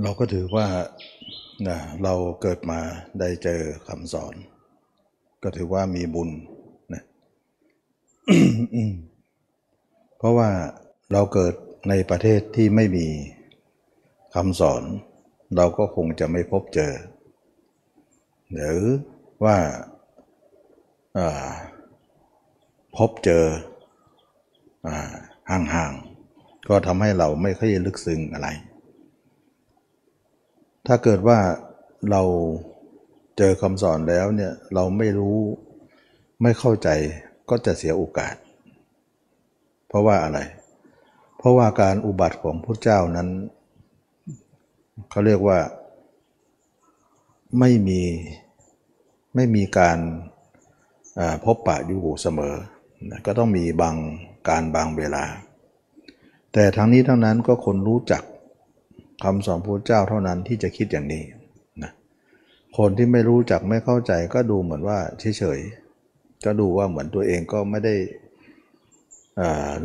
เราก็ถือว่านะเราเกิดมาได้เจอคำสอน ก็ถือว่ามีบุญนะเพราะว่าเราเกิดในประเทศที่ไม่มีคำสอน เราก็คงจะไม่พบเจอ หรือว่าพบเจออห่างๆก็ทำให้เราไม่ค่อยลึกซึ้งอะไร ถ้าเกิดว่าเราเจอคำสอนแล้วเนี่ยเราไม่รู้ไม่เข้าใจก็จะเสียโอกาส เพราะว่าอะไร เพราะว่าการอุบัติของพระเจ้านั้นเขาเรียกว่าไม่มีไม่มีการพบปะอยู่เสมอ ก็ต้องมีบางการบางเวลา แต่ทั้งนี้ทั้งนั้นก็คนรู้จัก คำสอนพระเจ้าเท่านั้นที่จะคิดอย่างนี้นะคนที่ไม่รู้จักไม่เข้าใจก็ดูเหมือนว่าเฉยๆก็ดูว่าเหมือนตัวเองก็ไม่ได้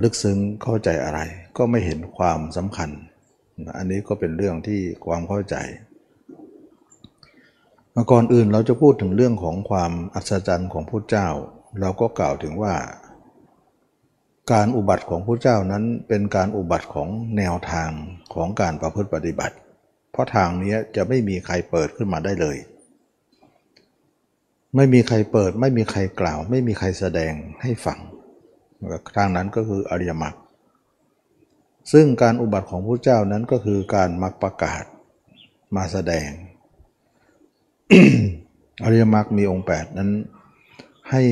ลึกซึ้งเข้าใจอะไร ก็ไม่เห็นความสำคัญ อันนี้ก็เป็นเรื่องที่ความเข้าใจก่อนอื่นเราจะพูดถึงเรื่องของความอัศจรรย์ของพระเจ้า เราก็กล่าวถึงว่า การอุบัติของพระเจ้านั้นเป็นการอุบัติของแนวทางของการประพฤติปฏิบัติ เพราะทางนี้จะไม่มีใครเปิดขึ้นมาได้เลย ไม่มีใครเปิด ไม่มีใครกล่าว ไม่มีใครแสดงให้ฟังทางนั้นก็คืออริยมรรคซึ่งการอุบัติของพระเจ้านั้นก็คือการมักประกาศมาแสดงอริยมรรคมีองค์ 8 นั้นให้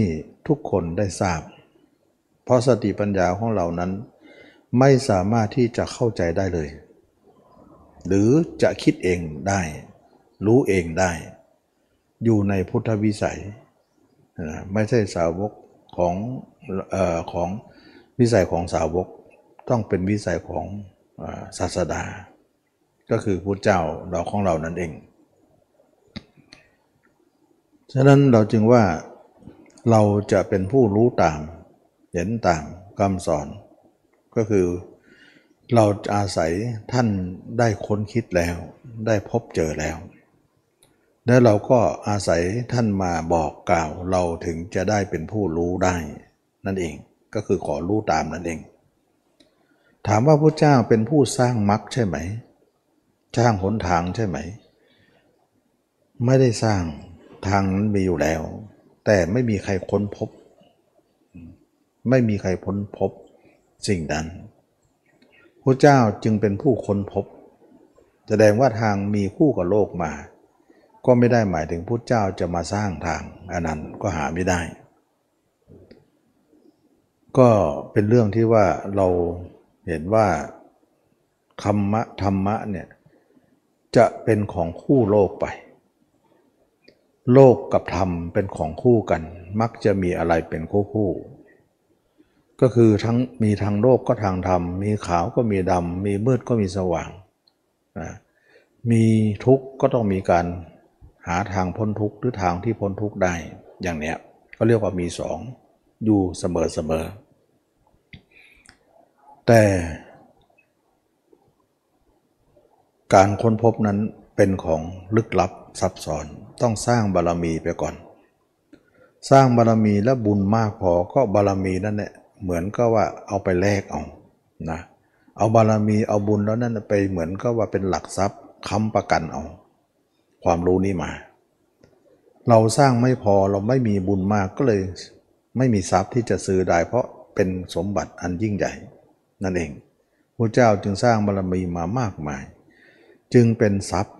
ทุกคนได้ทราบ เพราะสติปัญญาของเรานั้น ไม่สามารถที่จะเข้าใจได้เลย หรือจะคิดเองได้ รู้เองได้ อยู่ในพุทธวิสัย ไม่ใช่สาวกของออของวิสัยของสาวกต้องเป็นวิสัยของศาสดา ก็คือพระเจ้าเราของเรานั่นเอง ฉะนั้นเราจึงว่าเราจะเป็นผู้รู้ตาม เห็นต่ามคำสอน ก็คือเราอาศัยท่านได้ค้นคิดแล้ว ได้พบเจอแล้ว แล้วเราก็อาศัยท่านมาบอกกล่าวเราถึงจะได้เป็นผู้รู้ได้ นั่นเองก็คือขอรู้ตามนั่นเอง ถามว่าพระเจ้าเป็นผู้สร้างมรรคใช่ไหม สร้างหนทางใช่ไหม ไม่ได้สร้างทางนั้นมีอยู่แล้ว แต่ไม่มีใครค้นพบ ไม่มีใครพ้นพบสิ่งนั้นพระเจ้าจึงเป็นผู้ค้นพบ แสดงว่าทางมีคู่กับโลกมา ก็ไม่ได้หมายถึงพระเจ้าจะมาสร้างทางอันนั้นก็หาไม่ได้ ก็เป็นเรื่องที่ว่าเราเห็นว่าธรรมะธรรมะเนี่ยจะเป็นของคู่โลกไป โลกกับธรรมเป็นของคู่กัน มักจะมีอะไรเป็นคู่คู่ ก็คือทั้งมีทางโลกก็ทางธรรม มีขาวก็มีดำ มีมืดก็มีสว่างนะมีทุกข์ก็ต้องมีการหาทางพ้นทุกข์หรือทางที่พ้นทุกข์ได้อย่างเนี้ยก็เรียกว่ามีสองอยู่เสมอเสมอแต่การค้นพบนั้นเป็นของลึกลับซับซ้อนต้องสร้างบารมีไปก่อน สร้างบารมีแล้วบุญมากพอก็บารมีนั่นแหละ เหมือนก็ว่าเอาไปแลกเอานะเอาบารมีเอาบุญแล้วนั่นไปเหมือนก็ว่าเป็นหลักทรัพย์ค้ำประกันเอา ความรู้นี้มา เราสร้างไม่พอเราไม่มีบุญมากก็เลย ไม่มีทรัพย์ที่จะซื้อได้เพราะเป็นสมบัติอันยิ่งใหญ่ นั่นเองพระเจ้าจึงสร้างบารมีมามากมาย จึงเป็นทรัพย์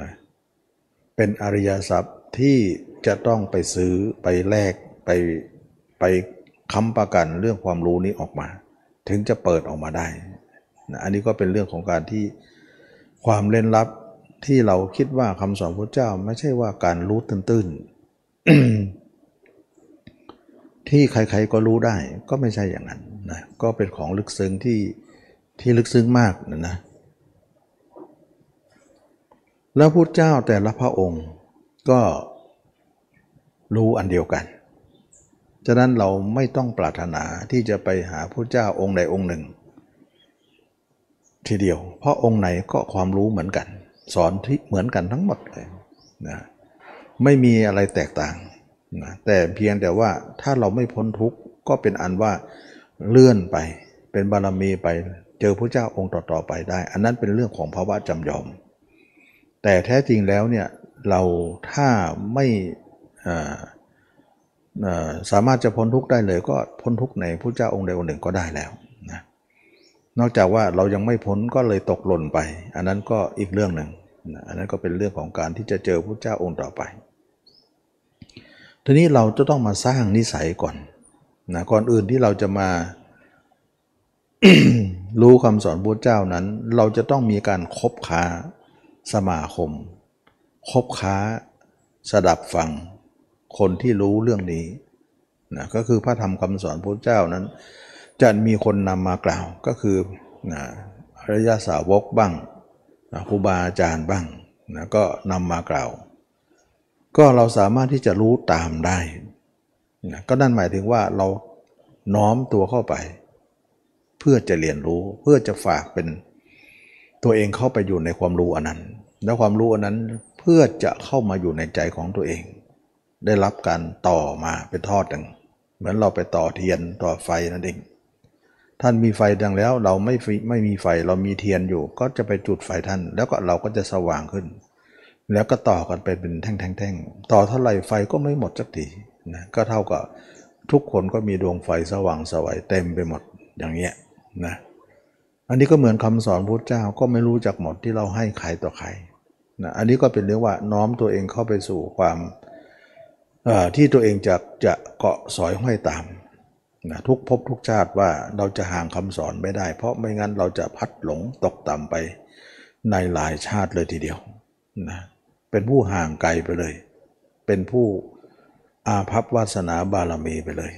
นะเป็นอริยทรัพย์ที่จะต้องไปซื้อไปแลกไปไป ค้ำประกันเรื่องความรู้นี้ออกมา ถึงจะเปิดออกมาได้นะอันนี้ก็เป็นเรื่องของการที่ความเล่นลับที่เราคิดว่าคำสอนพระเจ้าไม่ใช่ว่าการรู้ตื้นๆที่ใครๆก็รู้ได้ก็ไม่ใช่อย่างนั้นนะก็เป็นของลึกซึ้งที่ที่ลึกซึ้งมากนะนะแล้วพุทธเจ้าแต่ละพระองค์ก็รู้อันเดียวกัน ฉะนั้นเราไม่ต้องปรารถนาที่จะไปหาพระเจ้าองค์ใดองค์หนึ่ง ทีเดียว เพราะองค์ไหนก็ความรู้เหมือนกัน สอนที่เหมือนกันทั้งหมดเลยนะไม่มีอะไรแตกต่างนะแต่เพียงแต่ว่าถ้าเราไม่พ้นทุกข์ก็เป็นอันว่าเลื่อนไปเป็นบารมีไปเจอพระเจ้าองค์ต่อๆไปได้ อันนั้นเป็นเรื่องของภาวะจำยอม แต่แท้จริงแล้วเนี่ยเราถ้าไม่ สามารถจะพ้นทุกข์ได้เลยก็พ้นทุกข์ในพระเจ้าองค์ใดองค์หนึ่งก็ได้แล้วนะนอกจากว่าเรายังไม่พ้นก็เลยตกหล่นไป อันนั้นก็อีกเรื่องหนึ่งนะอันนั้นก็เป็นเรื่องของการที่จะเจอพระเจ้าองค์ต่อไป ทีนี้เราจะต้องมาสร้างนิสัยก่อนนะก่อนอื่นที่เราจะมารู้คำสอนพระเจ้านั้น เราจะต้องมีการคบค้าสมาคม คบค้าสดับฟัง คนที่รู้เรื่องนี้นะก็คือพระธรรมคำสอนพระเจ้านั้น จะมีคนนำมากล่าวก็คือนะอริยสาวกบ้างนะครูบาอาจารย์บ้างนะก็นำมากล่าว ก็เราสามารถที่จะรู้ตามได้นะก็นั่นหมายถึงว่าเราน้อมตัวเข้าไป เพื่อจะเรียนรู้เพื่อจะฝากเป็นตัวเองเข้าไปอยู่ในความรู้อันนั้น แล้วความรู้อันนั้นเพื่อจะเข้ามาอยู่ในใจของตัวเอง ได้รับการต่อมาเป็นทอดหนึ่งเหมือนเราไปต่อเทียนต่อไฟนั่นเอง ท่านมีไฟดังแล้วเราไม่ไม่มีไฟเรามีเทียนอยู่ ก็จะไปจุดไฟท่าน แล้วก็เราก็จะสว่างขึ้น แล้วก็ต่อกันไปเป็นแท่งๆต่อเท่าไหร่ไฟก็ไม่หมดสักทีนะก็เท่ากับทุกคนก็มีดวงไฟสว่างสวัยเต็มไปหมดอย่างเงี้ยนะอันนี้ก็เหมือนคำสอนพุทธเจ้าก็ไม่รู้จักหมดที่เราให้ใครต่อใครนะอันนี้ก็เป็นเรื่องว่าน้อมตัวเองเข้าไปสู่ความ ที่ตัวเองจะจะเกาะสอยห้อยตามนะทุกภพทุกชาติว่าเราจะห่างคำสอนไม่ได้ เพราะไม่งั้นเราจะพัดหลงตกต่ำไปในหลายชาติเลยทีเดียวนะเป็นผู้ห่างไกลไปเลย เป็นผู้อาภัพวาสนาบารมีไปเลย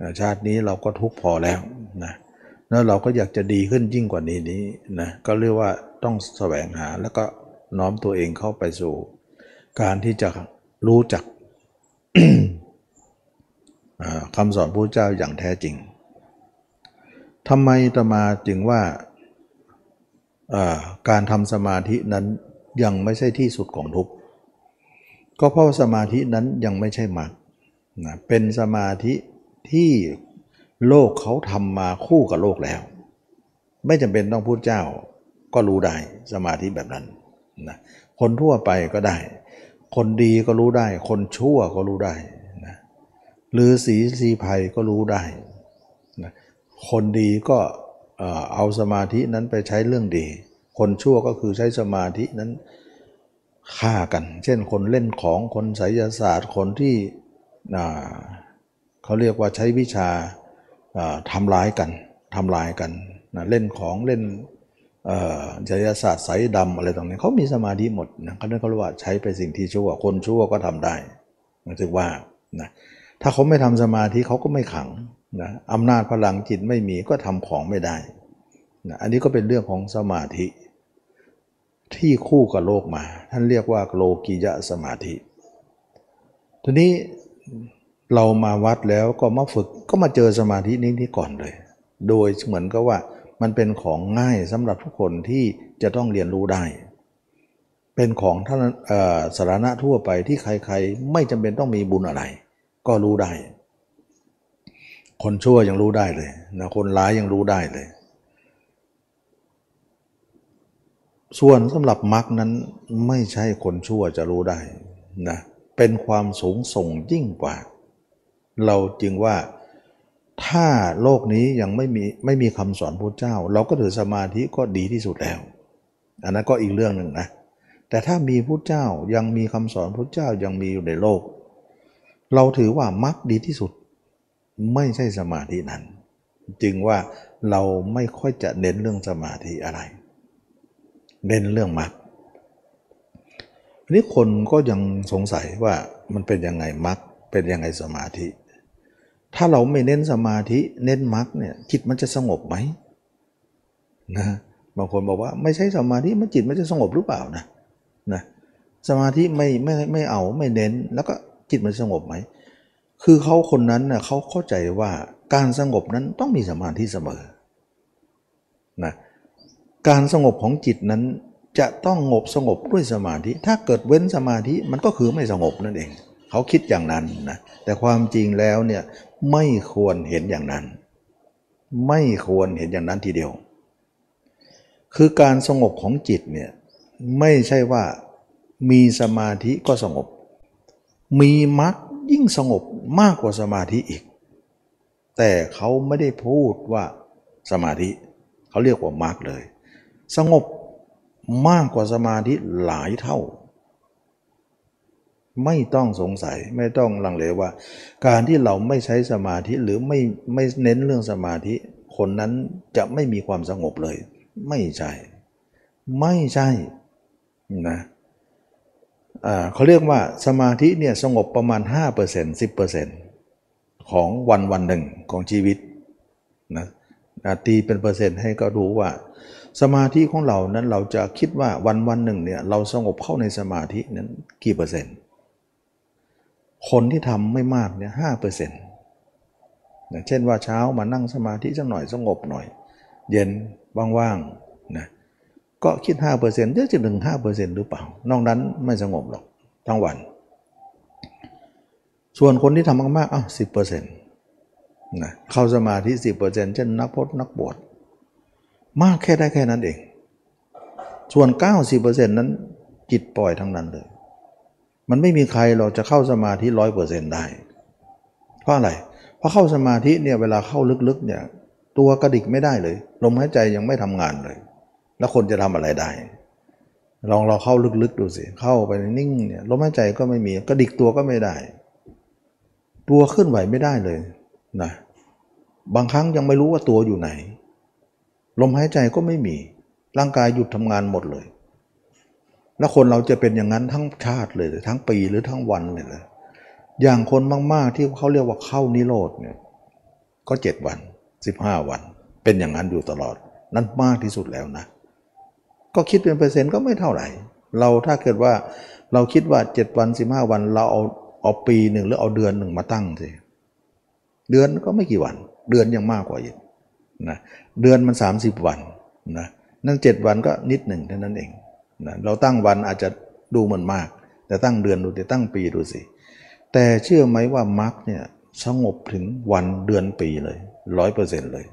นะชาตินี้เราก็ทุกพอแล้วนะแล้วเราก็อยากจะดีขึ้นยิ่งกว่านี้นี้นะก็เรียกว่าต้องแสวงหาแล้วก็น้อมตัวเองเข้าไปสู่ การที่จะรู้จัก คำสอนพระเจ้าอย่างแท้จริงทำไมตมาจึงว่าการทำสมาธินั้นยังไม่ใช่ที่สุดของทุกข์ก็เพราะสมาธินั้นยังไม่ใช่มรรคเป็นสมาธิที่โลกเขาทำมาคู่กับโลกแล้ว ไม่จำเป็นต้องพูดเจ้าก็รู้ได้สมาธิแบบนั้นนะคนทั่วไปก็ได้ คนดีก็รู้ได้ คนชั่วก็รู้ได้นะหรือสีสีภัยก็รู้ได้นะคนดีก็เอาสมาธินั้นไปใช้เรื่องดี คนชั่วก็คือใช้สมาธินั้นฆ่ากัน เช่นคนเล่นของคนไสยศาสตร์ คนที่เขาเรียกว่าใช้วิชาทำร้ายกันทำลายกันนะเล่นของเล่น จริยศาสตร์สายดำอะไรตรงนี้เขามีสมาธิหมดนะเขาเรียกว่าใช้ไปสิ่งที่ชั่วคนชั่วก็ทำได้ถือว่านะถ้าเขาไม่ทำสมาธิเขาก็ไม่ขังนะอำนาจพลังจิตไม่มีก็ทำของไม่ได้นะอันนี้ก็เป็นเรื่องของสมาธิ ที่คู่กับโลกมา ท่านเรียกว่าโลกิยะสมาธิ ทีนี้เรามาวัดแล้วก็มาฝึกก็มาเจอสมาธินี้ที่ก่อนเลย โดยเหมือนกับว่า มันเป็นของง่ายสำหรับทุกคนที่จะต้องเรียนรู้ได้ เป็นของท่านสารณะทั่วไปที่ใครๆ ไม่จำเป็นต้องมีบุญอะไร ก็รู้ได้ คนชั่วยังรู้ได้เลยนะคนร้ายยังรู้ได้เลย ส่วนสำหรับมรรคนั้นไม่ใช่คนชั่วจะรู้ได้นะเป็นความสูงส่งยิ่งกว่า เราจึงว่า ถ้าโลกนี้ยังไม่มีไม่มีคำสอนพระเจ้า เราก็ถือสมาธิก็ดีที่สุดแล้ว อันนั้นก็อีกเรื่องหนึ่งนะ แต่ถ้ามีพระเจ้ายังมีคำสอนพระเจ้ายังมีอยู่ในโลก เราถือว่ามรรคดีที่สุด ไม่ใช่สมาธินั้น จึงว่าเราไม่ค่อยจะเน้นเรื่องสมาธิอะไร เน้นเรื่องมรรคนี้คนก็ยังสงสัยว่ามันเป็นยังไงมรรคเป็นยังไงสมาธิ ถ้าเราไม่เน้นสมาธิเน้นมรรคเนี่ยจิตมันจะสงบไหมนะบางคนบอกว่าไม่ใช่สมาธิมันจิตมันจะสงบหรือเปล่านะนะสมาธิไม่ไม่ไม่เอาไม่เน้นแล้วก็จิตมันสงบไหมคือเขาคนนั้นน่ยเขาเข้าใจว่าการสงบนั้นต้องมีสมาธิเสมอนะการสงบของจิตนั้นจะต้องงบสงบด้วยสมาธิ ถ้าเกิดเว้นสมาธิมันก็คือไม่สงบนั่นเอง เขาคิดอย่างนั้นนะแต่ความจริงแล้วเนี่ยไม่ควรเห็นอย่างนั้น ไม่ควรเห็นอย่างนั้นทีเดียว คือการสงบของจิตเนี่ยไม่ใช่ว่ามีสมาธิก็สงบ มีมรรคยิ่งสงบมากกว่าสมาธิอีก แต่เขาไม่ได้พูดว่าสมาธิเขาเรียกว่ามรรคเลย สงบมากกว่าสมาธิหลายเท่า ไม่ต้องสงสัยไม่ต้องลังเลว่า การที่เราไม่ใช้สมาธิหรือไม่ไม่เน้นเรื่องสมาธิ คนนั้นจะไม่มีความสงบเลย ไม่ใช่ ไม่ใช่นะเขาเรียกว่าสมาธิเนี่ยสงบประมาณ 5% 10%ของวันวันหนึ่งของชีวิตนะตีเป็นเปอร์เซ็นต์ให้ก็รู้ว่า สมาธิของเรานั้นเราจะคิดว่าวันวันหนึ่งเนี่ยเราสงบเข้าในสมาธินั้นกี่เปอร์เซ็นต์ คนที่ทำไม่มากเนี่ยห้าเปอร์เซ็นต์อย่างเช่นว่าเช้ามานั่งสมาธิสักหน่อยสงบหน่อย เย็นว่างๆนะก็คิด5%จะจะถึง5%หรือเปล่า นอกนั้นไม่สงบหรอกทั้งวัน ส่วนคนที่ทำมากๆอ้าวสิบเปอร์เซ็นต์นะเข้าสมาธิสิบเปอร์เซ็นต์เช่นนักพจนักบวชมากแค่ได้แค่นั้นเอง ส่วน 90%นั้นจิตปล่อยทั้งนั้นเลย มันไม่มีใครเราจะเข้าสมาธิร้อยเปอร์เซ็นต์ได้ เพราะอะไร เพราะเข้าสมาธิเนี่ยเวลาเข้าลึกๆเนี่ยตัวกระดิกไม่ได้เลย ลมหายใจยังไม่ทำงานเลย แล้วคนจะทำอะไรได้ ลองเราเข้าลึกๆดูสิ เข้าไปนิ่งเนี่ยลมหายใจก็ไม่มีกระดิกตัวก็ไม่ได้ ตัวขึ้นไหวไม่ได้เลยนะบางครั้งยังไม่รู้ว่าตัวอยู่ไหน ลมหายใจก็ไม่มี ร่างกายหยุดทำงานหมดเลย แล้วคนเราจะเป็นอย่างนั้นทั้งชาติเลย ทั้งปีหรือทั้งวันเลยเลยอย่างคนมาก ๆ ที่เขาเรียกว่าเข้านิโรธเนี่ยก็เจ็ดวันสิบห้าวัน เป็นอย่างนั้นอยู่ตลอด นั่นมากที่สุดแล้วนะ ก็คิดเป็นเปอร์เซ็นต์ก็ไม่เท่าไหร่ เราถ้าเกิดว่าเราคิดว่า7วัน15วัน เราเอาเอาปีหนึ่งหรือเอาเดือนหนึ่งมาตั้งสิเดือนก็ไม่กี่วัน เดือนยังมากกว่าอีกนะเดือนมัน 30 วันนะนั่น7วันก็นิดหนึ่งเท่านั้นเอง นะเราตั้งวันอาจจะดูเหมันมาก แต่ตั้งเดือนดูแต่ตั้งปีดูสิ แต่เชื่อไหมว่ามรรคเนี่ยสงบถึงวันเดือนปีเลยร้อยเปอร์เซ็นต์เลย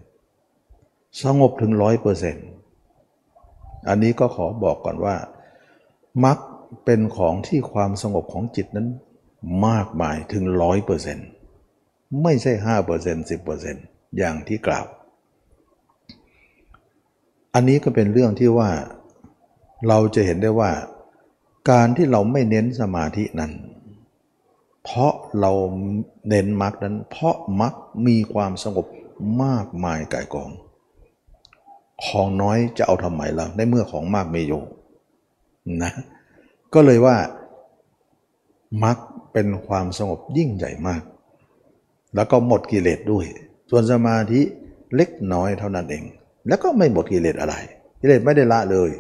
สงบถึงร้อยเปอร์เซ็นต์อันนี้ก็ขอบอกก่อนว่ามักเป็นของที่ความสงบของจิตนั้นมากมายถึงร้อยเปอร์เซ็นต์ไม่ใช่ห้าเปอร์เซ็นต์สิบเปอร์เซ็นต์อย่างที่กล่าว อันนี้ก็เป็นเรื่องที่ว่า เราจะเห็นได้ว่า การที่เราไม่เน้นสมาธินั้น เพราะเราเน้นมรรคนั้น เพราะมรรคมีความสงบมากมายก่ายกอง ของน้อยจะเอาทำไมล่ะในเมื่อของมากไม่อยู่นะก็เลยว่ามักเป็นความสงบยิ่งใหญ่มาก แล้วก็หมดกิเลสด้วย ส่วนสมาธิเล็กน้อยเท่านั้นเอง แล้วก็ไม่หมดกิเลสอะไร กิเลสไม่ได้ละเลย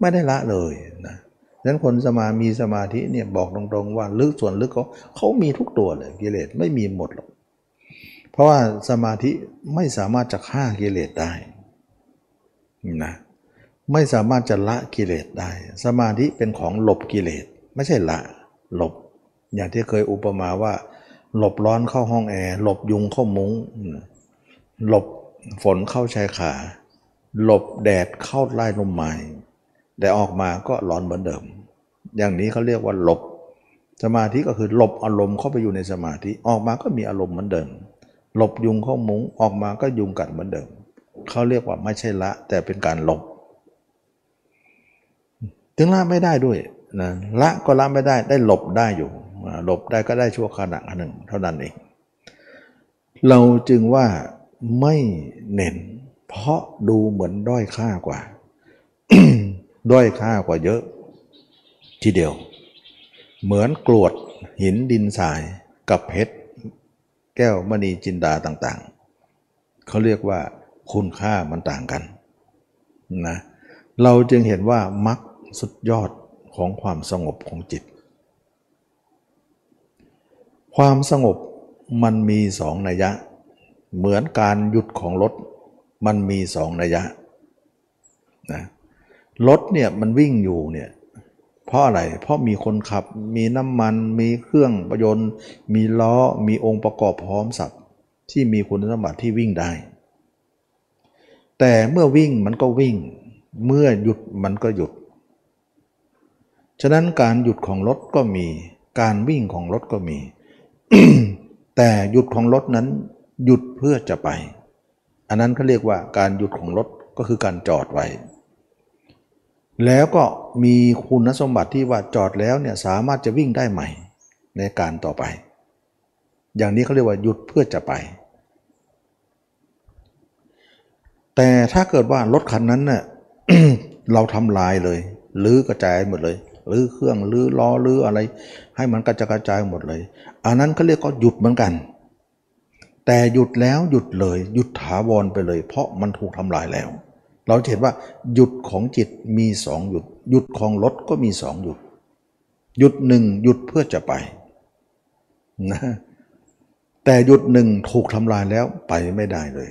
ไม่ได้ละเลยนะดังนั้นคนสมามีสมาธิเนี่ยบอกตรงๆว่าลึกส่วนลึกเขาเขามีทุกตัวเลยกิเลสไม่มีหมดหรอกเพราะว่าสมาธิไม่สามารถจะฆ่ากิเลสได้นะไม่สามารถจะละกิเลสได้ สมาธิเป็นของหลบกิเลส ไม่ใช่ละหลบ อย่างที่เคยอุปมาว่า หลบร้อนเข้าห้องแอร์หลบยุงเข้ามุง้ง หลบฝนเข้าชายขา หลบแดดเข้าไล่ลมไม้ แต่ออกมาก็ร้อนเหมือนเดิม อย่างนี้เขาเรียกว่าหลบ สมาธิก็คือหลบอารมณ์เข้าไปอยู่ในสมาธิออกมาก็มีอารมณ์เหมือนเดิม หลบยุงเข้ามุง้งออกมาก็ยุงกัดเหมือนเดิมเขาเรียกว่าไม่ใช่ละ แต่เป็นการหลบ ถึงละไม่ได้ด้วยนะละก็ละไม่ได้ได้หลบได้อยู่หลบได้ก็ได้ชั่วขณะหนึ่ง เท่านั้นเอง เราจึงว่าไม่เน้นเพราะดูเหมือนด้อยค่ากว่า ด้อยค่ากว่าเยอะทีเดียว เหมือนกรวดหินดินทรายกับเพชรแก้วมณีจินดาต่างๆ เขาเรียกว่าคุณค่ามันต่างกันนะเราจึงเห็นว่ามักสุดยอดของความสงบของจิต ความสงบมันมีสองนัยยะ เหมือนการหยุดของรถมันมีสองนัยยะนะ รถเนี่ยมันวิ่งอยู่เนี่ยเพราะอะไร เพราะมีคนขับ มีน้ำมัน มีเครื่องประยนต์ มีล้อ มีองค์ประกอบพร้อมสับที่มีคุณสมบัติที่วิ่งได้ แต่เมื่อวิ่งมันก็วิ่ง เมื่อหยุดมันก็หยุด ฉะนั้นการหยุดของรถก็มี การวิ่งของรถก็มี แต่หยุดของรถนั้นหยุดเพื่อจะไป อันนั้นเขาเรียกว่าการหยุดของรถก็คือการจอดไว้ แล้วก็มีคุณสมบัติที่ว่าจอดแล้วเนี่ยสามารถจะวิ่งได้ใหม่ในการต่อไป อย่างนี้เขาเรียกว่าหยุดเพื่อจะไป แต่ถ้าเกิดว่ารถคันนั้นเน่ะเราทำลายเลยลื้อกระจายหมดเลยลื้อเครื่องลื้อล้อลื้ออะไร ให้มันกระจายกระจายหมดเลย อันนั้นเขาเรียกก็หยุดเหมือนกัน แต่หยุดแล้วหยุดเลย หยุดถาวรไปเลย เพราะมันถูกทำลายแล้ว เราเห็นว่าหยุดของจิตมีสองหยุด หยุดของรถก็มีสองหยุด หยุดหนึ่งหยุดเพื่อจะไปนะแต่หยุดหนึ่งถูกทำลายแล้วไปไม่ได้เลย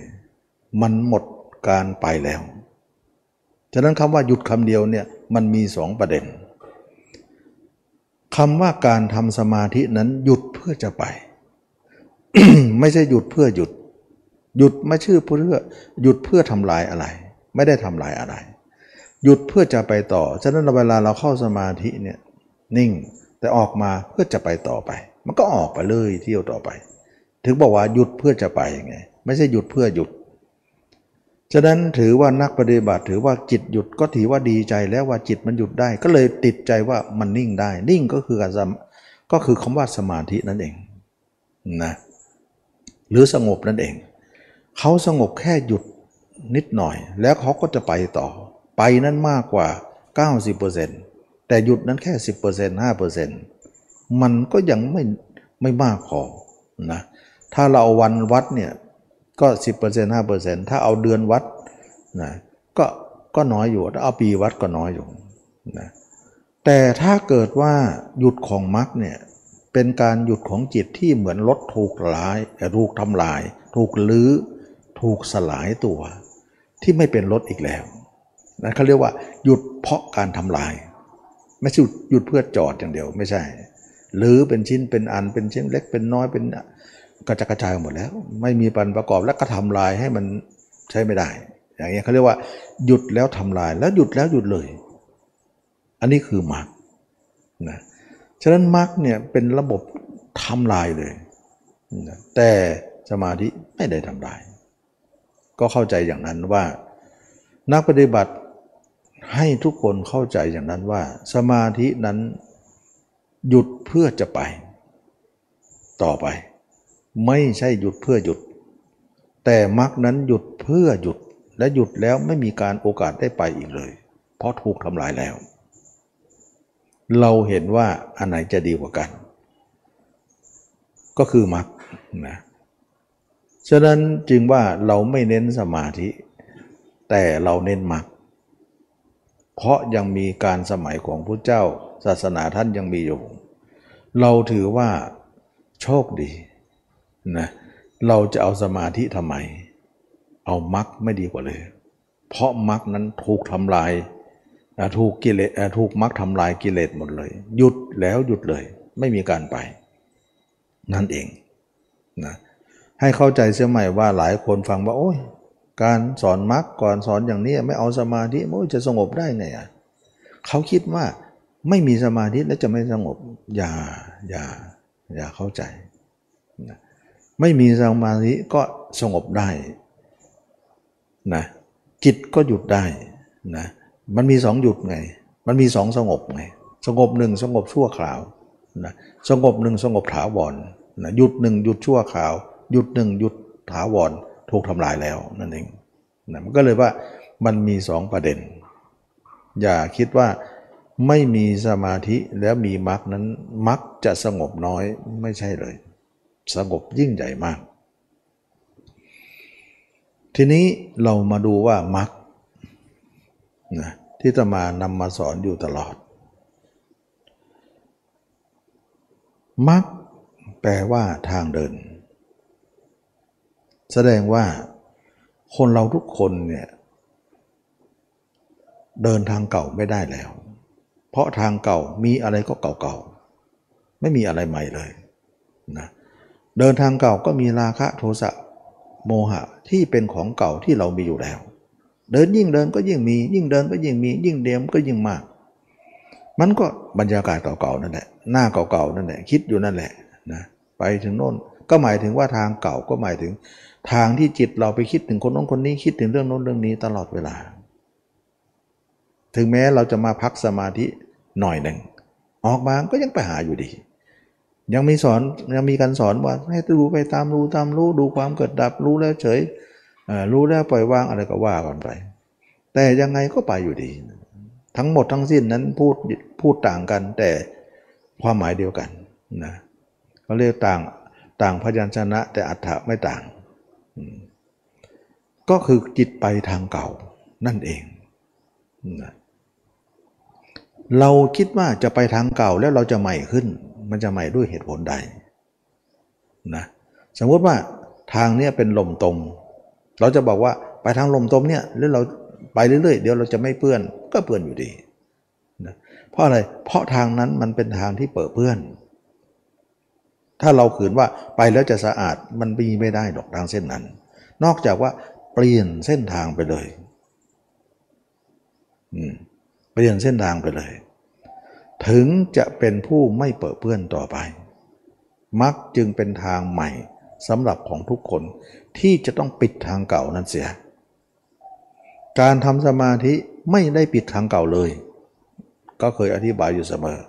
มันหมดการไปแล้ว ฉะนั้นคำว่าหยุดคำเดียวเนี่ยมันมีสองประเด็นคำว่าการทำสมาธินั้นหยุดเพื่อจะไป ไม่ใช่หยุดเพื่อหยุด หยุดไม่ชื่อเพื่อหยุดเพื่อทำลายอะไร ไม่ได้ทำลายอะไร หยุดเพื่อจะไปต่อ ฉะนั้นเวลาเราเข้าสมาธิเนี่ยนิ่งแต่ออกมาเพื่อจะไปต่อไป มันก็ออกไปเลยเที่ยวต่อไป ถึงบอกว่าหยุดเพื่อจะไปยังไง ไม่ใช่หยุดเพื่อหยุด ฉะนั้นถือว่านักปฏิบัติ ถือว่าจิตหยุดก็ถือว่าดีใจแล้วว่าจิตมันหยุดได้ ก็เลยติดใจว่ามันนิ่งได้ นิ่งก็คือการก็คือคำว่าสมาธินั่นเองนะหรือสงบนั่นเอง เขาสงบแค่หยุด นิดหน่อย แล้วเขาก็จะไปต่อ ไปนั้นมากกว่า 90%แต่หยุดนั้นแค่ 10% 5%มันก็ยังไม่ไม่มากพอนะถ้าเราเอาวันวัดเนี่ยก็ 10% 5%ถ้าเอาเดือนวัดนะก็ก็น้อยอยู่ถ้าเอาปีวัดก็น้อยอยู่นะแต่ถ้าเกิดว่าหยุดของมรรคเนี่ยเป็นการหยุดของจิตที่เหมือนรถถูกลายถูกทำลาย ถูกลื้อถูกสลายตัว ที่ไม่เป็นรถอีกแล้วนะเขาเรียกว่าหยุดเพราะการทำลาย ไม่ใช่หยุดเพื่อจอดอย่างเดียวไม่ใช่ หรือเป็นชิ้นเป็นอันเป็นชิ้นเล็กเป็นน้อยเป็นกระจกระจายหมดแล้ว ไม่มีปันประกอบแล้วก็ทำลายให้มันใช้ไม่ได้ อย่างเงี้ยเขาเรียกว่า หยุดแล้วทำลายแล้วหยุดแล้วหยุดเลย อันนี้คือมรรคนะฉะนั้นมรรคเนี่ยเป็นระบบทำลายเลยนะแต่สมาธิไม่ได้ทำลาย ก็เข้าใจอย่างนั้นว่า นักปฏิบัติให้ทุกคนเข้าใจอย่างนั้นว่า สมาธินั้นหยุดเพื่อจะไป ต่อไป ไม่ใช่หยุดเพื่อหยุด แต่มรรคนั้นหยุดเพื่อหยุดและหยุดแล้วไม่มีการโอกาสได้ไปอีกเลย เพราะถูกทำลายแล้ว เราเห็นว่าอันไหนจะดีกว่ากัน ก็คือมรรคนะ ฉะนั้นจึงว่าเราไม่เน้นสมาธิ แต่เราเน้นมรรคเพราะยังมีการสมัยของพระเจ้าศาสนาท่านยังมีอยู่ เราถือว่าโชคดีนะเราจะเอาสมาธิทำไม เอามรรคไม่ดีกว่าเลย เพราะมรรคนั้นถูกทำลายถูกกิเลสถูกมรรคทำลายกิเลสหมดเลย หยุดแล้วหยุดเลย ไม่มีการไป นั่นเองนะ ให้เข้าใจเสียใหม่ว่าหลายคนฟังว่าโอ้ยการสอนมรรคก่อนสอนอย่างนี้ไม่เอาสมาธิมันจะสงบได้ไงอะเขาคิดว่าไม่มีสมาธิแล้วจะไม่สงบอย่าอย่าอย่าเข้าใจ ไม่มีสมาธิก็สงบได้นะจิตก็หยุดได้นะมันมีสองหยุดไง มันมีสองสงบไงสงบหนึ่งสงบชั่วคราวนะสงบหนึ่งสงบถาวรนะหยุดหนึ่งหยุดชั่วคราว หยุดหนึ่งหยุดถาวรถูกทำลายแล้วนั่นเองนะมันก็เลยว่ามันมีสองประเด็น อย่าคิดว่าไม่มีสมาธิแล้วมีมรรคนั้นมรรคจะสงบน้อยไม่ใช่เลย สงบยิ่งใหญ่มาก ทีนี้เรามาดูว่ามรรคนะที่ตมานำมาสอนอยู่ตลอดมรรคแปลว่าทางเดิน แสดงว่าคนเราทุกคนเนี่ยเดินทางเก่าไม่ได้แล้ว เพราะทางเก่ามีอะไรก็เก่าๆ ไม่มีอะไรใหม่เลยนะเดินทางเก่าก็มีราคะโทสะโมหะที่เป็นของเก่าที่เรามีอยู่แล้ว เดินยิ่งเดินก็ยิ่งมี ยิ่งเดินก็ยิ่งมี ยิ่งเดียมก็ยิ่งมาก มันก็บรรยากาศเก่าๆนั่นแหละหน้าเก่าๆนั่นแหละคิดอยู่นั่นแหละนะไปถึงโน่นก็หมายถึงว่าทางเก่าก็หมายถึง ทางที่จิตเราไปคิดถึงคนโน้นคนนี้คิดถึงเรื่องโน้นเรื่องนี้ตลอดเวลา ถึงแม้เราจะมาพักสมาธิหน่อยหนึ่งออกมาก็ยังไปหาอยู่ดี ยังมีสอนยังมีการสอนว่าให้รู้ไปตามรู้ตามรู้ดูความเกิดดับรู้แล้วเฉยรู้แล้วปล่อยวางอะไรก็ว่ากันไป แต่ยังไงก็ไปอยู่ดี ทั้งหมดทั้งสิ้นนั้นพูดพูดต่างกันแต่ความหมายเดียวกันนะเขาเรียกต่างต่างพยัญชนะแต่อัฏฐะไม่ต่าง ก็คือจิตไปทางเก่านั่นเอง เราคิดว่าจะไปทางเก่าแล้วเราจะใหม่ขึ้น มันจะใหม่ด้วยเหตุผลใดนะสมมติว่าทางเนี้ยเป็นลมตม เราจะบอกว่าไปทางลมตมเนี่ยหรือเราไปเรื่อยๆเดี๋ยวเราจะไม่เปื้อนก็เปื้อนอยู่ดีนะเพราะอะไรเพราะทางนั้นมันเป็นทางที่เปิดเปื้อน ถ้าเราขืนว่าไปแล้วจะสะอาดมันมีไม่ได้ดอกทางเส้นนั้น นอกจากว่าเปลี่ยนเส้นทางไปเลยเปลี่ยนเส้นทางไปเลย ถึงจะเป็นผู้ไม่เปิดเปื้อนต่อไป มักจึงเป็นทางใหม่สำหรับของทุกคนที่จะต้องปิดทางเก่านั้นเสีย การทำสมาธิไม่ได้ปิดทางเก่าเลย ก็เคยอธิบายอยู่เสมอ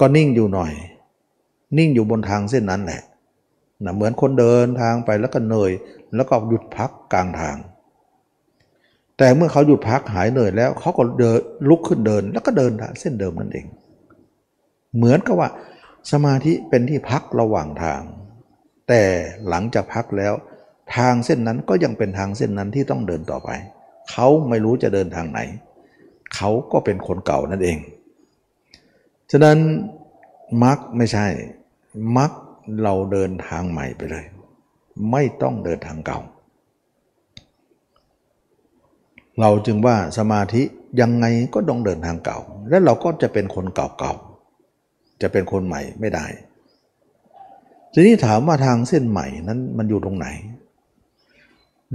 ก็นิ่งอยู่หน่อย นิ่งอยู่บนทางเส้นนั้นแหละนะเหมือนคนเดินทางไปแล้วก็เหนื่อย แล้วก็หยุดพักกลางทาง แต่เมื่อเขาหยุดพักหายเหนื่อยแล้วเขาก็เดินลุกขึ้นเดิน แล้วก็เดินเส้นเดิมนั่นเอง เหมือนกับว่าสมาธิเป็นที่พักระหว่างทาง แต่หลังจากพักแล้ว ทางเส้นนั้นก็ยังเป็นทางเส้นนั้นที่ต้องเดินต่อไป เขาไม่รู้จะเดินทางไหน เขาก็เป็นคนเก่านั่นเอง ฉะนั้น มักไม่ใช่ มักเราเดินทางใหม่ไปเลย ไม่ต้องเดินทางเก่า เราจึงว่าสมาธิยังไงก็ต้องเดินทางเก่า และเราก็จะเป็นคนเก่าๆจะเป็นคนใหม่ไม่ได้ทีนี้ถามว่าทางเส้นใหม่นั้นมันอยู่ตรงไหน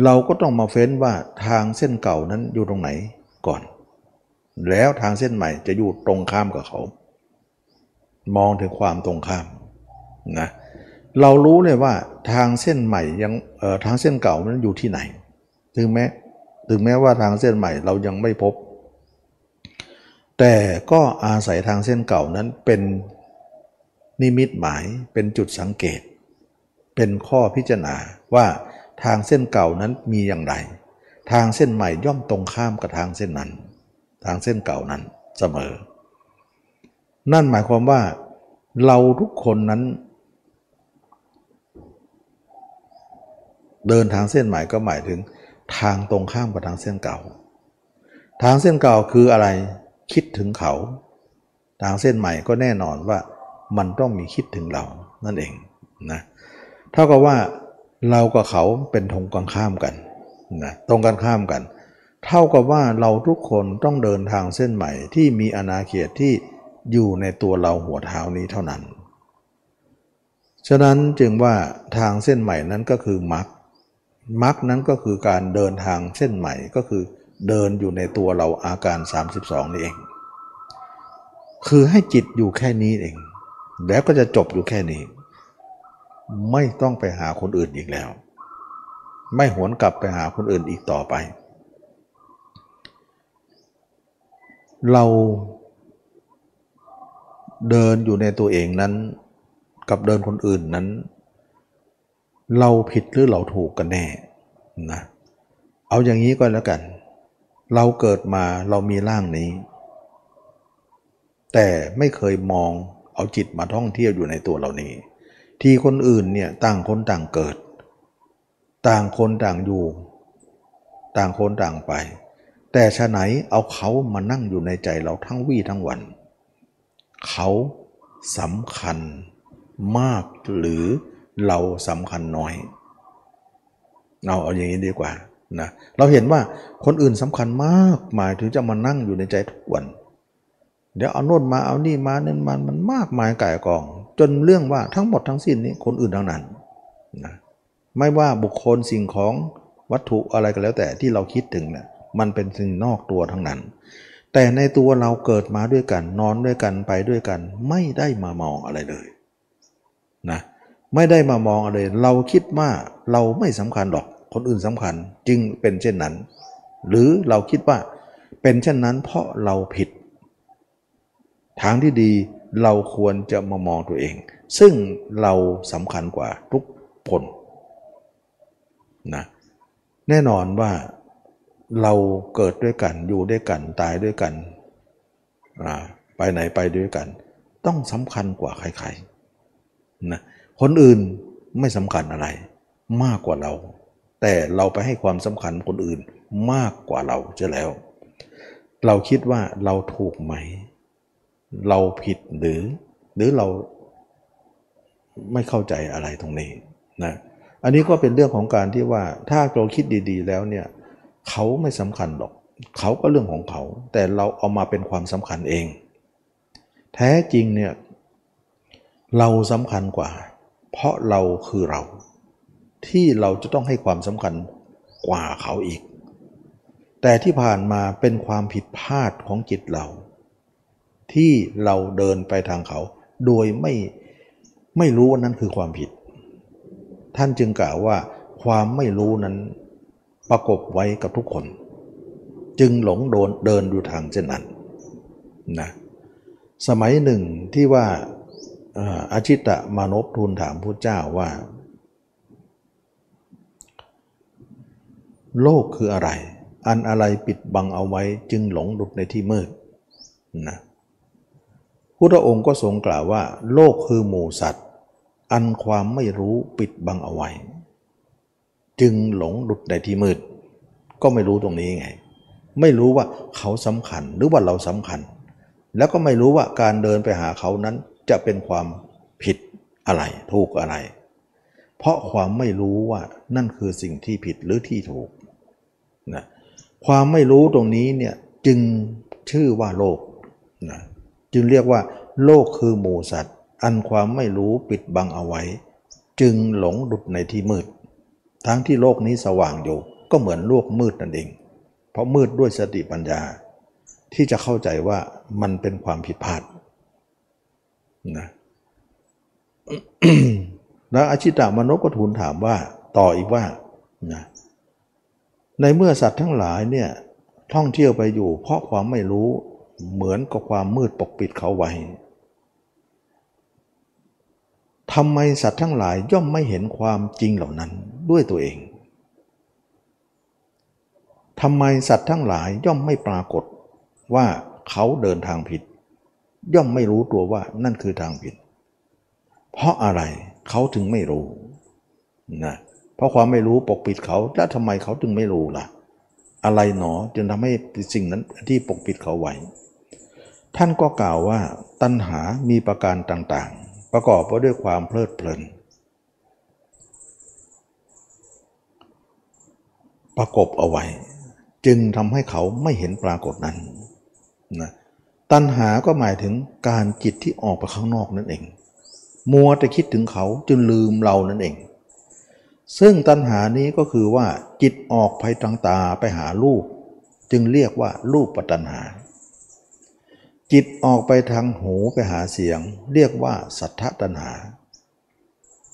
เราก็ต้องมาเฟ้นว่าทางเส้นเก่านั้นอยู่ตรงไหนก่อน แล้วทางเส้นใหม่จะอยู่ตรงข้ามกับเขา มองถึงความตรงข้ามนะเรารู้เลยว่าทางเส้นใหม่ยังทางเส้นเก่านั้นอยู่ที่ไหน ถึงแม้ถึงแม้ว่าทางเส้นใหม่เรายังไม่พบ แต่ก็อาศัยทางเส้นเก่านั้นเป็นนิมิตหมายเป็นจุดสังเกต เป็นข้อพิจารณาว่าทางเส้นเก่านั้นมีอย่างไร ทางเส้นใหม่ย่อมตรงข้ามกับทางเส้นนั้น ทางเส้นเก่านั้นเสมอ นั่นหมายความว่าเราทุกคนนั้น เดินทางเส้นใหม่ก็หมายถึง ทางตรงข้ามกับทางเส้นเก่า ทางเส้นเก่าคืออะไรคิดถึงเขา ทางเส้นใหม่ก็แน่นอนว่ามันต้องมีคิดถึงเรานั่นเองนะเท่ากับว่าเรากับเขาเป็นทงกันข้ามกันนะตรงกันข้ามกัน เท่ากับว่าเราทุกคนต้องเดินทางเส้นใหม่ที่มีอนาเขตที่ อยู่ในตัวเราหัวเท้านี้เท่านั้น ฉะนั้นจึงว่าทางเส้นใหม่นั้นก็คือมรรคมรรคนั้นก็คือการเดินทางเส้นใหม่ก็คือเดินอยู่ในตัวเราอาการ 32 นี่เอง คือให้จิตอยู่แค่นี้เอง แล้วก็จะจบอยู่แค่นี้ ไม่ต้องไปหาคนอื่นอีกแล้ว ไม่หวนกลับไปหาคนอื่นอีกต่อไป เรา เดินอยู่ในตัวเองนั้น กับเดินคนอื่นนั้น เราผิดหรือเราถูกกันแน่นะเอาอย่างนี้ก็แล้วกัน เราเกิดมาเรามีร่างนี้ แต่ไม่เคยมองเอาจิตมาท่องเที่ยวอยู่ในตัวเรานี้ ที่คนอื่นเนี่ยต่างคนต่างเกิด ต่างคนต่างอยู่ ต่างคนต่างไป แต่ชะไหนเอาเขามานั่งอยู่ในใจเราทั้งวี่ทั้งวัน เขาสำคัญมากหรือเราสำคัญน้อยเอาเอาอย่างนี้ดีกว่านะเราเห็นว่าคนอื่นสำคัญมากมายถึงจะมานั่งอยู่ในใจทุกวันเดี๋ยวเอาโน่นมาเอานี่มาเน้นมันมันมากมายก่ายกอง จนเรื่องว่าทั้งหมดทั้งสิ้นนี้คนอื่นทั้งนั้นนะไม่ว่าบุคคลสิ่งของวัตถุอะไรก็แล้วแต่ที่เราคิดถึงเนะี่ยมันเป็นสิ่งนอกตัวทั้งนั้น แต่ในตัวเราเกิดมาด้วยกัน นอนด้วยกันไปด้วยกัน ไม่ได้มามองอะไรเลยนะไม่ได้มามองอะไร เราคิดว่าเราไม่สำคัญหรอกคนอื่นสำคัญจึงเป็นเช่นนั้น หรือเราคิดว่าเป็นเช่นนั้นเพราะเราผิด ทางที่ดีเราควรจะมามองตัวเอง ซึ่งเราสำคัญกว่าทุกคนนะแน่นอนว่า เราเกิดด้วยกันอยู่ด้วยกันตายด้วยกันไปไหนไปด้วยกัน ต้องสำคัญกว่าใครๆนะคนอื่นไม่สำคัญอะไร มากกว่าเรา แต่เราไปให้ความสำคัญคนอื่นมากกว่าเราจะแล้ว เราคิดว่าเราถูกไหม เราผิดหรือ หรือเราไม่เข้าใจอะไรตรงนี้นะอันนี้ก็เป็นเรื่องของการที่ว่าถ้าเราคิดดี ๆ แล้วเนี่ย เขาไม่สำคัญหรอก เขาก็เรื่องของเขา แต่เราเอามาเป็นความสำคัญเอง แท้จริงเนี่ยเราสำคัญกว่า เพราะเราคือเรา ที่เราจะต้องให้ความสำคัญกว่าเขาอีก แต่ที่ผ่านมาเป็นความผิดพลาดของจิตเรา ที่เราเดินไปทางเขา โดยไม่ไม่รู้ว่านั้นคือความผิด ท่านจึงกล่าวว่าความไม่รู้นั้น ประกบไว้กับทุกคน จึงหลงโดนเดินดูทางเช่นนั้นนะสมัยหนึ่งที่ว่าอาชิตะมานพทูลถามพระเจ้าว่า โลกคืออะไร อันอะไรปิดบังเอาไว้จึงหลงดุดในที่มืดนะพุทธองค์ก็ทรงกล่าวว่า โลกคือหมู่สัตว์ อันความไม่รู้ปิดบังเอาไว้ จึงหลงหลุดในที่มืด ก็ไม่รู้ตรงนี้ไง ไม่รู้ว่าเขาสำคัญหรือว่าเราสำคัญ แล้วก็ไม่รู้ว่าการเดินไปหาเขานั้นจะเป็นความผิดอะไรถูกอะไร เพราะความไม่รู้ว่านั่นคือสิ่งที่ผิดหรือที่ถูกนะความไม่รู้ตรงนี้เนี่ยจึงชื่อว่าโลกนะจึงเรียกว่า โลกคือหมูสัตว์ อันความไม่รู้ปิดบังเอาไว้ จึงหลงดุดในที่มืด ทั้งที่โลกนี้สว่างอยู่ ก็เหมือนโลกมืดนั่นเอง เพราะมืดด้วยสติปัญญา ที่จะเข้าใจว่ามันเป็นความผิดพลาดนะแล้วอาชิตามนุษย์ก็ทูลถามว่าต่ออีกว่านะในเมื่อสัตว์ทั้งหลายเนี่ยท่องเที่ยวไปอยู่ เพราะความไม่รู้เหมือนกับความมืดปกปิดเขาไว้ ทำไมสัตว์ทั้งหลายย่อมไม่เห็นความจริงเหล่านั้นด้วยตัวเองทำไมสัตว์ทั้งหลายย่อมไม่ปรากฏว่าเขาเดินทางผิด ย่อมไม่รู้ตัวว่านั่นคือทางผิด เพราะอะไรเขาถึงไม่รู้นะเพราะความไม่รู้ปกปิดเขาแล้วทำไมเขาถึงไม่รู้ล่ะ อะไรหนอจึงทำให้สิ่งนั้นที่ปกปิดเขาไว้ ท่านก็กล่าวว่าตัณหามีประการต่าง ประกอบไปด้วยความเพลิดเพลิน ประกบเอาไว้ จึงทำให้เขาไม่เห็นปรากฏนั้นนะตัณหาก็หมายถึงการจิตที่ออกไปข้างนอกนั่นเอง มัวแต่คิดถึงเขาจนลืมเรานั่นเอง ซึ่งตัณหานี้ก็คือว่าจิตออกไปทางตาไปหารูปจึงเรียกว่ารูปปัตนหา จิตออกไปทางหูไปหาเสียง เรียกว่าสัทธตัณหา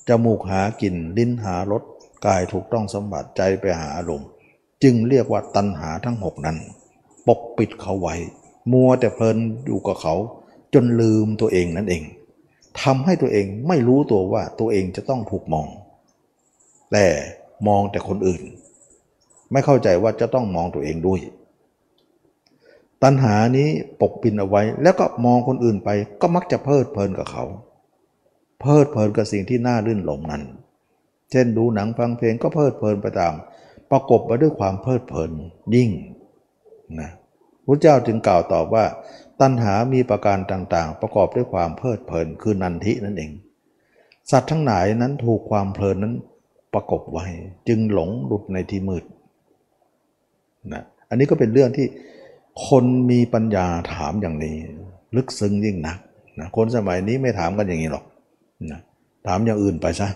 จมูกหากลิ่นลิ้นหารสกายถูกต้องสมบัติใจไปหาอารมณ์ จึงเรียกว่าตัณหาทั้งหกนั้น ปกปิดเขาไว้ มัวแต่เพลินอยู่กับเขา จนลืมตัวเองนั่นเองทำให้ตัวเองไม่รู้ตัวว่าตัวเองจะต้องถูกมอง แต่มองแต่คนอื่น ไม่เข้าใจว่าจะต้องมองตัวเองด้วย ตัณหานี้ปกปิดเอาไว้ แล้วก็มองคนอื่นไป ก็มักจะเพลิดเพลินกับเขา เพลิดเพลินกับสิ่งที่น่ารื่นหลงนั้น เช่นดูหนังฟังเพลงก็เพลิดเพลินไปตาม ประกบไปด้วยความเพลิดเพลินยิ่งนะพระเจ้าจึงกล่าวตอบว่า ตัณหามีประการต่างๆ ประกอบด้วยความเพลิดเพลินคือนันทินั่นเอง สัตว์ทั้งหลายนั้นถูกความเพลินนั้นประกบไว้ จึงหลงหลุดในที่มืดนะอันนี้ก็เป็นเรื่องที่ คนมีปัญญาถามอย่างนี้ ลึกซึ้งยิ่งนักนะคนสมัยนี้ไม่ถามกันอย่างนี้หรอกนะถามอย่างอื่นไปซะ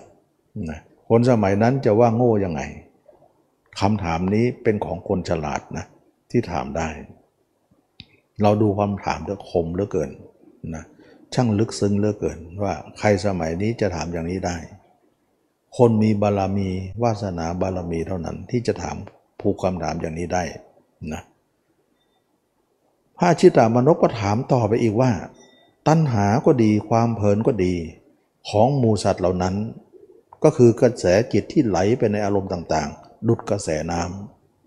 นะคนสมัยนั้นจะว่าโง่ยังไงคำถามนี้เป็นของคนฉลาดนะที่ถามได้ เราดูความถามเลือคมเหลือเกินนะช่างลึกซึ้งเหลือเกินว่าใครสมัยนี้จะถามอย่างนี้ได้ คนมีบารมีวาสนาบารมีเท่านั้นที่จะถามผูกคำถามอย่างนี้ได้นะ พระชิตามนกก็ถามต่อไปอีกว่า ตัณหาก็ดีความเพลินก็ดี ของมูสัตว์เหล่านั้น ก็คือกระแสจิตที่ไหลไปในอารมณ์ต่างๆ ดุดกระแสน้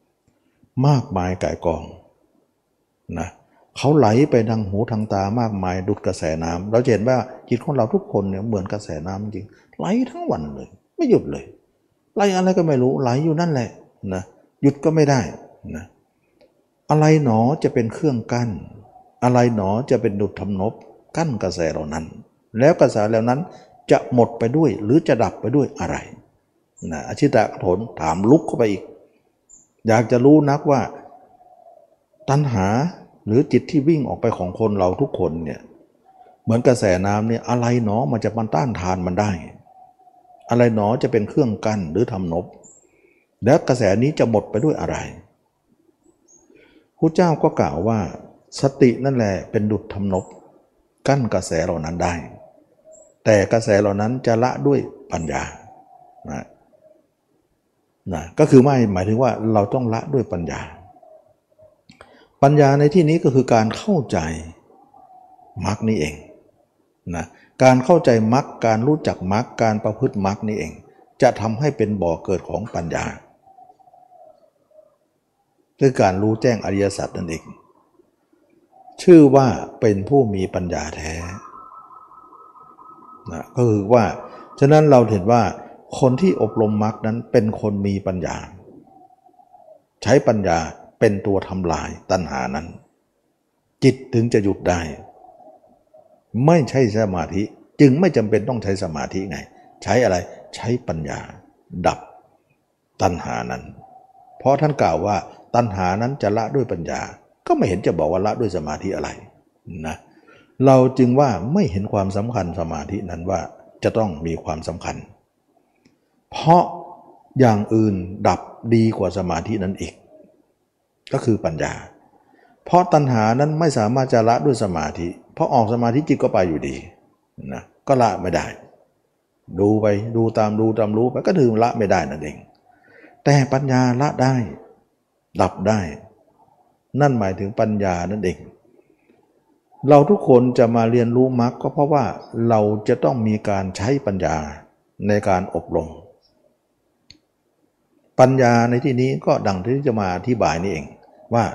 ำมากมายก่ายกองนะเขาไหลไปทางหูทางตามากมายดุดกระแสน้ำเราเห็นว่าจิตของเราทุกคนเนี่ยเหมือนกระแสน้ำจริงไหลทั้งวันเลย ไม่หยุดเลยไหลอะไรก็ไม่รู้ไหลอยู่นั่นแหละนะหยุดก็ไม่ได้นะ อะไรหนอจะเป็นเครื่องกั้น อะไรหนอจะเป็นดุดทำนบกั้นกระแสเหล่านั้น แล้วกระแสเหล่านั้นจะหมดไปด้วยหรือจะดับไปด้วยอะไรนะอชิตะโถนถามลุกเข้าไปอีก อยากจะรู้นักว่า ตัณหาหรือจิตที่วิ่งออกไปของคนเราทุกคนเนี่ยเหมือนกระแสน้ำเนี่ยอะไรหนอมันจะมันต้านทานมันได้ อะไรหนอจะเป็นเครื่องกั้นหรือทำนบ แล้วกระแสนี้จะหมดไปด้วยอะไร พระเจ้าก็กล่าวว่า สตินั่นแหละเป็นดุจทำนบกั้นกระแสเหล่านั้นได้ แต่กระแสเหล่านั้นจะละด้วยปัญญานะนะก็คือไม่หมายถึงว่าเราต้องละด้วยปัญญา ปัญญาในที่นี้ก็คือการเข้าใจมรรคนี่เองนะการเข้าใจมรรคการรู้จักมรรคการประพฤติมรรคนี่เอง จะทำให้เป็นบ่อเกิดของปัญญา คือการรู้แจ้งอริยสัจนั่นเองชื่อว่าเป็นผู้มีปัญญาแท้นะก็คือว่าฉะนั้นเราเห็นว่าคนที่อบรมมรรคนั้นเป็นคนมีปัญญา ใช้ปัญญาเป็นตัวทำลายตัณหานั้น จิตถึงจะหยุดได้ ไม่ใช่สมาธิจึงไม่จำเป็นต้องใช้สมาธิไง ใช้อะไรใช้ปัญญา ดับตัณหานั้น เพราะท่านกล่าวว่า ตัณหานั้นจะละด้วยปัญญา ก็ไม่เห็นจะบอกว่าละด้วยสมาธิอะไรนะเราจึงว่าไม่เห็นความสำคัญสมาธินั้นว่าจะต้องมีความสำคัญ เพราะอย่างอื่นดับดีกว่าสมาธินั้นอีก ก็คือปัญญา เพราะตัณหานั้นไม่สามารถจะละด้วยสมาธิ เพราะออกสมาธิจิตก็ไปอยู่ดีนะก็ละไม่ได้ ดูไปดูตามดูตามรู้ไปก็ถือละไม่ได้นั่นเอง แต่ปัญญาละได้ ดับได้ นั่นหมายถึงปัญญานั่นเอง เราทุกคนจะมาเรียนรู้มรรคก็เพราะว่าเราจะต้องมีการใช้ปัญญาในการอบรม ปัญญาในที่นี้ก็ดังที่จะมาอธิบายนี่เองว่า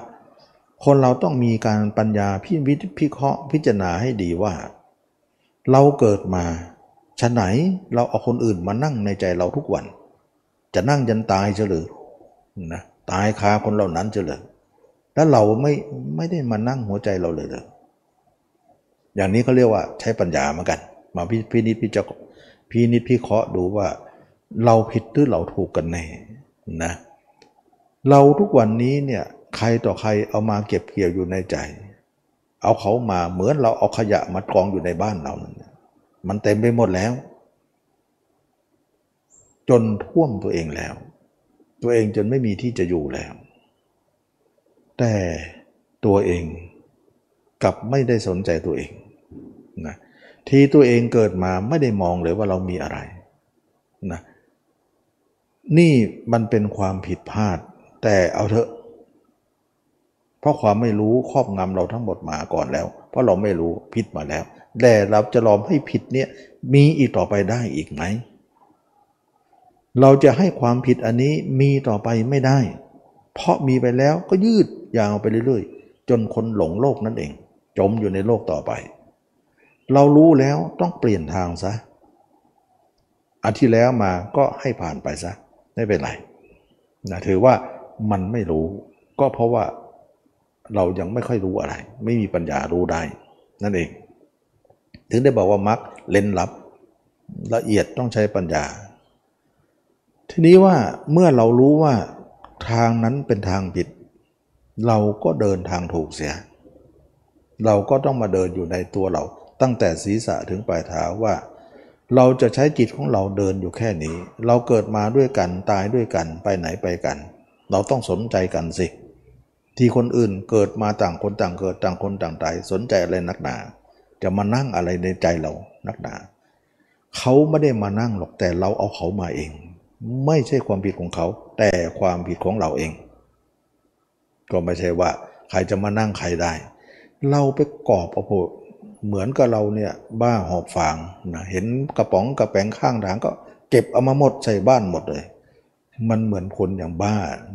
คนเราต้องมีการปัญญาพิวิพิเคราะห์พิจารณาให้ดีว่า เราเกิดมาชะไหนเราเอาคนอื่นมานั่งในใจเราทุกวัน จะนั่งยันตายเฉลือนะ ตายคาคนเหล่านั้นจะเลยแล้วเราไม่ไม่ได้มานั่งหัวใจเราเลยเลย อย่างนี้เขาเรียกว่าใช้ปัญญาเหมือนกัน มาพิพนิจพิจารพินิจพิเคราะห์ดูว่า เราผิดหรือเราถูกกันแน่นะ เราทุกวันนี้เนี่ยใครต่อใครเอามาเก็บเกี่ยวอยู่ในใจ เอาเขามาเหมือนเราเอาขยะมากองอยู่ในบ้านเรานั่นมันเต็มไปหมดแล้ว จนท่วมตัวเองแล้ว ตัวเองจนไม่มีที่จะอยู่แล้ว แต่ตัวเองกลับไม่ได้สนใจตัวเองนะที่ตัวเองเกิดมาไม่ได้มองเลยว่าเรามีอะไรนะนี่มันเป็นความผิดพลาด แต่เอาเถอะ เพราะความไม่รู้ครอบงำเราทั้งหมดมาก่อนแล้ว เพราะเราไม่รู้ผิดมาแล้ว แต่เราจะลอมให้ผิดเนี่ยมีอีกต่อไปได้อีกไหม เราจะให้ความผิดอันนี้มีต่อไปไม่ได้ เพราะมีไปแล้วก็ยืดยาวไปเรื่อยๆ จนคนหลงโลกนั่นเอง จมอยู่ในโลกต่อไป เรารู้แล้วต้องเปลี่ยนทางซะอันที่แล้วมาก็ให้ผ่านไปซะไม่เป็นไรนะถือว่ามันไม่รู้ ก็เพราะว่าเรายังไม่ค่อยรู้อะไร ไม่มีปัญญารู้ได้ นั่นเอง ถึงได้บอกว่ามักเล่นลับละเอียดต้องใช้ปัญญา ทีนี้ว่าเมื่อเรารู้ว่าทางนั้นเป็นทางผิด เราก็เดินทางถูกเสีย เราก็ต้องมาเดินอยู่ในตัวเรา ตั้งแต่ศีรษะถึงปลายเท้าว่า เราจะใช้จิตของเราเดินอยู่แค่นี้ เราเกิดมาด้วยกันตายด้วยกันไปไหนไปกัน เราต้องสนใจกันสิ ที่คนอื่นเกิดมาต่างคนต่างเกิดต่างคนต่างตายสนใจอะไรนักหนา จะมานั่งอะไรในใจเรานักหนาเขาไม่ได้มานั่งหรอกแต่เราเอาเขามาเอง ไม่ใช่ความผิดของเขา แต่ความผิดของเราเอง ก็ไม่ใช่ว่า ใครจะมานั่งใครได้ เราไปกอบเอาโพเหมือนกับเราเนี่ยบ้าหอบฟางนะเห็นกระป๋องกระแป้งข้างทางก็เก็บเอามาหมดใส่บ้านหมดเลย มันเหมือนคนอย่างบ้า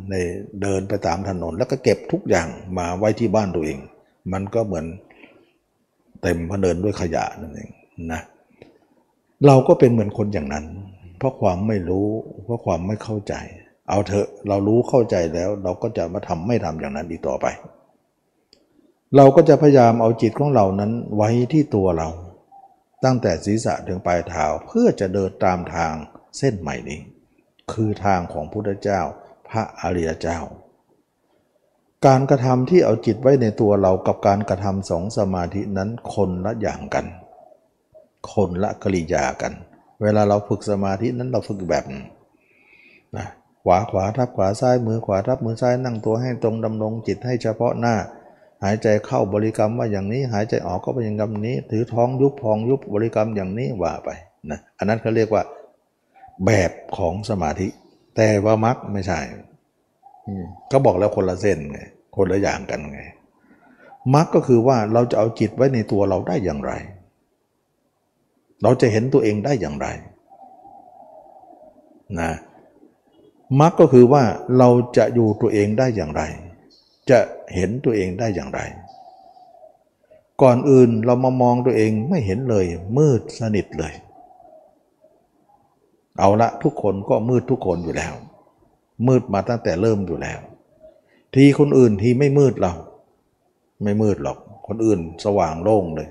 ในเดินไปตามถนน แล้วก็เก็บทุกอย่างมาไว้ที่บ้านตัวเอง มันก็เหมือนเต็มพเดินด้วยขยะนั่นเองนะเราก็เป็นเหมือนคนอย่างนั้น เพราะความไม่รู้เพราะความไม่เข้าใจ เอาเถอะเรารู้เข้าใจแล้ว เราก็จะมาทำไม่ทำอย่างนั้นอีกต่อไป เราก็จะพยายามเอาจิตของเรานั้นไว้ที่ตัวเรา ตั้งแต่ศีรษะถึงปลายเท้าเพื่อจะเดินตามทางเส้นใหม่นี้ คือทางของพุทธเจ้า พระอริยเจ้า การกระทำที่เอาจิตไว้ในตัวเรากับการกระทำสองสมาธินั้นคนละอย่างกัน คนละกริยากัน เวลาเราฝึกสมาธินั้นเราฝึกแบบนะขวาขวาทับขวาซ้ายมือขวาทับมือซ้ายนั่งตัวให้ตรงดำรงจิตให้เฉพาะหน้า หายใจเข้าบริกรรมว่าอย่างนี้ หายใจออกก็เป็นอย่างนี้ ถือท้องยุบพองยุบบริกรรมอย่างนี้ว่าไปนะอันนั้นเขาเรียกว่าแบบของสมาธิ แต่ว่ามักไม่ใช่ก็บอกแล้วคนละเส้นไงคนละอย่างกันไงมักก็คือว่าเราจะเอาจิตไว้ในตัวเราได้อย่างไร เราจะเห็นตัวเองได้อย่างไรนะมรรคก็คือว่าเราจะอยู่ตัวเองได้อย่างไร จะเห็นตัวเองได้อย่างไร ก่อนอื่นเรามามองตัวเองไม่เห็นเลย มืดสนิทเลย เอาละทุกคนก็มืดทุกคนอยู่แล้ว มืดมาตั้งแต่เริ่มอยู่แล้ว ทีคนอื่นทีไม่มืดเรา ไม่มืดหรอก คนอื่นสว่างโล่งเลย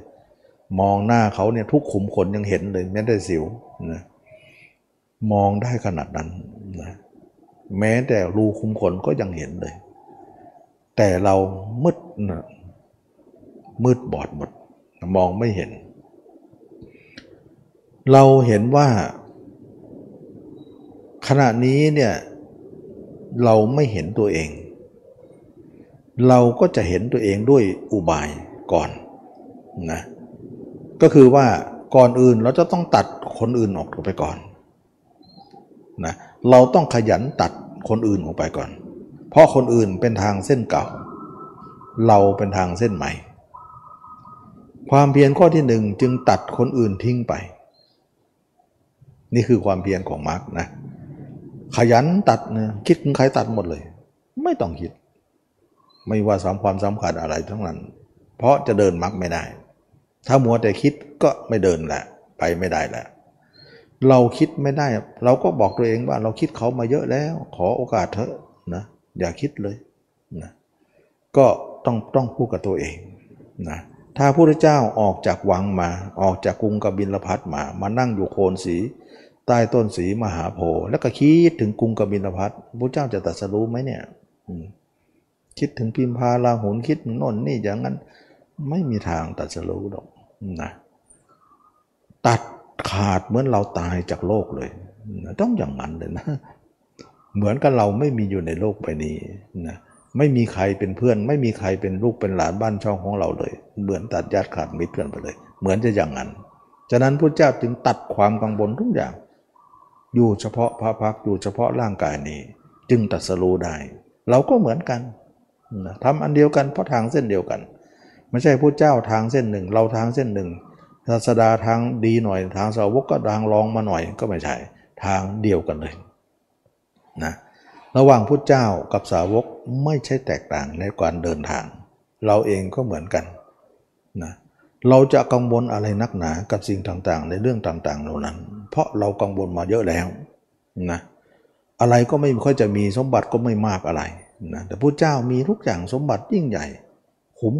มองหน้าเขาเนี่ยทุกขุมขนยังเห็นเลยแม้แต่สิวนะมองได้ขนาดนั้นนะแม้แต่รูขุมขนก็ยังเห็นเลย แต่เรามืดนะมืดบอดหมด มองไม่เห็น เราเห็นว่า ขณะนี้เนี่ยเราไม่เห็นตัวเอง เราก็จะเห็นตัวเองด้วยอุบายก่อนนะ ก็คือว่าก่อนอื่นเราจะต้องตัดคนอื่นออกไปก่อนนะเราต้องขยันตัดคนอื่นออกไปก่อน เพราะคนอื่นเป็นทางเส้นเก่า เราเป็นทางเส้นใหม่ ความเพียรข้อที่หนึ่งจึงตัดคนอื่นทิ้งไป นี่คือความเพียรของมาร์กนะ ขยันตัดนะคิดถึงใครตัดหมดเลย ไม่ต้องคิด ไม่ว่าสามความสำคัญอะไรทั้งนั้น เพราะจะเดินมักไม่ได้ ถ้ามัวแต่คิดก็ไม่เดินแหละ ไปไม่ได้แหละ เราคิดไม่ได้ เราก็บอกตัวเองว่าเราคิดเขามาเยอะแล้ว ขอโอกาสเถอะนะ อย่าคิดเลยนะก็ต้องต้องพูดกับตัวเองนะถ้าพระพุทธเจ้าออกจากวังมาออกจากกรุงกบิลพัทมา มานั่งอยู่โคนสีใต้ต้นสีมหาโพธิ์แล้วก็คิดถึงกรุงกบิลพัทพระเจ้าจะตรัสรู้ไหมเนี่ยคิดถึงพิมพาลาหุนคิดถึงนนนี่อย่างนั้น ไม่มีทางตรัสรู้หรอก นะตัดขาดเหมือนเราตายจากโลกเลยนะต้องอย่างนั้นเลยนะ เหมือนกับเราไม่มีอยู่ในโลกใบนี้นะไม่มีใครเป็นเพื่อน ไม่มีใครเป็นลูกเป็นหลานบ้านช่องของเราเลย เหมือนตัดญาติขาดมิตรเพื่อนไปเลย เหมือนจะอย่างนั้น ฉะนั้นพระเจ้าจึงตัดความกังวลทุกอย่าง อยู่เฉพาะพระพักอยู่เฉพาะร่างกายนี้ จึงตัดสรู้ได้ เราก็เหมือนกันทำอันเดียวกันเพราะทางเส้นเดียวกัน ไม่ใช่พระเจ้าทางเส้นหนึ่ง เราทางเส้นหนึ่งศาสดาทางดีหน่อย ทางสาวกก็ทางรองมาหน่อยก็ไม่ใช่ทางเดียวกันเลยนะระหว่างพุทธเจ้ากับสาวกไม่ใช่แตกต่างในการเดินทาง เราเองก็เหมือนกันนะเราจะกังวลอะไรนักหนากับสิ่งต่างๆ ในเรื่องต่างๆเหล่านั้น เพราะเรากังวลมาเยอะแล้วนะอะไรก็ไม่ค่อยจะมีสมบัติก็ไม่มากอะไรนะแต่พระเจ้ามีทุกอย่างสมบัติยิ่งใหญ่ขุม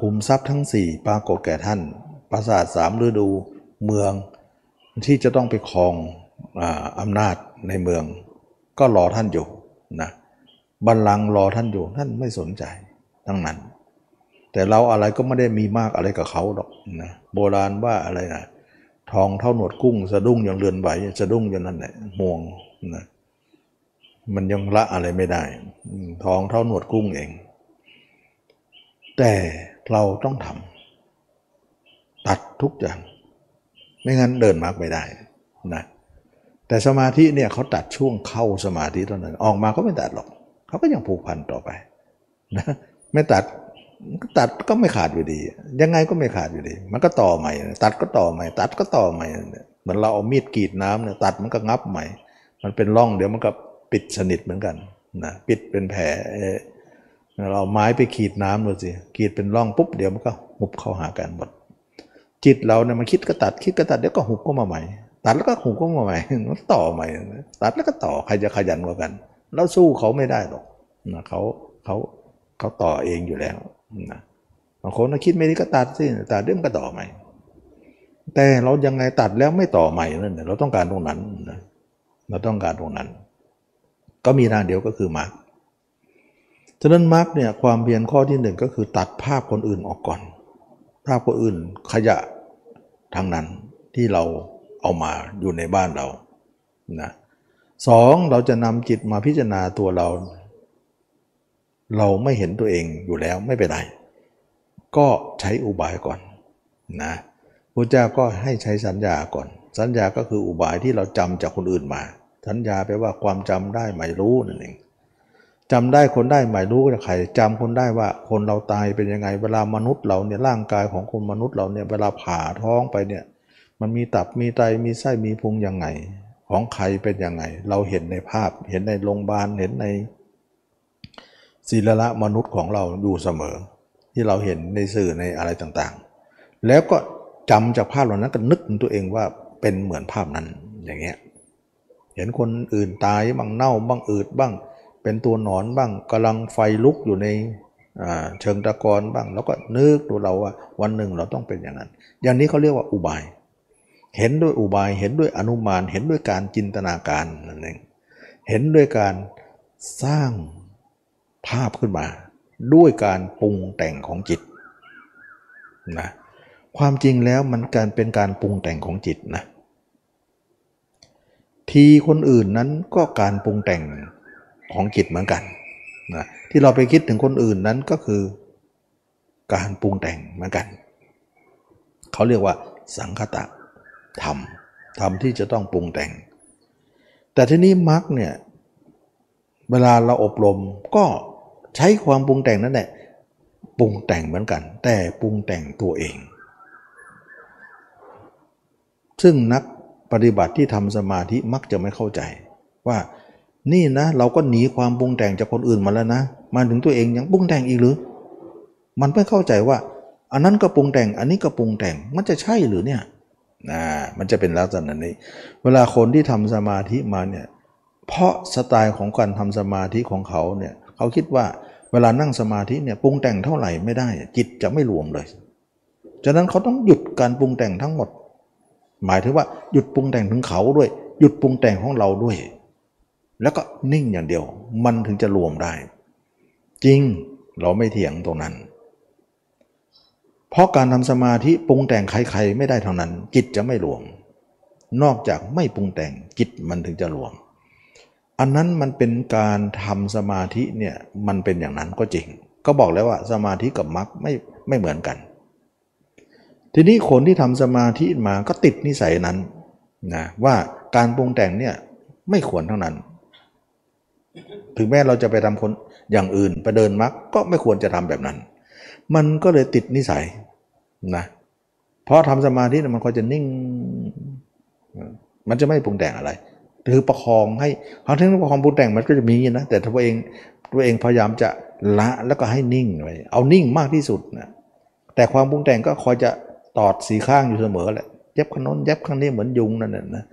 คุมทรัพย์ทั้ง 4 ปรากฏแก่ท่าน ปราสาทสามฤดูเมืองที่จะต้องไปครองอำนาจในเมือง ก็รอท่านอยู่นะบัลลังก์รอท่านอยู่ท่านไม่สนใจทั้งนั้น แต่เราอะไรก็ไม่ได้มีมากอะไรกับเขาหรอกนะโบราณว่าอะไรนะทองเท่าหนวดกุ้งสะดุ้งอยังเรือนไหวสะดุ้งอย่างนั้นแหละห่วงนะมันยังละอะไรไม่ได้ ทองเท่าหนวดกุ้งเอง แต่เราต้องทำตัดทุกอย่าง ไม่งั้นเดินมากไม่ได้นะแต่สมาธิเนี่ยเขาตัดช่วงเข้าสมาธิเท่านั้น ออกมาเขาไม่ตัดหรอกเขาก็ยังผูกพันต่อไปนะไม่ตัดตัดก็ไม่ขาดอยู่ดี ยังไงก็ไม่ขาดอยู่ดี มันก็ต่อใหม่ ตัดก็ต่อใหม่ ตัดก็ต่อใหม่เหมือนเราเอามีดกรีดน้ำเนี่ยตัดมันก็งับใหม่ มันเป็นร่องเดี๋ยวมันก็ปิดสนิทเหมือนกันนะปิดเป็นแผล เราไม้ไปขีดน้ำดูสิขีดเป็นร่องปุ๊บเดี๋ยวมันก็หุบเข้าหากันหมด จิตเราเนี่ยมันคิดก็ตัดคิดก็ตัดเดี๋ยวก็หุบก็มาใหม่ ตัดแล้วก็หุบก็มาใหม่มันต่อใหม่ตัดแล้วก็ต่อใครจะขยันกว่ากัน เราสู้เขาไม่ได้หรอกนะเขาเขาเขาต่อเองอยู่แล้วนะบางคนนะคิดไม่ดีก็ตัดสิตัดเดี๋ยวมันก็ต่อใหม่ แต่เรายังไงตัดแล้วไม่ต่อใหม่นั่นน่ะเราต้องการตรงนั้นนะเราต้องการตรงนั้น ก็มีทางเดียวก็คือมรรค ฉะนั้นมรรคเนี่ยความเพียรข้อที่หนึ่งก็คือตัดภาพคนอื่นออกก่อน ภาพคนอื่นขยะทั้งนั้นที่เราเอามาอยู่ในบ้านเรานะสองเราจะนำจิตมาพิจารณาตัวเรา เราไม่เห็นตัวเองอยู่แล้วไม่เป็นไร ก็ใช้อุบายก่อนนะพระเจ้าก็ให้ใช้สัญญาก่อน สัญญาก็คืออุบายที่เราจำจากคนอื่นมา สัญญาแปลว่าความจำได้หมายรู้นั่นเอง จำได้คนได้หมายรู้จากใครจำคนได้ว่าคนเราตายเป็นยังไง เวลามนุษย์เราเนี่ยร่างกายของคนมนุษย์เราเนี่ยเวลาผ่าท้องไปเนี่ยมันมีตับมีไตมีไส้มีพุงยังไง ของใครเป็นยังไง เราเห็นในภาพเห็นในโรงพยาบาลเห็นในศีลละมนุษย์ของเราอยู่เสมอ ที่เราเห็นในสื่อในอะไรต่างๆ แล้วก็จำจากภาพเหล่านั้นก็นึกถึงตัวเองว่าเป็นเหมือนภาพนั้นอย่างเงี้ยเห็นคนอื่นตายบ้างเน่าบ้างอืดบ้าง เป็นตัวหนอนบ้างกำลังไฟลุกอยู่ในเชิงตะกอนบ้าง แล้วก็นึกดูเราว่าวันหนึ่งเราต้องเป็นอย่างนั้น อย่างนี้เขาเรียกว่าอุบาย เห็นด้วยอุบายเห็นด้วยอนุมาน เห็นด้วยการจินตนาการนั่นเองเห็นด้วยการสร้างภาพขึ้นมา ด้วยการปรุงแต่งของจิตนะความจริงแล้วมันการเป็นการปรุงแต่งของจิตนะทีคนอื่นนั้นก็การปรุงแต่ง ของจิตเหมือนกันนะที่เราไปคิดถึงคนอื่นนั้นก็คือการปรุงแต่งเหมือนกัน เขาเรียกว่า สังคตะธรรมธรรมที่จะต้องปรุงแต่ง แต่ที่นี้มรรคเนี่ยเวลาเราอบรมก็ใช้ความปรุงแต่งนั่นแหละปรุงแต่งเหมือนกัน แต่ปรุงแต่งตัวเอง ซึ่งนักปฏิบัติที่ทำสมาธิมักจะไม่เข้าใจว่า นี่นะ เราก็หนีความปรุงแต่งจากคนอื่นมาแล้วนะ มาถึงตัวเองยังปรุงแต่งอีกหรือ มันไม่เข้าใจว่า อันนั้นก็ปรุงแต่ง อันนี้ก็ปรุงแต่ง มันจะใช่หรือเนี่ยนะมันจะเป็นลักษณะนี้ เวลาคนที่ทำสมาธิมาเนี่ย เพราะสไตล์ของการทำสมาธิของเขาเนี่ย เขาคิดว่าเวลานั่งสมาธิเนี่ยปรุงแต่งเท่าไหร่ไม่ได้ จิตจะไม่รวมเลย ฉะนั้นเขาต้องหยุดการปรุงแต่งทั้งหมด หมายถึงว่าหยุดปรุงแต่งถึงเขาด้วย หยุดปรุงแต่งของเราด้วย แล้วก็นิ่งอย่างเดียว มันถึงจะรวมได้ จริงเราไม่เถียงตรงนั้น เพราะการทำสมาธิปรุงแต่งใคร ๆ ไม่ได้เท่านั้น จิตจะไม่รวม นอกจากไม่ปรุงแต่งจิตมันถึงจะรวม อันนั้นมันเป็นการทำสมาธิเนี่ยมันเป็นอย่างนั้นก็จริง ก็บอกแล้วว่าสมาธิกับมรรคไม่ไม่เหมือนกัน ทีนี้คนที่ทำสมาธิมาก็ติดนิสัยนั้นนะว่าการปรุงแต่งเนี่ยไม่ควรเท่านั้น ถึงแม้เราจะไปทำคนอย่างอื่นไปเดินมรรคก็ไม่ควรจะทำแบบนั้น มันก็เลยติดนิสัยนะเพราะทำสมาธิมันก็จะนิ่ง มันจะไม่ปรุงแต่งอะไรคือประคองให้เขาถึงประคองปรุงแต่งมันก็จะมีนะแต่ตัวเองตัวเองพยายามจะละแล้วก็ให้นิ่งไว้เอานิ่งมากที่สุดนะแต่ความปรุงแต่งก็คอยจะตอดสีข้างอยู่เสมอแหละเย็บข้างน้นเย็บข้างนี้เหมือนยุงนั่นน่ะนะ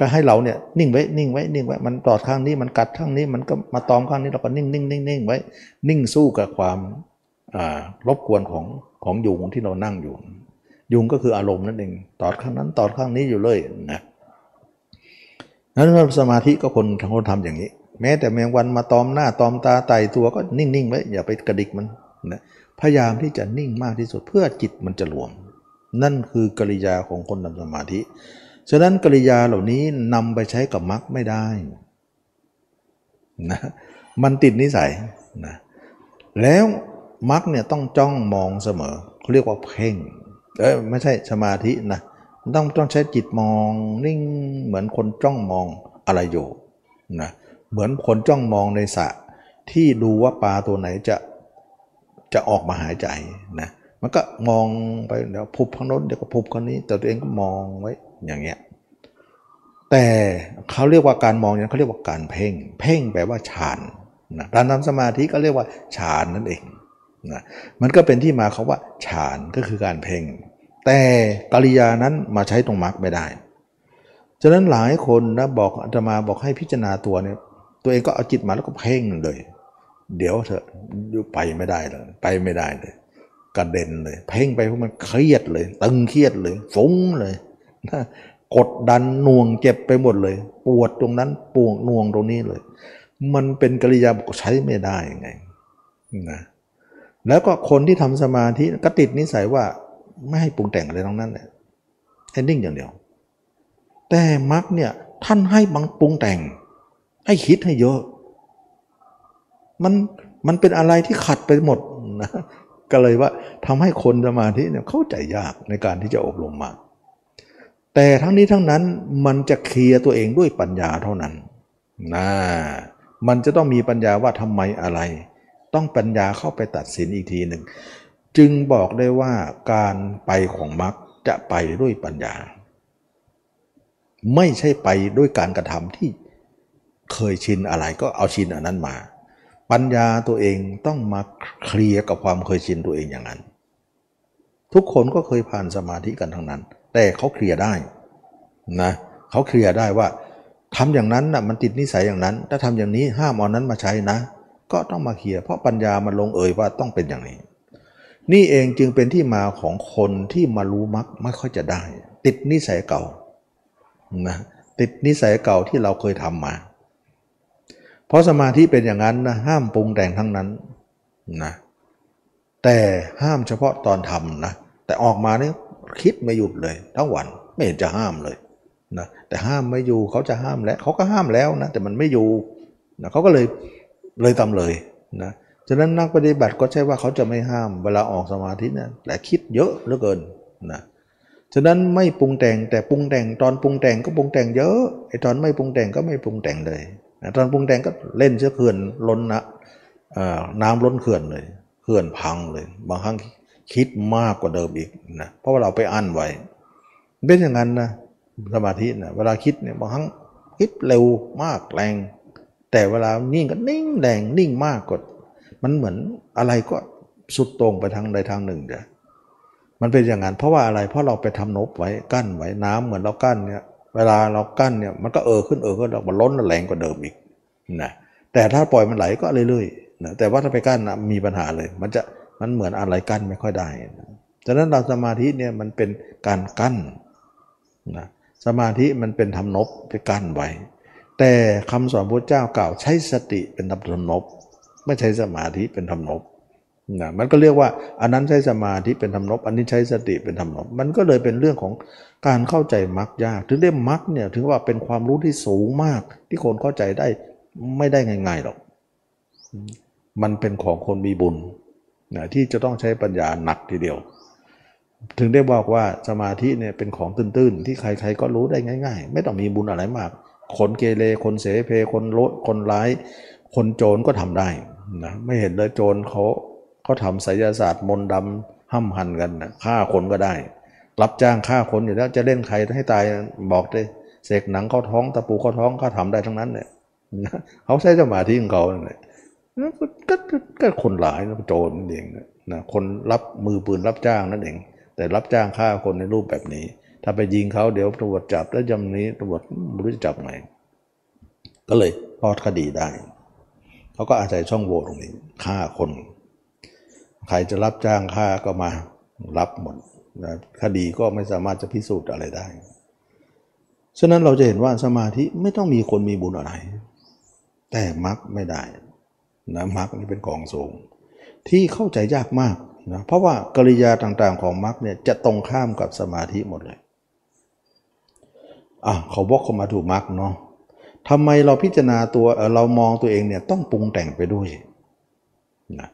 ก็ให้เราเนี่ยนิ่งไว้นิ่งไว้นิ่งไว้มันตอดข้างนี้มันกัดข้างนี้มันก็มาตอมข้างนี้เราก็นิ่งนิ่งนิ่งนิ่งไว้ นิ่งสู้กับความรบกวนของของยุงที่เรานั่งอยู่ ยุงก็คืออารมณ์นั่นเองตอดข้างนั้นตอดข้างนี้อยู่เลยนะนั้นสมาธิก็คนทั้งคนทำอย่างนี้ แม้แต่แมงวันมาตอมหน้าตอมตาไต่ตัวก็นิ่งๆไว้อย่าไปกระดิกมันนะพยายามที่จะนิ่งมากที่สุดเพื่อจิตมันจะรวม นั่นคือกริยาของคนทำสมาธิ ฉะนั้นกริยาเหล่านี้นำไปใช้กับมรรคไม่ได้นะมันติดนิสัยนะแล้วมรรคเนี่ยต้องจ้องมองเสมอเขาเรียกว่าเพ่งเออไม่ใช่สมาธินะต้องต้องใช้จิตมองนิ่งเหมือนคนจ้องมองอะไรอยู่นะเหมือนคนจ้องมองในสระที่ดูว่าปลาตัวไหนจะจะออกมาหายใจนะมันก็มองไปเดี๋ยวพุบข้างโน้นเดี๋ยวก็พุบข้างนี้ แต่ตัวเองก็มองไว้ อย่างเงี้ยแต่เขาเรียกว่าการมองนี่ยเขาเรียกว่าการเพ่ง เพ่งแปลว่าฌานนะการทำสมาธิก็เรียกว่าฌานนั่นเองนะมันก็เป็นที่มาเขาว่าฌานก็คือการเพ่ง แต่กริยานั้นมาใช้ตรงมรรคไม่ได้ฉะนั้นหลายคนนะบอกจะมาบอกให้พิจารณาตัวเนี่ย ตัวเองก็เอาจิตมาแล้วก็เพ่งเลย เดี๋ยวเถอะไปไม่ได้เลย ไปไม่ได้เลยกระเด็นเลย เพ่งไปเพราะมันเครียดเลย ตึงเครียดเลยฟุ้งเลย กดดันหน่วงเจ็บไปหมดเลย ปวดตรงนั้นปวงน่วงตรงนี้เลย มันเป็นกริยาใช้ไม่ได้ไงนะแล้วก็คนที่ทำสมาธิก็ติดนิสัยว่าไม่ให้ปรุงแต่งอะไรทั้งนั้นแหละให้นิ่งอย่างเดียว แต่มักเนี่ยท่านให้บังปรุงแต่ง ให้คิดให้เยอะ มันมันเป็นอะไรที่ขัดไปหมดนะก็เลยว่าทำให้คนสมาธิเนี่ยเข้าใจยากในการที่จะอบรมมา แต่ทั้งนี้ทั้งนั้นมันจะเคลียร์ตัวเองด้วยปัญญาเท่านั้นนะมันจะต้องมีปัญญาว่าทำไมอะไร ต้องปัญญาเข้าไปตัดสินอีกทีหนึ่ง จึงบอกได้ว่าการไปของมรรคจะไปด้วยปัญญา ไม่ใช่ไปด้วยการกระทำที่เคยชินอะไรก็เอาชินอันนั้นมา ปัญญาตัวเองต้องมาเคลียร์กับความเคยชินตัวเองอย่างนั้น ทุกคนก็เคยผ่านสมาธิกันทั้งนั้น แต่เขาเคลียร์ได้นะเขาเคลียร์ได้ว่าทำอย่างนั้นนะมันติดนิสัยอย่างนั้น ถ้าทำอย่างนี้ห้ามเอานั้นมาใช้นะ ก็ต้องมาเคลียร์เพราะปัญญามันลงเอยว่าต้องเป็นอย่างนี้ นี่เองจึงเป็นที่มาของคนที่มารู้มักไม่ค่อยจะได้ ติดนิสัยเก่านะติดนิสัยเก่าที่เราเคยทำมา เพราะสมาธิเป็นอย่างนั้นนะห้ามปรุงแต่งทั้งนั้นนะแต่ห้ามเฉพาะตอนทำนะแต่ออกมาเนี่ย คิดไม่หยุดเลย ทั้งวันไม่เห็นจะห้ามเลยนะแต่ห้ามไม่อยู่เขาจะห้ามแล้วเขาก็ห้ามแล้วนะแต่มันไม่อยู่นะเขาก็เลยเลยตำเลยนะฉะนั้นนักปฏิบัติก็ใช่ว่าเขาจะไม่ห้ามเวลาออกสมาธินะแต่คิดเยอะเหลือเกินนะฉะนั้นไม่ปรุงแต่งแต่ปรุงแต่งตอนปรุงแต่งก็ปรุงแต่งเยอะไอ้ตอนไม่ปรุงแต่งก็ไม่ปรุงแต่งเลยนะตอนปรุงแต่งก็เล่นเชื้อเขื่อนล้นนะน้ำล้นเขื่อนเลยเขื่อนพังเลย บางครั้ง คิดมากกว่าเดิมอีกนะเพราะว่าเราไปอั้นไว้เป็นอย่างนั้นนะสมาธินะเวลาคิดเนี่ยบางครั้งคิดเร็วมากแรง แต่เวลานิ่งก็นิ่งแรงนิ่งมากกว่ามันเหมือนอะไรก็สุดตรงไปทางใดทางหนึ่งเดียมันเป็นอย่างนั้นเพราะว่าอะไรเพราะเราไปทำนบไว้กั้นไว้น้ำเหมือนเรากั้นเนี่ยเวลาเรากั้นเนี่ยมันก็เออขึ้นเออขึ้นเรามันล้นแรงกว่าเดิมอีกนะแต่ถ้าปล่อยมันไหลก็เรื่อยๆนะแต่ว่าถ้าไปกั้นนะมีปัญหาเลย มันจะ มันเหมือนอะไรกั้นไม่ค่อยได้ฉะนั้นเราสมาธิเนี่ยมันเป็นการกั้นนะสมาธิมันเป็นทำนบไปกั้นไว้ แต่คำสอนพระเจ้ากล่าวใช้สติเป็นทำนบไม่ใช้สมาธิเป็นทำนบนะมันก็เรียกว่าอันนั้นใช้สมาธิเป็นทำนบอันนี้ใช้สติเป็นทำนบมันก็เลยเป็นเรื่องของการเข้าใจมรรคยาก ถึงได้มรรคเนี่ยถึงว่าเป็นความรู้ที่สูงมาก ที่คนเข้าใจได้ไม่ได้ง่ายๆหรอก มันเป็นของคนมีบุญ นะที่จะต้องใช้ปัญญาหนักทีเดียว ถึงได้บอกว่าสมาธิเนี่ยเป็นของตื้นๆ ที่ใครๆก็รู้ได้ง่าย ๆ ไม่ต้องมีบุญอะไรมาก คนเกเรคนเสเพคนโลคนร้าย คนโจรก็ทำได้นะไม่เห็นเลยโจรเขาเขาทำไสยศาสตร์มนต์ดำห้ำหันกันนะฆ่าคนก็ได้ รับจ้างฆ่าคนอยู่แล้วจะเล่นใครให้ตายบอกได้เสกหนังเข้าท้องตะปูเข้าท้องก็ทำได้ทั้งนั้นเนี่ยเขาใช้สมาธิของเขาเนี่ย ก็ก็คนหลายโจรนั่นเองนะคนรับมือปืนรับจ้างนั่นเอง แต่รับจ้างฆ่าคนในรูปแบบนี้ ถ้าไปยิงเขาเดี๋ยวตำรวจจับแล้วจำนี้ตำรวจไม่รู้จะจับไงก็เลยพอดคดีได้เขาก็อาศัยช่องโหว่ตรงนี้ฆ่าคน ใครจะรับจ้างฆ่าก็มารับหมดนะคดีก็ไม่สามารถจะพิสูจน์อะไรได้ ฉะนั้นเราจะเห็นว่าสมาธิไม่ต้องมีคนมีบุญอะไร แต่มรรคไม่ได้ นะมรรคนี่เป็นของสูง ที่เข้าใจยากมากนะเพราะว่ากริยาต่างๆของมรรคเนี่ยจะตรงข้ามกับสมาธิหมดเลยอะเขาบอกเขามาถูกมรรคเนาะทำไมเราพิจารณาตัวเรามองตัวเองเนี่ยต้องปรุงแต่งไปด้วยนะ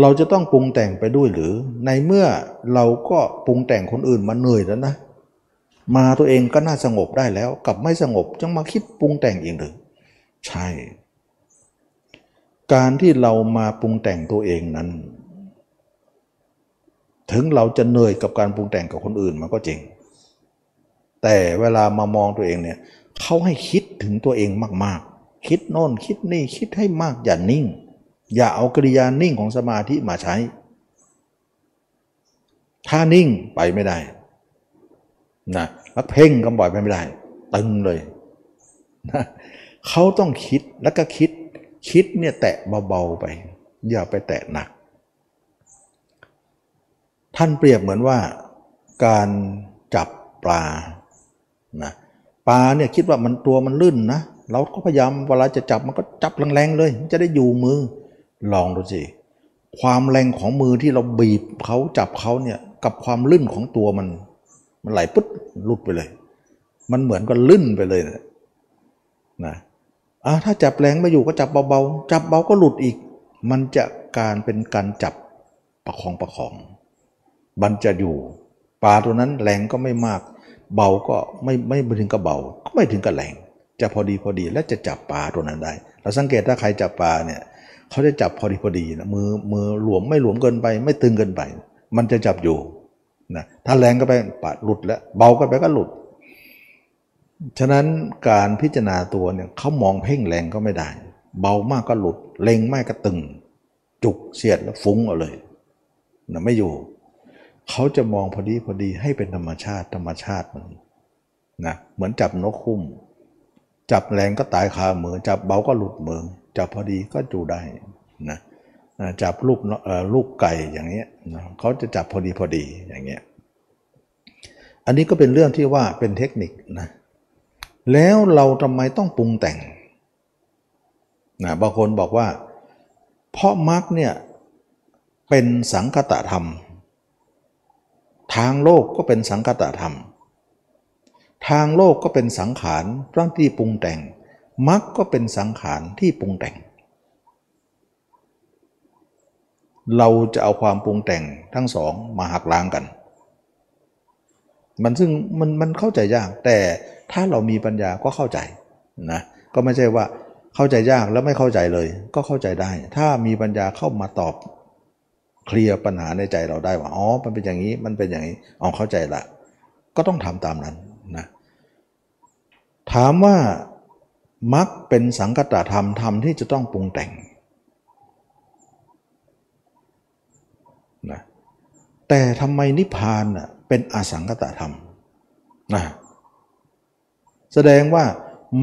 เราจะต้องปรุงแต่งไปด้วยหรือ ในเมื่อเราก็ปรุงแต่งคนอื่นมาเหนื่อยแล้วนะ มาตัวเองก็น่าสงบได้แล้วกับไม่สงบจังมาคิดปรุงแต่งอีกหรือใช่ การที่เรามาปรุงแต่งตัวเองนั้น ถึงเราจะเหนื่อยกับการปรุงแต่งกับคนอื่นมันก็จริง แต่เวลามามองตัวเองเนี่ยเขาให้คิดถึงตัวเองมากๆ คิดโน่นคิดนี่คิดให้มากอย่านิ่ง อย่าเอากริยานิ่งของสมาธิมาใช้ ถ้านิ่งไปไม่ได้นะแล้วเพ่งก็บ่อยไปไม่ได้ ตึงเลยนะเขาต้องคิดแล้วก็คิด คิดเนี่ยแตะเบาๆไป อย่าไปแตะหนัก ท่านเปรียบเหมือนว่าการจับปลานะปลาเนี่ยคิดว่ามันตัวมันลื่นนะเราก็พยายามเวลาจะจับมันก็จับแรงๆเลยมันจะได้อยู่มือลองดูสิความแรงของมือที่เราบีบเขาจับเขาเนี่ยกับความลื่นของตัวมัน มันไหลปุ๊บลุดไปเลย มันเหมือนกับลื่นไปเลยนะนะ อะถ้าจับแรงไม่อยู่ก็จับเบาๆ จับเบาก็หลุดอีก มันจะการเป็นการจับประคองประคอง มันจะอยู่ปลาตัวนั้นแรงก็ไม่มาก เบาก็ไม่ไม่ถึงกับเบา ก็ไม่ถึงกับแรง จะพอดีพอดีและจะจับปลาตัวนั้นได้ เราสังเกตถ้าใครจับปลาเนี่ยเขาจะจับพอดีพอดีนะมือมือหลวมไม่หลวมเกินไป ไม่ตึงเกินไป มันจะจับอยู่นะถ้าแรงก็ไปปาหลุดแล้ว เบาก็ไปก็หลุด ฉะนั้นการพิจารณาตัวเนี่ยเขามองเพ่งแรงก็ไม่ได้ เบามากก็หลุดเล็งมากก็ตึง จุกเสียดแล้วฟุ้งเอาเลยนะไม่อยู่ เขาจะมองพอดีพอดีให้เป็นธรรมชาติธรรมชาติมันนะเหมือนจับนกคุ้ม จับแรงก็ตายคามือ จับเบาก็หลุดมือ จับพอดีก็จูได้นะจับลูกลูกไก่อย่างเงี้ยนะเขาจะจับพอดีพอดีอย่างเงี้ยอันนี้ก็เป็นเรื่องที่ว่าเป็นเทคนิคนะ แล้วเราทำไมต้องปรุงแต่งนะบางคนบอกว่า เพราะมรรคเนี่ยเป็นสังคตธรรม ทางโลกก็เป็นสังคตธรรม ทางโลกก็เป็นสังขารร่างที่ปรุงแต่งมรรคก็เป็นสังขารที่ปรุงแต่ง เราจะเอาความปรุงแต่งทั้งสองมาหักล้างกัน มันซึ่งมันมันเข้าใจยากแต่ ถ้าเรามีปัญญาก็เข้าใจนะก็ไม่ใช่ว่าเข้าใจยากแล้วไม่เข้าใจเลย ก็เข้าใจได้ ถ้ามีปัญญาเข้ามาตอบเคลียร์ปัญหาในใจเราได้ว่าอ๋อมันเป็นอย่างนี้มันเป็นอย่างนี้อ๋อเข้าใจละ ก็ต้องทำตามนั้นนะถามว่ามักเป็นสังกตธรรมธรรมที่จะต้องปรุงแต่งนะแต่ทำไมนิพพานเป็นอสังกตธรรมนะ แสดงว่า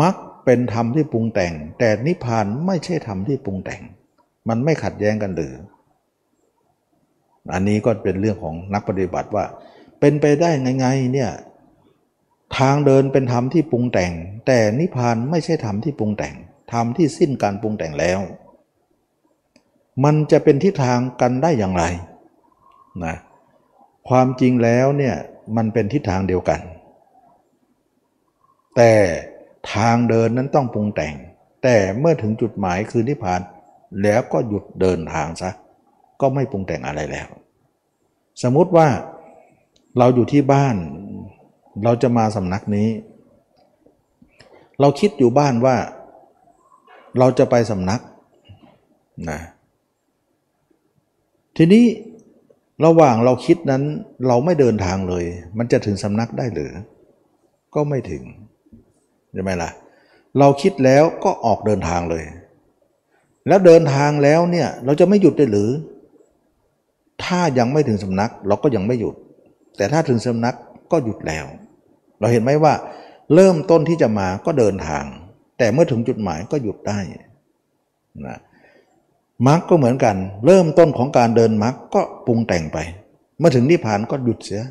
มักเป็นธรรมที่ปรุงแต่ง แต่นิพพานไม่ใช่ธรรมที่ปรุงแต่ง มันไม่ขัดแย้งกันหรือ อันนี้ก็เป็นเรื่องของนักปฏิบัติว่า เป็นไปได้ไงๆเนี่ยทางเดินเป็นธรรมที่ปรุงแต่ง แต่นิพพานไม่ใช่ธรรมที่ปรุงแต่งธรรมที่สิ้นการปรุงแต่งแล้ว มันจะเป็นทิศทางกันได้อย่างไรนะความจริงแล้วเนี่ยมันเป็นทิศทางเดียวกัน แต่ทางเดินนั้นต้องปรุงแต่ง แต่เมื่อถึงจุดหมายคือนิพพาน แล้วก็หยุดเดินทางซะ ก็ไม่ปรุงแต่งอะไรแล้ว สมมุติว่าเราอยู่ที่บ้าน เราจะมาสำนักนี้ เราคิดอยู่บ้านว่า เราจะไปสำนักนะทีนี้ระหว่างเราคิดนั้นเราไม่เดินทางเลย มันจะถึงสำนักได้หรือ ก็ไม่ถึง ใช่ไหมล่ะ เราคิดแล้วก็ออกเดินทางเลย แล้วเดินทางแล้วเนี่ยเราจะไม่หยุดได้หรือ ถ้ายังไม่ถึงสำนักเราก็ยังไม่หยุด แต่ถ้าถึงสำนักก็หยุดแล้ว เราเห็นไหมว่า เริ่มต้นที่จะมาก็เดินทาง แต่เมื่อถึงจุดหมายก็หยุดได้นะมรรคก็เหมือนกัน เริ่มต้นของการเดินมรรคก็ปรุงแต่งไป เมื่อถึงนิพพานก็หยุดเสีย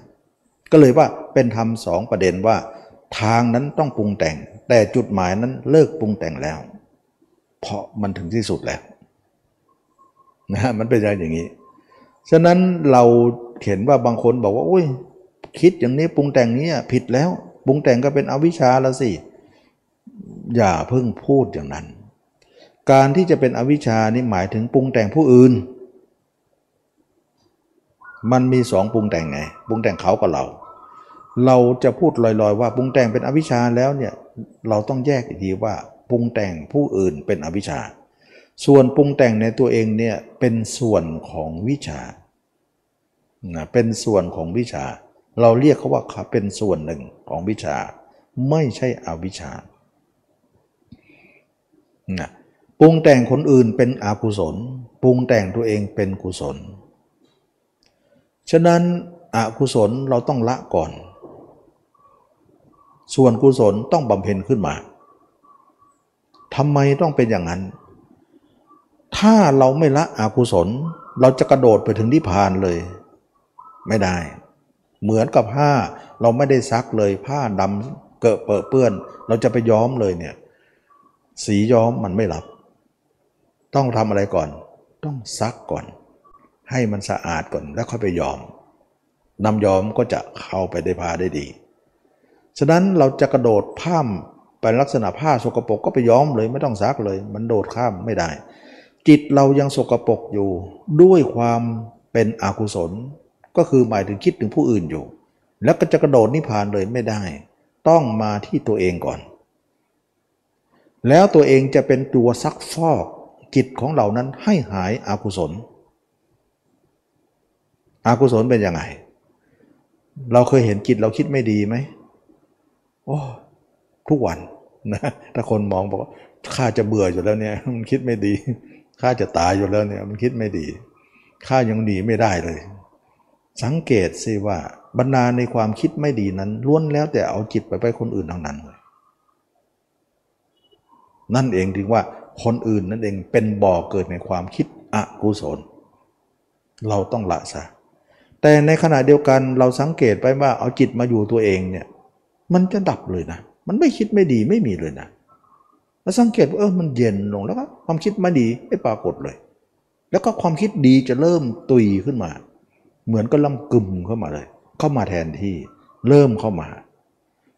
ก็เลยว่าเป็นธรรมสองประเด็นว่า ทางนั้นต้องปรุงแต่ง แต่จุดหมายนั้นเลิกปรุงแต่งแล้ว เพราะมันถึงที่สุดแล้วนะฮะมันเป็นอย่างนี้ ฉะนั้นเราเห็นว่าบางคนบอกว่าโอ้ยคิดอย่างนี้ปรุงแต่งนี้ผิดแล้วปรุงแต่งก็เป็นอวิชชาแล้วสิ อย่าเพิ่งพูดอย่างนั้น การที่จะเป็นอวิชชานี่หมายถึงปรุงแต่งผู้อื่น มันมีสองปรุงแต่งไง ปรุงแต่งเขากับเรา เราจะพูดลอยๆ ว่าปรุงแต่งเป็นอวิชชาแล้วเนี่ยเราต้องแยกอีกทีว่าปรุงแต่งผู้อื่นเป็นอวิชชา ส่วนปรุงแต่งในตัวเองเนี่ยเป็นส่วนของวิชานะเป็นส่วนของวิชา เราเรียกเขาว่าเป็นส่วนหนึ่งของวิชา ไม่ใช่อวิชชานะปรุงแต่งคนอื่นเป็นอกุศลปรุงแต่งตัวเองเป็นกุศล ฉะนั้นอกุศลเราต้องละก่อน ส่วนกุศลต้องบำเพ็ญขึ้นมาทำไมต้องเป็นอย่างนั้น ถ้าเราไม่ละอกุศล เราจะกระโดดไปถึงนิพพานเลย ไม่ได้ เหมือนกับผ้าเราไม่ได้ซักเลย ผ้าดำเกิดเปื้อน เราจะไปย้อมเลยเนี่ย สีย้อมมันไม่รับ ต้องทำอะไรก่อน ต้องซักก่อน ให้มันสะอาดก่อนแล้วค่อยไปย้อมน้ำย้อมก็จะเข้าไปได้ผ้าได้ดี ฉะนั้นเราจะกระโดดผ้ามเป็นลักษณะผ้าสกปรกก็ไปย้อมเลยไม่ต้องซักเลย มันโดดข้ามไม่ได้ จิตเรายังสกปรกอยู่ ด้วยความเป็นอกุศล ก็คือหมายถึงคิดถึงผู้อื่นอยู่ แล้วก็จะกระโดดนิพพานเลยไม่ได้ ต้องมาที่ตัวเองก่อน แล้วตัวเองจะเป็นตัวซักฟอกจิตของเรานั้นให้หายอากุศลอากุศลเป็นยังไง เราเคยเห็นจิตเราคิดไม่ดีไหม โอ้ทุกวันนะถ้าคนมองบอกว่าข้าจะเบื่ออยู่แล้วเนี่ย มันคิดไม่ดีข้าจะตายอยู่แล้วเนี่ย มันคิดไม่ดีข้ายังหนีไม่ได้เลย สังเกตสิว่าบรรดาในความคิดไม่ดีนั้นล้วนแล้วแต่เอาจิตไปไปคนอื่นทั้งนั้นเลยนั่นเองถึงว่าคนอื่นนั่นเองเป็นบ่อเกิดในความคิดอกุศล เราต้องละซะแต่ในขณะเดียวกันเราสังเกตไปว่าเอาจิตมาอยู่ตัวเองเนี่ย มันจะดับเลยนะ มันไม่คิดไม่ดีไม่มีเลยนะ แล้วสังเกตว่าเออมันเย็นลงแล้วก็ความคิดไม่ดีไม่ปรากฏเลย แล้วก็ความคิดดีจะเริ่มตุยขึ้นมา เหมือนก็ลำกึมเข้ามาเลย เข้ามาแทนที่เริ่มเข้ามา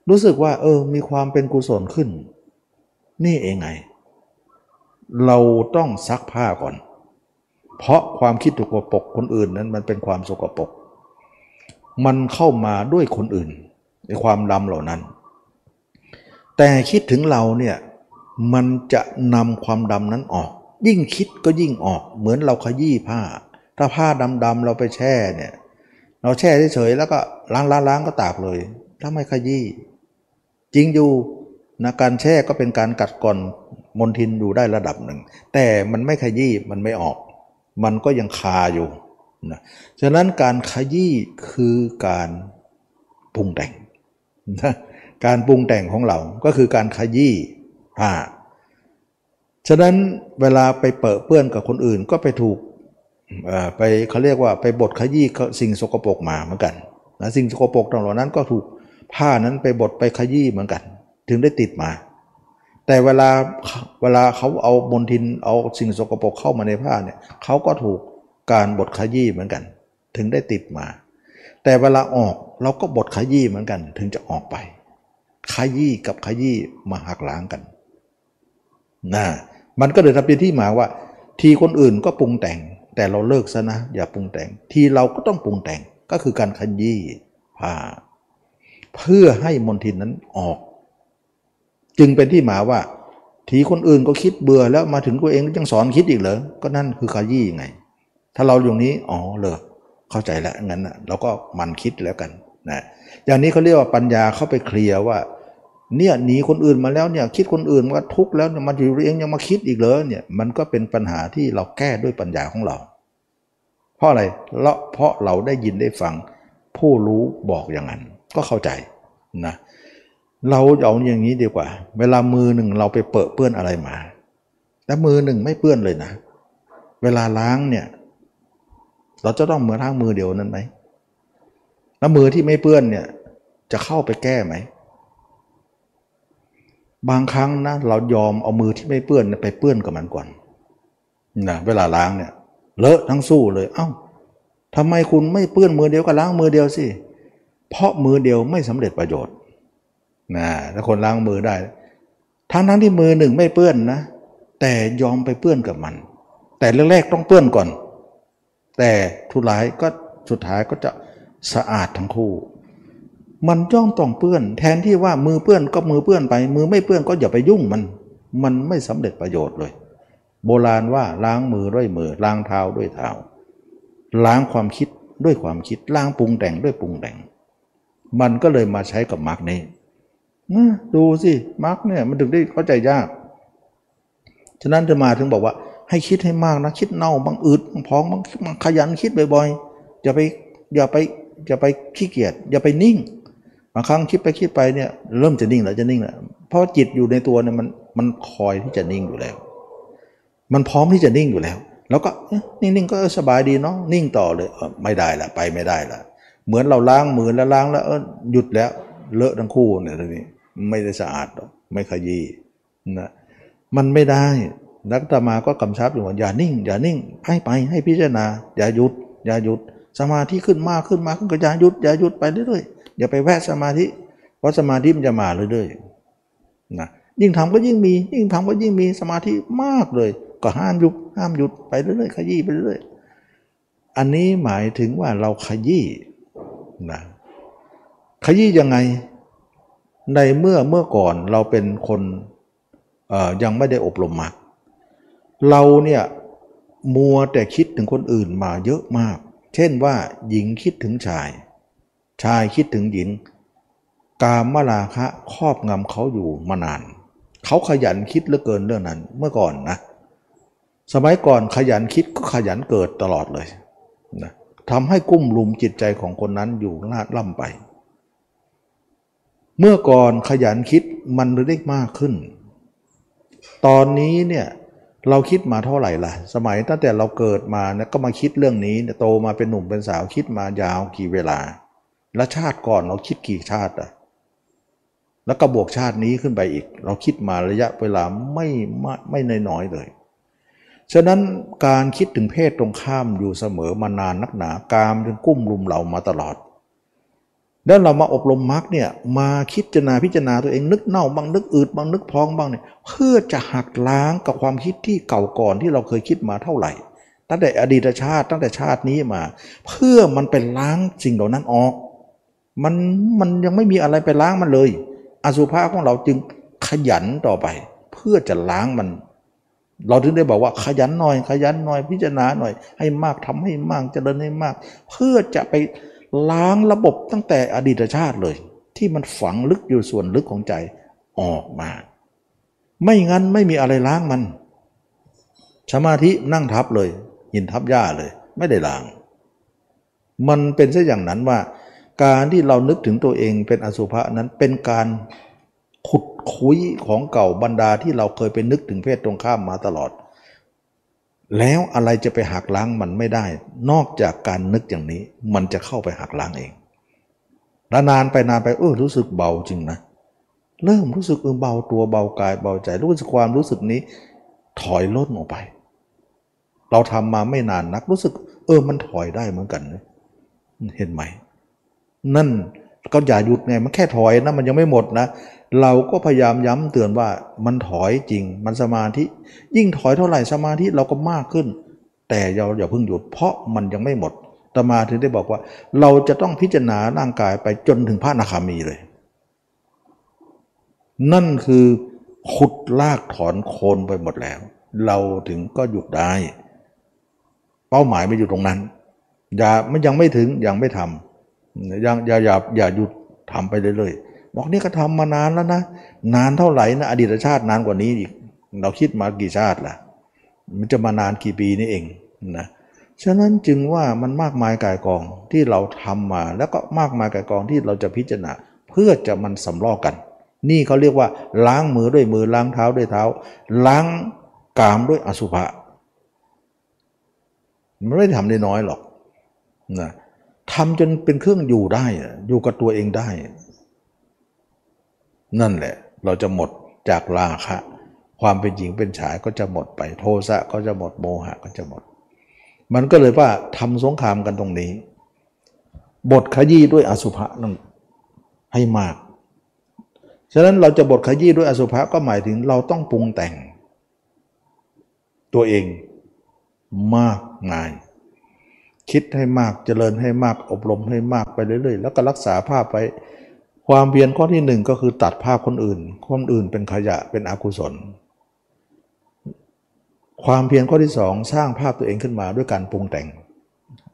รู้สึกว่า เออ มีความเป็นกุศลขึ้น นี่เองไง เราต้องซักผ้าก่อน เพราะความคิดถูกปกคนอื่นนั้นมันเป็นความสกปรกมันเข้ามาด้วยคนอื่น ในความดำเหล่านั้น แต่คิดถึงเราเนี่ยมันจะนำความดำนั้นออก ยิ่งคิดก็ยิ่งออก เหมือนเราขยี้ผ้า ถ้าผ้าดำๆเราไปแช่เนี่ย เราแช่เฉยๆแล้วก็ล้างล้างก็ตากเลย ถ้าไม่ขยี้จริงอยู่นะการแช่ก็เป็นการกัดก่อนมนทินอยู่ได้ระดับหนึ่ง แต่มันไม่ขยี้มันไม่ออก มันก็ยังคาอยู่นะฉะนั้นการขยี้คือการปรุงแต่ง การปรุงแต่งของเราก็คือการขยี้ผ้าฉะนั้นเวลาไปเปิดเปื้อนกับคนอื่นก็ไปถูกไปเขาเรียกว่าไปบดขยี้สิ่งสกปรกมาเหมือนกันนะสิ่งสกปรกต่างเหล่านั้นก็ถูกผ้านั้นไปบดไปขยี้เหมือนกัน ถึงได้ติดมา แต่เวลาเวลาเขาเอาบนทินเอาสิ่งสกปรกเข้ามาในผ้าเนี่ยเขาก็ถูกการบดขยี้เหมือนกัน ถึงได้ติดมา แต่เวลาออก เราก็บดขยี้เหมือนกัน ถึงจะออกไปขยี้กับขยี้มาหักล้างกันนะมันก็เลยทำเป็นที่มาว่า ทีคนอื่นก็ปรุงแต่ง แต่เราเลิกซะนะ อย่าปรุงแต่ง ทีเราก็ต้องปรุงแต่งก็คือการขยี้ผ้าเพื่อให้มนทินนั้นออก จึงเป็นที่มาว่า ทีคนอื่นก็คิดเบื่อแล้วมาถึงตัวเองยังสอนคิดอีกเหรอก็นั่นคือขยี้ไง ถ้าเราอย่างนี้อ๋อเลยเข้าใจแล้วงั้นเราก็มันคิดแล้วกัน นะอย่างนี้เขาเรียกว่าปัญญาเข้าไปเคลียร์ว่า เนี่ยหนีคนอื่นมาแล้วเนี่ยคิดคนอื่นว่าทุกข์แล้วมาอยู่เองยังมาคิดอีกเลยเนี่ยมันก็เป็นปัญหาที่เราแก้ด้วยปัญญาของเรา เพราะอะไรเพราะเราได้ยินได้ฟัง ผู้รู้บอกอย่างนั้น ก็เข้าใจนะเราเอาอย่างนี้ดีกว่า เวลามือหนึ่งเราไปเปิดเปื้อนอะไรมา แต่มือหนึ่งไม่เปื้อนเลยนะ เวลาล้างเนี่ย เราจะต้องมือล้างมือเดียวนั้นไหม แล้วมือที่ไม่เปื้อนเนี่ยจะเข้าไปแก้ไหม บางครั้งนะเรายอมเอามือที่ไม่เปื้อนไปเปื้อนกับมันก่อนนะเวลาล้างเนี่ยเลอะทั้งสู้เลย เอา้าทำไมคุณไม่เปื้อนมือเดียวก็ล้างมือเดียวสิ เพราะมือเดียวไม่สำเร็จประโยชน์นะถ้าคนล้างมือได้ ทั้งทั้งที่มือหนึ่งไม่เปื้อนนะ แต่ยอมไปเปื้อนกับมัน แต่แรกๆต้องเปื้อนก่อน แต่ทุลายก็สุดท้ายก็จะ สะอาดทั้งคู่ มันจ้องต้องเปื้อน แทนที่ว่ามือเปื้อนก็มือเปื้อนไป มือไม่เปื้อนก็อย่าไปยุ่งมัน มันไม่สำเร็จประโยชน์เลย โบราณว่าล้างมือด้วยมือล้างเท้าด้วยเท้าล้างความคิดด้วยความคิดล้างปรุงแต่งด้วยปรุงแต่ง มันก็เลยมาใช้กับมรรคนี้ดูสิมรรคเนี่ยมันถึงได้เข้าใจยาก ฉะนั้นจะมาถึงบอกว่า ให้คิดให้มากนะคิดเน่าบางอึดบางพองบางบางขยันคิดบ่อยๆอย่าไปอย่าไป อย่าไปขี้เกียจอย่าไปนิ่งบางครั้งคิดไปคิดไปเนี่ยเริ่มจะนิ่งแล้วจะนิ่งแล้วเพราะจิตอยู่ในตัวเนี่ยมันมันคอยที่จะนิ่งอยู่แล้ว มันพร้อมที่จะนิ่งอยู่แล้ว แล้วก็นิ่งๆก็สบายดีเนาะนิ่งต่อเลยไม่ได้ละไปไม่ได้ละเหมือนเราล้างมือแล้วล้างแล้วเออหยุดแล้วเลอะทั้งคู่เนี่ยทีนี้ไม่ได้สะอาดไม่ขยี้นะมันไม่ได้นักตมาก็กำชับอยู่ว่าอย่านิ่ง อย่านิ่งให้ไปให้พิจารณา อย่าหยุด อย่าหยุด สมาธิขึ้นมากขึ้นมาขึ้นก็อย่าหยุดอย่าหยุดไปเรื่อยๆอย่าไปแวะสมาธิ เพราะสมาธิมันจะมาเรื่อยๆนะยิ่งทำก็ยิ่งมี ยิ่งทำก็ยิ่งมีสมาธิมากเลย ก็ห้ามหยุดห้ามหยุดไปเรื่อยๆขยี้ไปเรื่อยๆอันนี้หมายถึงว่าเราขยี้นะขยี้ยังไงในเมื่อเมื่อก่อนเราเป็นคนยังไม่ได้อบรมมากเราเนี่ยมัวแต่คิดถึงคนอื่นมาเยอะมาก เช่นว่าหญิงคิดถึงชาย ชายคิดถึงหญิง กามราคะครอบงำเขาอยู่มานาน เขาขยันคิดเหลือเกินเรื่องนั้นเมื่อก่อนนะ สมัยก่อนขยันคิดก็ขยันเกิดตลอดเลยนะทำให้กุ้มลุมจิตใจของคนนั้นอยู่ลาดล่ำไป เมื่อก่อนขยันคิดมันได้มากขึ้น ตอนนี้เนี่ย เราคิดมาเท่าไหร่ล่ะ สมัยตั้งแต่เราเกิดมาเนี่ยก็มาคิดเรื่องนี้โตมาเป็นหนุ่มเป็นสาวคิดมายาวกี่เวลา แล้วชาติก่อนเราคิดกี่ชาติอะแล้วก็บวกชาตินี้ขึ้นไปอีก เราคิดมาระยะเวลาไม่ไม่ไม่น้อยเลย ฉะนั้นการคิดถึงเพศตรงข้ามอยู่เสมอมานานนักหนา กามถึงกุ้มลุมเรามาตลอด แล้วเรามาอบรมมรรคเนี่ยมาคิดจนาพิจารณาตัวเองนึกเน่าบ้างนึกอืดบ้างนึกพองบ้างเนี่ยเพื่อจะหักล้างกับความคิดที่เก่าก่อนที่เราเคยคิดมาเท่าไหร่ ตั้งแต่อดีตชาติตั้งแต่ชาตินี้มา เพื่อมันเป็นล้างสิ่งเหล่านั้นออก มันมันยังไม่มีอะไรไปล้างมันเลย อสุภะของเราจึงขยันต่อไป เพื่อจะล้างมัน เราถึงได้บอกว่าขยันหน่อยขยันหน่อยพิจารณาหน่อย ให้มากทำให้มากจเจริญให้มาก เพื่อจะไป ล้างระบบตั้งแต่อดีตชาติเลย ที่มันฝังลึกอยู่ส่วนลึกของใจออกมา ไม่งั้นไม่มีอะไรล้างมันสมาธินั่งทับเลยหินทับหญ้าเลย ไม่ได้ล้าง มันเป็นซะอย่างนั้นว่า การที่เรานึกถึงตัวเองเป็นอสุภะนั้นเป็นการขุดคุยของเก่าบรรดาที่เราเคยไปนึกถึงเพศตรงข้ามมาตลอด แล้วอะไรจะไปหักล้างมันไม่ได้ นอกจากการนึกอย่างนี้ มันจะเข้าไปหักล้างเองแล้วนานไปนานไปเออรู้สึกเบาจริงนะ เริ่มรู้สึกเออเบาตัวเบากายเบาใจ รู้สึกความรู้สึกนี้ ถอยล่นออกไป เราทำมาไม่นานนักรู้สึก เออมันถอยได้เหมือนกันเห็นไหม นั่นก็อย่าหยุดไงมันแค่ถอยนะมันยังไม่หมดนะ เราก็พยายามย้ำเตือนว่ามันถอยจริง มันสมาธิ ยิ่งถอยเท่าไหร่สมาธิเราก็มากขึ้น แต่เราอย่าเพิ่งหยุด เพราะมันยังไม่หมดตมาถึงได้บอกว่า เราจะต้องพิจารณาร่างกายไปจนถึงพระนาคามีเลย นั่นคือขุดลากถอนโคนไปหมดแล้ว เราถึงก็หยุดได้ เป้าหมายไม่อยู่ตรงนั้น อย่าไมันยังไม่ถึงยังไม่ทำยังอย่าอย่าอย่าหยุดทำไปเรื่อยๆ บอกนี่ก็ทำมานานแล้วนะ นานเท่าไหร่นะอดีตชาตินานกว่านี้อีก เราคิดมากี่ชาติล่ะ มันจะมานานกี่ปีนี่เองนะฉะนั้นจึงว่ามันมากมายกายกองที่เราทำมา แล้วก็มากมายกายกองที่เราจะพิจารณาเพื่อจะมันสำลอกกัน นี่เขาเรียกว่าล้างมือด้วยมือล้างเท้าด้วยเท้า ล้างกามด้วยอสุภะมันไม่ได้ทำได้น้อยหรอกนะทำจนเป็นเครื่องอยู่ได้อยู่กับตัวเองได้ นั่นแหละ เราจะหมดจากราคะ ความเป็นหญิงเป็นชายก็จะหมดไปโทสะก็จะหมดโมหะก็จะหมด มันก็เลยว่าทำสงครามกันตรงนี้ บทขยี้ด้วยอสุภะนั่นให้มาก ฉะนั้นเราจะบทขยี้ด้วยอสุภะก็หมายถึงเราต้องปรุงแต่ง ตัวเองมากงาย คิดให้มากเจริญให้มากอบรมให้มากไปเรื่อยๆ แล้วก็รักษาภาพไป ความเพียรข้อที่หนึ่งก็คือตัดภาพคนอื่น คนอื่นเป็นขยะเป็นอกุศล ความเพียรข้อที่สองสร้างภาพตัวเองขึ้นมาด้วยการปรุงแต่ง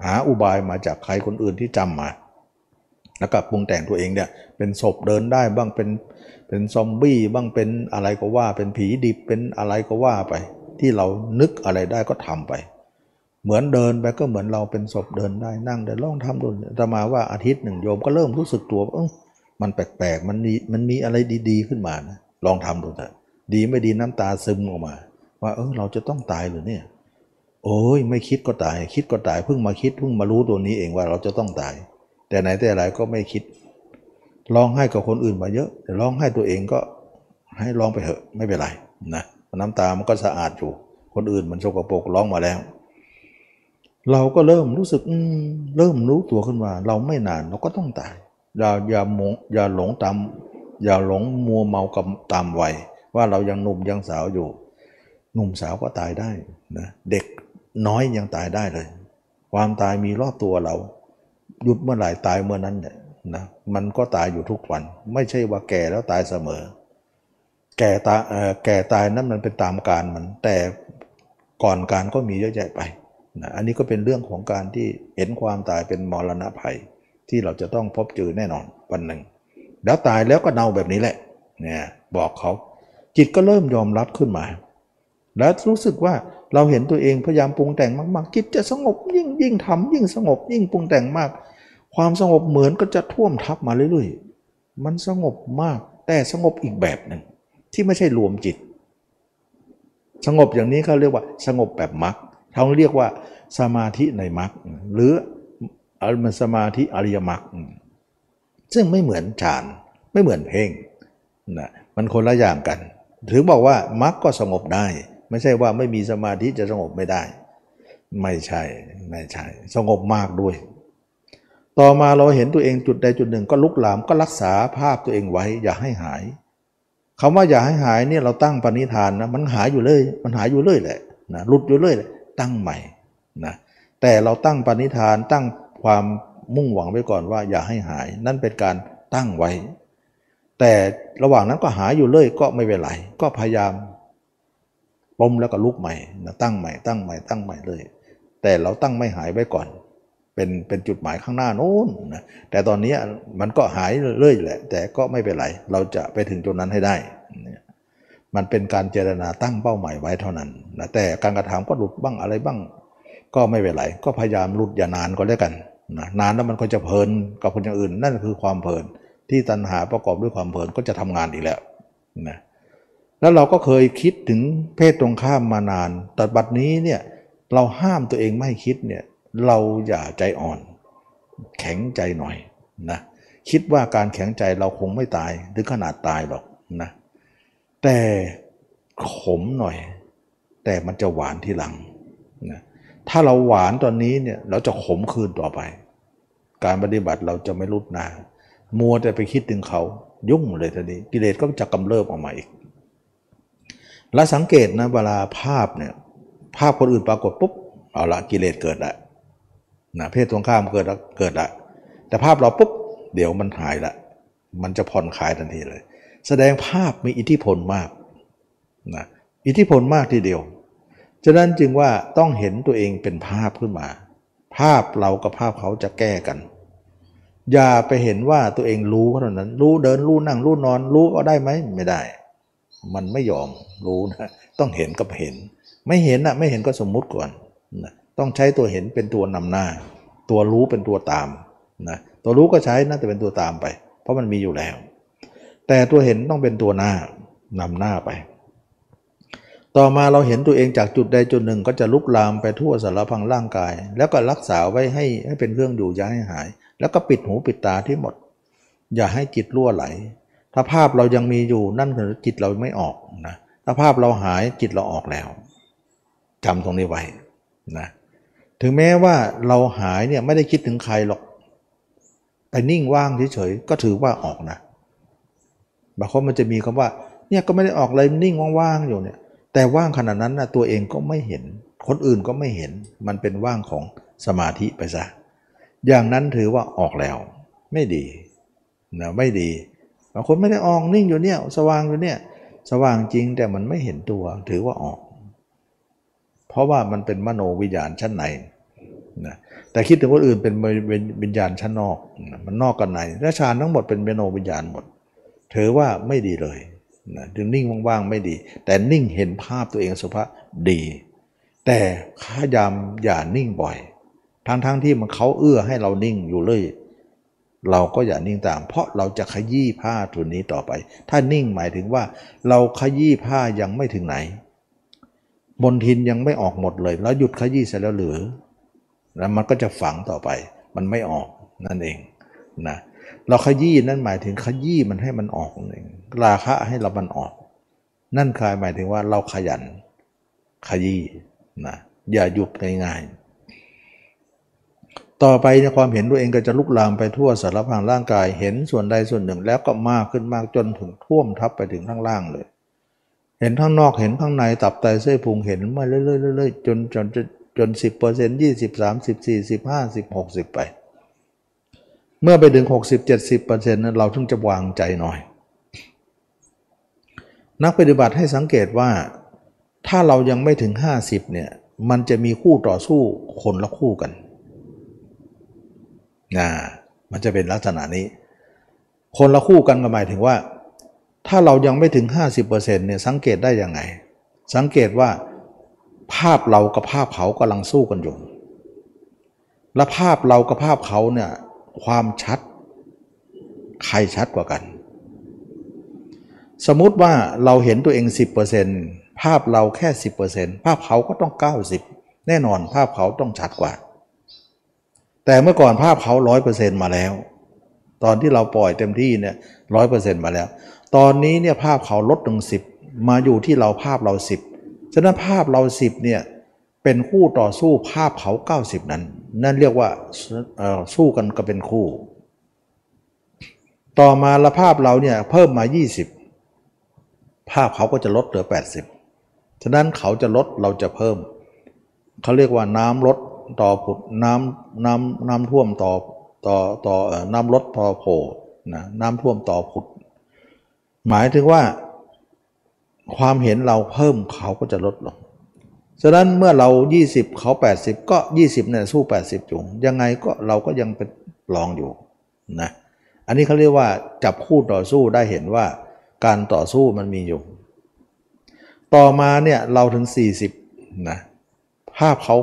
หาอุบายมาจากใครคนอื่นที่จำมา แล้วก็ปรุงแต่งตัวเองเนี่ยเป็นศพเดินได้บ้างเป็นเป็นซอมบี้บ้างเป็นอะไรก็ว่าเป็นผีดิบเป็นอะไรก็ว่าไป ที่เรานึกอะไรได้ก็ทำไป เหมือนเดินไปก็เหมือนเราเป็นศพเดินได้นั่งเดินลองทำดูจะมาว่าอาทิตย์หนึ่งโยมก็เริ่มรู้สึกตัวเออ มันแปลกๆ มันมีมันมีอะไรดีๆขึ้นมานะ ลองทำดูเถอะดีไม่ดีน้ำตาซึมออกมา ว่าเออเราจะต้องตายหรือเนี่ย โอ้ยไม่คิดก็ตาย คิดก็ตายเพิ่งมาคิดเพิ่งมารู้ตัวนี้เองว่าเราจะต้องตาย แต่ไหนแต่ไรก็ไม่คิดร้องไห้กับคนอื่นมาเยอะแต่ร้องไห้ตัวเองก็ให้ร้องไปเถอะไม่เป็นไรนะน้ำตามันก็สะอาดอยู่ คนอื่นมันโชกโปรกร้องมาแล้ว เราก็เริ่มรู้สึกเริ่มรู้ตัวขึ้นมา เราไม่นานเราก็ต้องตาย อย่าอย่าหมงอย่าหลงตามอย่าหลงมัวเมากับตามวัยว่าเรายังหนุ่มยังสาวอยู่ หนุ่มสาวก็ตายได้นะเด็กน้อยยังตายได้เลย ความตายมีรอบตัวเราหยุดเมื่อไหร่ตายเมื่อนั้นเนี่ยนะมันก็ตายอยู่ทุกวัน ไม่ใช่ว่าแก่แล้วตายเสมอ แก่ตายแก่ตายนั้นมันเป็นตามการมัน แต่ก่อนการก็มีเยอะแยะไปนะอันนี้ก็เป็นเรื่องของการที่เห็นความตายเป็นมรณะภัย ที่เราจะต้องพบเจอแน่นอนวันหนึ่ง แล้วตายแล้วก็เน่าแบบนี้แหละเนี่ยบอกเขา จิตก็เริ่มยอมรับขึ้นมา แล้วรู้สึกว่าเราเห็นตัวเองพยายามปรุงแต่งมาก ๆ จิตจะสงบยิ่งยิ่งทำยิ่งสงบยิ่งปรุงแต่งมาก ความสงบเหมือนก็จะท่วมทับมาเรื่อยๆ มันสงบมากแต่สงบอีกแบบหนึ่งที่ไม่ใช่รวมจิต สงบอย่างนี้เขาเรียกว่า สงบแบบมรรคเขาเรียกว่าสมาธิในมรรคหรือ อรมสมาธิอริยมรรคซึ่งไม่เหมือนฌานไม่เหมือนเพ่งนะมันคนละอย่างกัน ถึงบอกว่ามรรคก็สงบได้ ไม่ใช่ว่าไม่มีสมาธิจะสงบไม่ได้ ไม่ใช่ไม่ใช่ สงบมากด้วย ต่อมาเราเห็นตัวเองจุดใดจุดหนึ่ง ก็ลุกลามก็รักษาภาพตัวเองไว้ อย่าให้หายคำว่าอย่าให้หายเนี่ยเราตั้งปณิธานนะมันหายอยู่เลยมันหายอยู่เลยแหละนะหลุดอยู่เลยแหละตั้งใหม่นะแต่เราตั้งปณิธานตั้ง ความมุ่งหวังไว้ก่อนว่าอย่าให้หาย นั่นเป็นการตั้งไว้ แต่ระหว่างนั้นก็หายอยู่เลยก็ไม่เป็นไรก็พยายามปมแล้วก็ลุกใหม่นะตั้งใหม่ตั้งใหม่ตั้งใหม่เลย แต่เราตั้งไม่หายไว้ก่อน เป็นเป็นจุดหมายข้างหน้าโน้นนะแต่ตอนนี้มันก็หายเรื่อยแหละ แต่ก็ไม่เป็นไร เราจะไปถึงจุดนั้นให้ได้มันเป็นการเจรนาตั้งเป้าหมายไว้เท่านั้นนะแต่การกระทำก็หลุดบ้างอะไรบ้าง ก็ไม่เป็นไรก็พยายามหลุดอย่านานก็แล้วกัน นะนานแล้วมันก็จะเพลินกับคนอย่างอื่น นั่นคือความเพลิน ที่ตัณหาประกอบด้วยความเพลินก็จะทำงานอีกแล้วนะแล้วเราก็เคยคิดถึงเพศตรงข้ามมานาน แต่บัดนี้เนี่ยเราห้ามตัวเองไม่คิดเนี่ยเราอย่าใจอ่อน แข็งใจหน่อยนะคิดว่าการแข็งใจเราคงไม่ตายถึงขนาดตายหรอกนะแต่ขมหน่อย แต่มันจะหวานทีหลังนะถ้าเราหวานตอนนี้เนี่ยเราจะขมคืนต่อไป การปฏิบัติเราจะไม่รุดนามัวแต่ไปคิดถึงเขายุ่งเลยทีนี้กิเลสก็จะกำเริบออกมาอีก แล้วสังเกตนะเวลาภาพเนี่ยภาพคนอื่นปรากฏปุ๊บเอาละกิเลสเกิดละนะเพศตรงข้ามเกิดละเกิดละแต่ภาพเราปุ๊บเดี๋ยวมันหายละ มันจะผ่อนคลายทันทีเลย แสดงภาพมีอิทธิพลมากนะอิทธิพลมากทีเดียว ฉะนั้นจึงว่าต้องเห็นตัวเองเป็นภาพขึ้นมา ภาพเรากับภาพเขาจะแก้กัน อย่าไปเห็นว่าตัวเองรู้เท่านั้น รู้เดินรู้นั่งรู้นอน รู้ก็ได้ไหมไม่ได้ มันไม่ยอมรู้นะต้องเห็นกับเห็น ไม่เห็นนะไม่เห็นก็สมมุติก่อนนะต้องใช้ตัวเห็นเป็นตัวนำหน้า ตัวรู้เป็นตัวตามนะตัวรู้ก็ใช้น่าจะเป็นตัวตามไป เพราะมันมีอยู่แล้ว แต่ตัวเห็นต้องเป็นตัวหน้านำหน้าไป ต่อมาเราเห็นตัวเองจากจุดใดจุดหนึ่งก็จะลุกลามไปทั่วสารพังร่างกาย แล้วก็รักษาไว้ให้ให้เป็นเครื่องอยู่อย่าให้หาย แล้วก็ปิดหูปิดตาที่หมด อย่าให้จิตรั่วไหล ถ้าภาพเรายังมีอยู่นั่นคือจิตเราไม่ออกนะถ้าภาพเราหายจิตเราออกแล้วจำตรงนี้ไว้นะถึงแม้ว่าเราหายเนี่ยไม่ได้คิดถึงใครหรอกไปนิ่งว่างเฉยๆก็ถือว่าออกนะบางคนมันจะมีคำว่าเนี่ยก็ไม่ได้ออกเลยนิ่งว่างๆอยู่เนี่ย แต่ว่างขนาดนั้นนะตัวเองก็ไม่เห็น คนอื่นก็ไม่เห็น มันเป็นว่างของสมาธิไปซะ อย่างนั้นถือว่าออกแล้ว ไม่ดีนะไม่ดีบางคนไม่ได้ออกนิ่งอยู่เนี่ย สว่างอยู่เนี่ย สว่างจริงแต่มันไม่เห็นตัวถือว่าออก เพราะว่ามันเป็นมโนวิญญาณชั้นในนะแต่คิดถึงคนอื่นเป็นวิญญาณชั้นนอก มันนอกกันในและฌานทั้งหมดเป็นมโนวิญญาณหมด ถือว่าไม่ดีเลย นะถึงนิ่งว่างๆไม่ดี แต่นิ่งเห็นภาพตัวเองสุภาพดี แต่พยายามอย่านิ่งบ่อย ทั้งๆทที่มันเขาเอื้อให้เรานิ่งอยู่เลย เราก็อย่านิ่งตาม เพราะเราจะขยี้ผ้าตัวนี้ต่อไป ถ้านิ่งหมายถึงว่า เราขยี้ผ้ายังไม่ถึงไหนบนทินยังไม่ออกหมดเลย แล้วหยุดขยี้เสร็จแล้วหรือแล้วมันก็จะฝังต่อไป มันไม่ออกนั่นเองนะเราขยี้นั่นหมายถึงขยี้มันให้มันออกนั่นเอง ราคะให้เรามันออก นั่นคายหมายถึงว่าเราขยัน ขยี้นะอย่าหยุดง่ายๆ ต่อไปในความเห็นตัวเองก็จะลุกลามไปทั่วสารพังร่างกาย เห็นส่วนใดส่วนหนึ่งแล้วก็มากขึ้นมากจนถึงท่วมทับไปถึงข้างล่างเลย เห็นข้างนอกเห็นข้างในตับไตเส้นพุงเห็นมาเรื่อยๆๆจนจนจนสิบเปอร์เซ็นต์ยี่สิบสามสิบสี่สิบห้าสิบหกสิบไป เมื่อไปถึงหกสิบเจ็ดสิบเปอร์เซ็นต์นั้นเราถึงจะวางใจหน่อย นักปฏิบัติให้สังเกตว่า ถ้าเรายังไม่ถึงห้าสิบเนี่ยมันจะมีคู่ต่อสู้คนละคู่กันนะมันจะเป็นลักษณะนี้ คนละคู่กันก็หมายถึงว่า ถ้าเรายังไม่ถึง 50%เนี่ยสังเกตได้ยังไง สังเกตว่าภาพเรากับภาพเขากำลังสู้กันอยู่และภาพเรากับภาพเขาเนี่ยความชัด ใครชัดกว่ากัน สมมุติว่าเราเห็นตัวเอง 10%ภาพเราแค่ 10%ภาพเขาก็ต้อง 90 แน่นอนภาพเขาต้องชัดกว่า แต่เมื่อก่อนภาพเขาร้อยเปอร์เซนต์มาแล้ว ตอนที่เราปล่อยเต็มที่เนี่ยร้อยเปอร์เซนต์มาแล้ว ตอนนี้เนี่ยภาพเขาลดลงสิบมาอยู่ที่เราภาพเราสิบฉะนั้นภาพเราสิบเนี่ยเป็นคู่ต่อสู้ภาพเขา 90 นั้น นั่นเรียกว่าสู้กันก็เป็นคู่ ต่อมาละภาพเราเนี่ยเพิ่มมา 20 ภาพเขาก็จะลดเหลือ 80 ฉะนั้นเขาจะลดเราจะเพิ่ม เขาเรียกว่าน้ำลดต่อผุดน้ำน้ำน้ำท่วมต่อต่อต่อน้ำลดพอโผล่นะน้ำท่วมต่อผุด หมายถึงว่าความเห็นเราเพิ่มเขาก็จะลดลง ฉะนั้นเมื่อเรา 20 เขา 80 ก็ 20เนี่ยสู้ 80จุงยังไงก็เราก็ยังเป็นรองอยู่นะ อันนี้เขาเรียกว่าจับคู่ต่อสู้ได้เห็นว่า การต่อสู้มันมีอยู่ ต่อมาเนี่ยเราถึง 40นะภาพเขา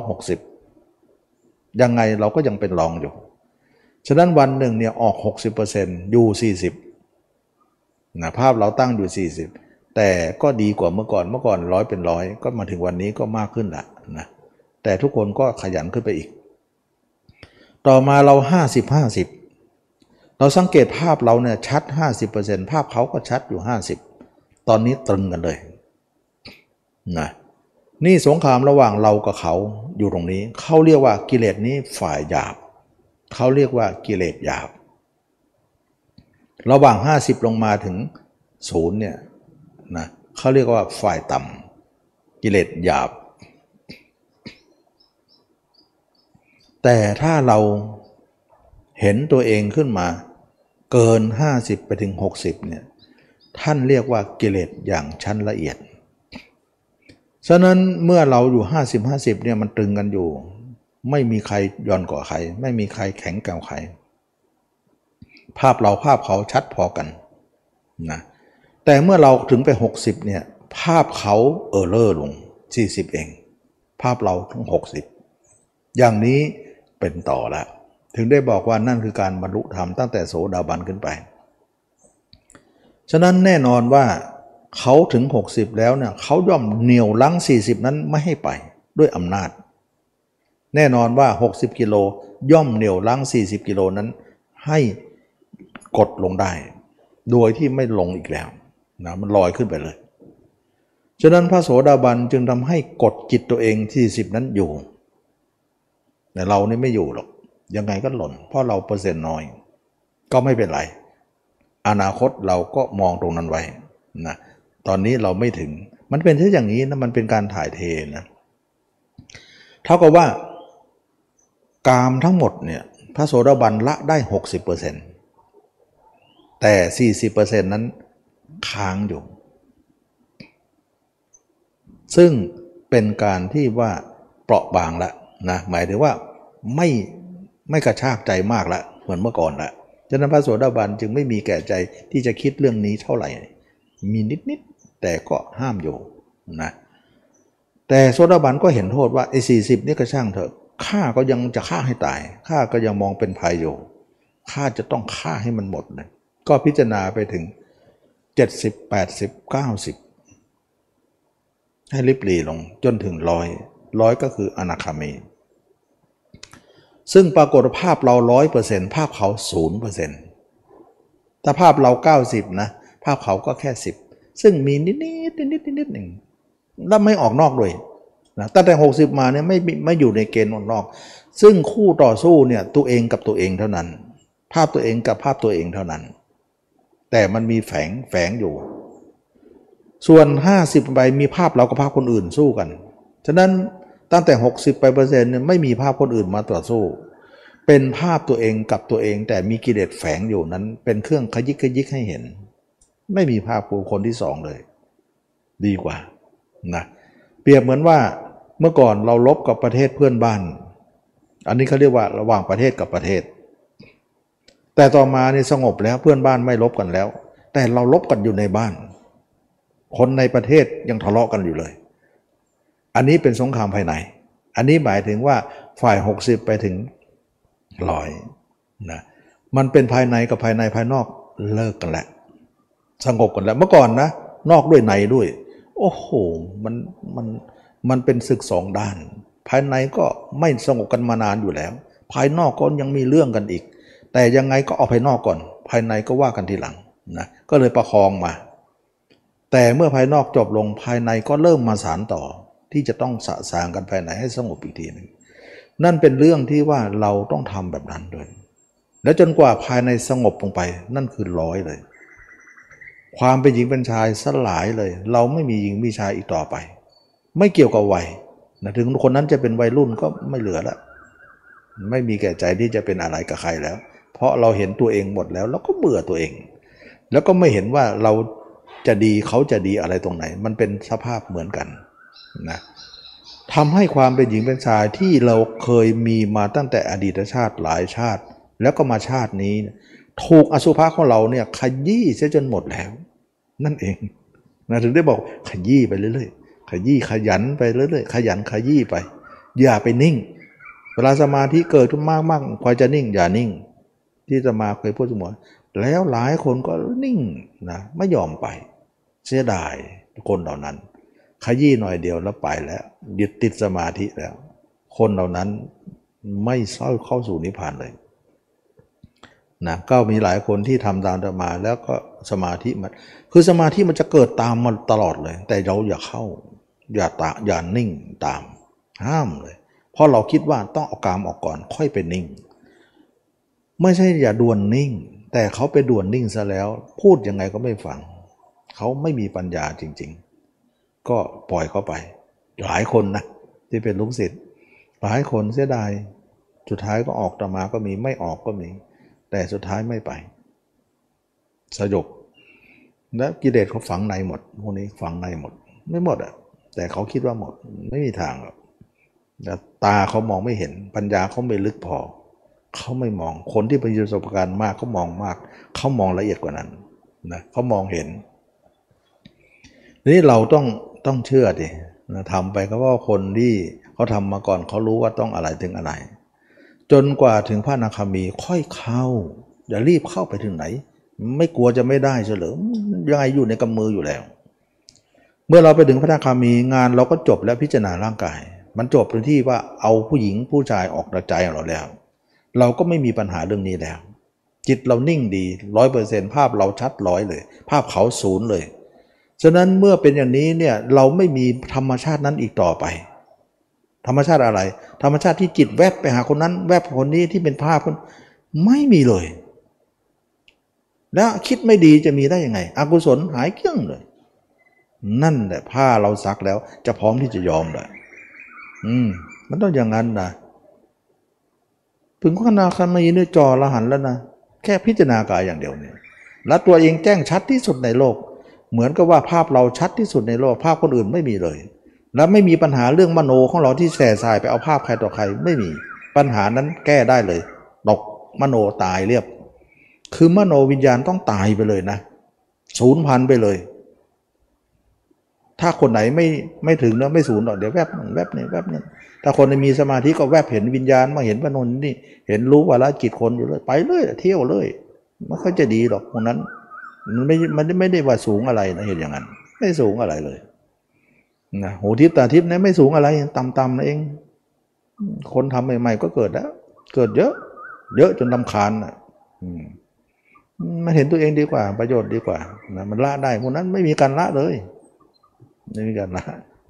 60 ยังไงเราก็ยังเป็นรองอยู่ ฉะนั้นวันหนึ่งเนี่ยออก 60%อยู่ 40นะภาพเราตั้งอยู่ 40 แต่ก็ดีกว่าเมื่อก่อนเมื่อก่อนร้อยเป็นร้อยก็มาถึงวันนี้ก็มากขึ้นละนะแต่ทุกคนก็ขยันขึ้นไปอีก ต่อมาเรา 50 50 เราสังเกตภาพเราเนี่ยชัด 50%ภาพเขาก็ชัดอยู่ 50 ตอนนี้ตรึงกันเลยนะนี่สงครามระหว่างเรากับเขาอยู่ตรงนี้ เขาเรียกว่ากิเลสนี้ฝ่ายหยาบ เขาเรียกว่ากิเลสหยาบ ระหว่าง 50 ลงมาถึงศูนย์เนี่ยนะเขาเรียกว่าฝ่ายต่ำกิเลสหยาบ แต่ถ้าเราเห็นตัวเองขึ้นมา เกิน 50 ไปถึง 60เนี่ยท่านเรียกว่ากิเลสอย่างชั้นละเอียด ฉะนั้นเมื่อเราอยู่ 50 50เนี่ยมันตรึงกันอยู่ ไม่มีใครย่อนกว่าใคร ไม่มีใครแข็งกว่าใคร ภาพเราภาพเขาชัดพอกันนะแต่เมื่อเราถึงไป 60เนี่ยภาพเขาเออเลอร์ลง 40 เอง ภาพเราถึง 60 อย่างนี้เป็นต่อแล้ว ถึงได้บอกว่านั่นคือการบรรลุธรรมตั้งแต่โสดาบันขึ้นไป ฉะนั้นแน่นอนว่าเขาถึง 60 แล้วเนี่ยเขาย่อมเหนี่ยวลัง 40 นั้นไม่ให้ไปด้วยอำนาจ แน่นอนว่า 60 กิโลย่อมเหนี่ยวลัง 40 กิโลนั้น ให้กดลงได้ โดยที่ไม่ลงอีกแล้วนะมันลอยขึ้นไปเลย ฉะนั้นพระโสดาบันจึงทำให้กดจิตตัวเองที่สิบนั้นอยู่ แต่เรานี่ไม่อยู่หรอก ยังไงก็หล่น เพราะเราเปอร์เซ็นต์น้อย ก็ไม่เป็นไร อนาคตเราก็มองตรงนั้นไว้นะตอนนี้เราไม่ถึงมันเป็นที่อย่างนี้นะมันเป็นการถ่ายเทนะเท่ากับว่ากามทั้งหมดเนี่ยพระโสดาบันละได้ 60%แต่ 40%นั้นค้างอยู่ ซึ่งเป็นการที่ว่าเปราะบางแล้วนะหมายถึงว่าไม่ ไม่กระชากใจมากละเหมือนเมื่อก่อนละฉะนั้นพระโสดาบันจึงไม่มีแก่ใจที่จะคิดเรื่องนี้เท่าไหร่ มีนิดๆแต่ก็ห้ามอยู่นะแต่โสดาบันก็เห็นโทษว่าไอ้สี่สิบนี่ก็ช่างเถอะข้าก็ยังจะฆ่าให้ตายข้าก็ยังมองเป็นภัยอยู่ข้าจะต้องฆ่าให้มันหมดเลยก็พิจารณาไปถึง 70 80 90 ให้ลิบหลีลงจนถึงร้อยร้อยก็คืออนาคามี ซึ่งปรากฏภาพเราร้อยเปอร์เซ็นต์ภาพเขาศูนย์เปอร์เซ็นต์ถ้าภาพเรา 90 นะ ภาพเขาก็แค่ 10 ซึ่งมีนิดนิดนิดนิดนิดหนึ่งแล้วไม่ออกนอกด้วยนะตั้งแต่ 60 มาเนี่ยไม่ไม่อยู่ในเกณฑ์ออกนอก ซึ่งคู่ต่อสู้เนี่ยตัวเองกับตัวเองเท่านั้น ภาพตัวเองกับภาพตัวเองเท่านั้น แต่มันมีแฝงแฝงอยู่ ส่วน 50ไปมีภาพเรากับภาพคนอื่นสู้กัน ฉะนั้น ตั้งแต่ 60ไปเปอร์เซ็นต์เนี่ยไม่มีภาพคนอื่นมาต่อสู้ เป็นภาพตัวเองกับตัวเอง แต่มีกิเลสแฝงอยู่นั้น เป็นเครื่องขยิกขยิกให้เห็น ไม่มีภาพผู้คนที่สองเลย ดีกว่านะเปรียบเหมือนว่าเมื่อก่อนเราลบกับประเทศเพื่อนบ้าน อันนี้เขาเรียกว่าระหว่างประเทศกับประเทศ แต่ต่อมานี่สงบแล้วเพื่อนบ้านไม่ลบกันแล้ว แต่เราลบกันอยู่ในบ้าน คนในประเทศยังทะเลาะกันอยู่เลย อันนี้เป็นสงครามภายใน อันนี้หมายถึงว่าฝ่าย 60 ไปถึงร้อยนะมันเป็นภายในกับภายในภายนอกเลิกกันแล้วสงบกันแล้วเมื่อก่อนนะ นอกด้วยในด้วย โอ้โหมันมันมันเป็นศึกสองด้าน ภายในก็ไม่สงบกันมานานอยู่แล้ว ภายนอกก็ยังมีเรื่องกันอีก แต่ยังไงก็เอาภายนอกก่อน ภายในก็ว่ากันทีหลังนะก็เลยประคองมา แต่เมื่อภายนอกจบลงภายในก็เริ่มมาสารต่อ ที่จะต้องสะสางกันภายในให้สงบอีกทีหนึ่งนั่นเป็นเรื่องที่ว่าเราต้องทำแบบนั้นด้วย และจนกว่าภายในสงบลงไปนั่นคือร้อยเลย ความเป็นหญิงเป็นชายสลายเลย เราไม่มีหญิงมีชายอีกต่อไป ไม่เกี่ยวกับวัยนะถึงคนนั้นจะเป็นวัยรุ่นก็ไม่เหลือแล้วไม่มีแก่ใจที่จะเป็นอะไรกับใครแล้ว เพราะเราเห็นตัวเองหมดแล้ว แล้วก็เบื่อตัวเอง แล้วก็ไม่เห็นว่าเราจะดีเขาจะดีอะไรตรงไหน มันเป็นสภาพเหมือนกัน นะทำให้ความเป็นหญิงเป็นชายที่เราเคยมีมาตั้งแต่อดีตชาติหลายชาติ แล้วก็มาชาตินี้ ถูกอสุภะของเราเนี่ยขยี้เสียจนหมดแล้ว นั่นเองนะถึงได้บอกขยี้ไปเรื่อยๆขยี้ขยันไปเรื่อยๆขยันขยี้ไป อย่าไปนิ่ง เวลาสมาธิเกิดขึ้นมากมากคอยจะนิ่ง อย่านิ่ง ที่จะมาเคยพูดเสมอแล้วหลายคนก็นิ่งนะไม่ยอมไป เสียดายคนเหล่านั้น ขยี้หน่อยเดียวแล้วไปแล้วยึดติดสมาธิแล้ว คนเหล่านั้นไม่เข้าเข้าสู่นิพพานเลยนะก็มีหลายคนที่ทำตามธรรมา แล้วก็สมาธิมัน คือสมาธิมันจะเกิดตามมาตลอดเลย แต่เราอย่าเข้า อย่าตาอย่านิ่งตาม ห้ามเลย เพราะเราคิดว่าต้องเอากามออกก่อน ค่อยไปนิ่ง ไม่ใช่อย่าด่วนนิ่ง แต่เขาไปด่วนนิ่งซะแล้ว พูดยังไงก็ไม่ฟัง เขาไม่มีปัญญาจริง ๆ ก็ปล่อยเขาไป หลายคนนะที่เป็นลูกศิษย์หลายคนเสียดายสุดท้ายก็ออกต่อมาก็มีไม่ออกก็มี แต่สุดท้ายไม่ไป สยบและกิเลสเขาฝังในหมดพวกนี้ฝังในหมด ไม่หมดอะแต่เขาคิดว่าหมดไม่มีทางหรอกตาเขามองไม่เห็น ปัญญาเขาไม่ลึกพอเขาไม่มองคนที่ประสบการณ์มากเขามองมากเขามองละเอียดกว่านั้นนะเขามองเห็นนี่เราต้อง ต้องเชื่อดินะทำไปก็ว่าคนที่เขาทำมาก่อนเขารู้ว่าต้องอะไรถึงอะไร จนกว่าถึงพระนาคามีค่อยเข้าอย่ารีบเข้าไปถึงไหน ไม่กลัวจะไม่ได้เฉลิมยังไงอยู่ในกำมืออยู่แล้ว เมื่อเราไปถึงพระนาคามีงานเราก็จบแล้วพิจารณาร่างกาย มันจบในที่ว่าเอาผู้หญิงผู้ชายออกจากใจของเราแล้ว เราก็ไม่มีปัญหาเรื่องนี้แล้ว จิตเรานิ่งดีร้อยเปอร์เซ็นภาพเราชัดร้อยเลย ภาพเขาศูนย์เลย ฉะนั้นเมื่อเป็นอย่างนี้เนี่ยเราไม่มีธรรมชาตินั้นอีกต่อไป ธรรมชาติอะไร ธรรมชาติที่จิตแวบไปหาคนนั้น แวบคนนี้ที่เป็นภาพคนไม่มีเลย แล้วคิดไม่ดีจะมีได้ยังไงอกุศลหายเกลี้ยงเลย นั่นแหละผ้าเราซักแล้ว จะพร้อมที่จะยอมเลยอืม มันต้องอย่างนั้นนะถึงขนาดคามีเนี่ยจอละหันแล้วนะแค่พิจารณากายอย่างเดียวเนี่ยแล้วตัวเองแจ้งชัดที่สุดในโลก เหมือนกับว่าภาพเราชัดที่สุดในโลกภาพคนอื่นไม่มีเลย แล้วไม่มีปัญหาเรื่องมโนของเราที่แส่สายไปเอาภาพใครต่อใครไม่มีปัญหานั้นแก้ได้เลยตกมโนตายเรียบ คือมโนวิญญาณต้องตายไปเลยนะศูนย์พันไปเลย ถ้าคนไหนไม่ไม่ถึงนะไม่ศูนย์หรอกเดี๋ยวแวบนึงแวบนี่แวบนี่ถ้าคนมีสมาธิก็แวบเห็นวิญญาณมาเห็นพระนนนี่ เห็นรู้ว่าละจิตคนอยู่เลย ไปเลยเที่ยวเลยไมันก็จะดีหรอกตรงนั้น มันไม่มันไม่ได้ว่าสูงอะไรนะเห็นอย่างนั้น ไม่สูงอะไรเลยนะหูทิพตาทิพนี่ไม่สูงอะไรต่ำๆนะเอง คนทำใหม่ๆก็เกิดแล้วเกิดเยอะ เยอะจนลำคาญอะมันเห็นตัวเองดีกว่า ประโยชน์ดีกว่านะมันละได้พวกนั้นไม่มีการละเลยไม่มีการละ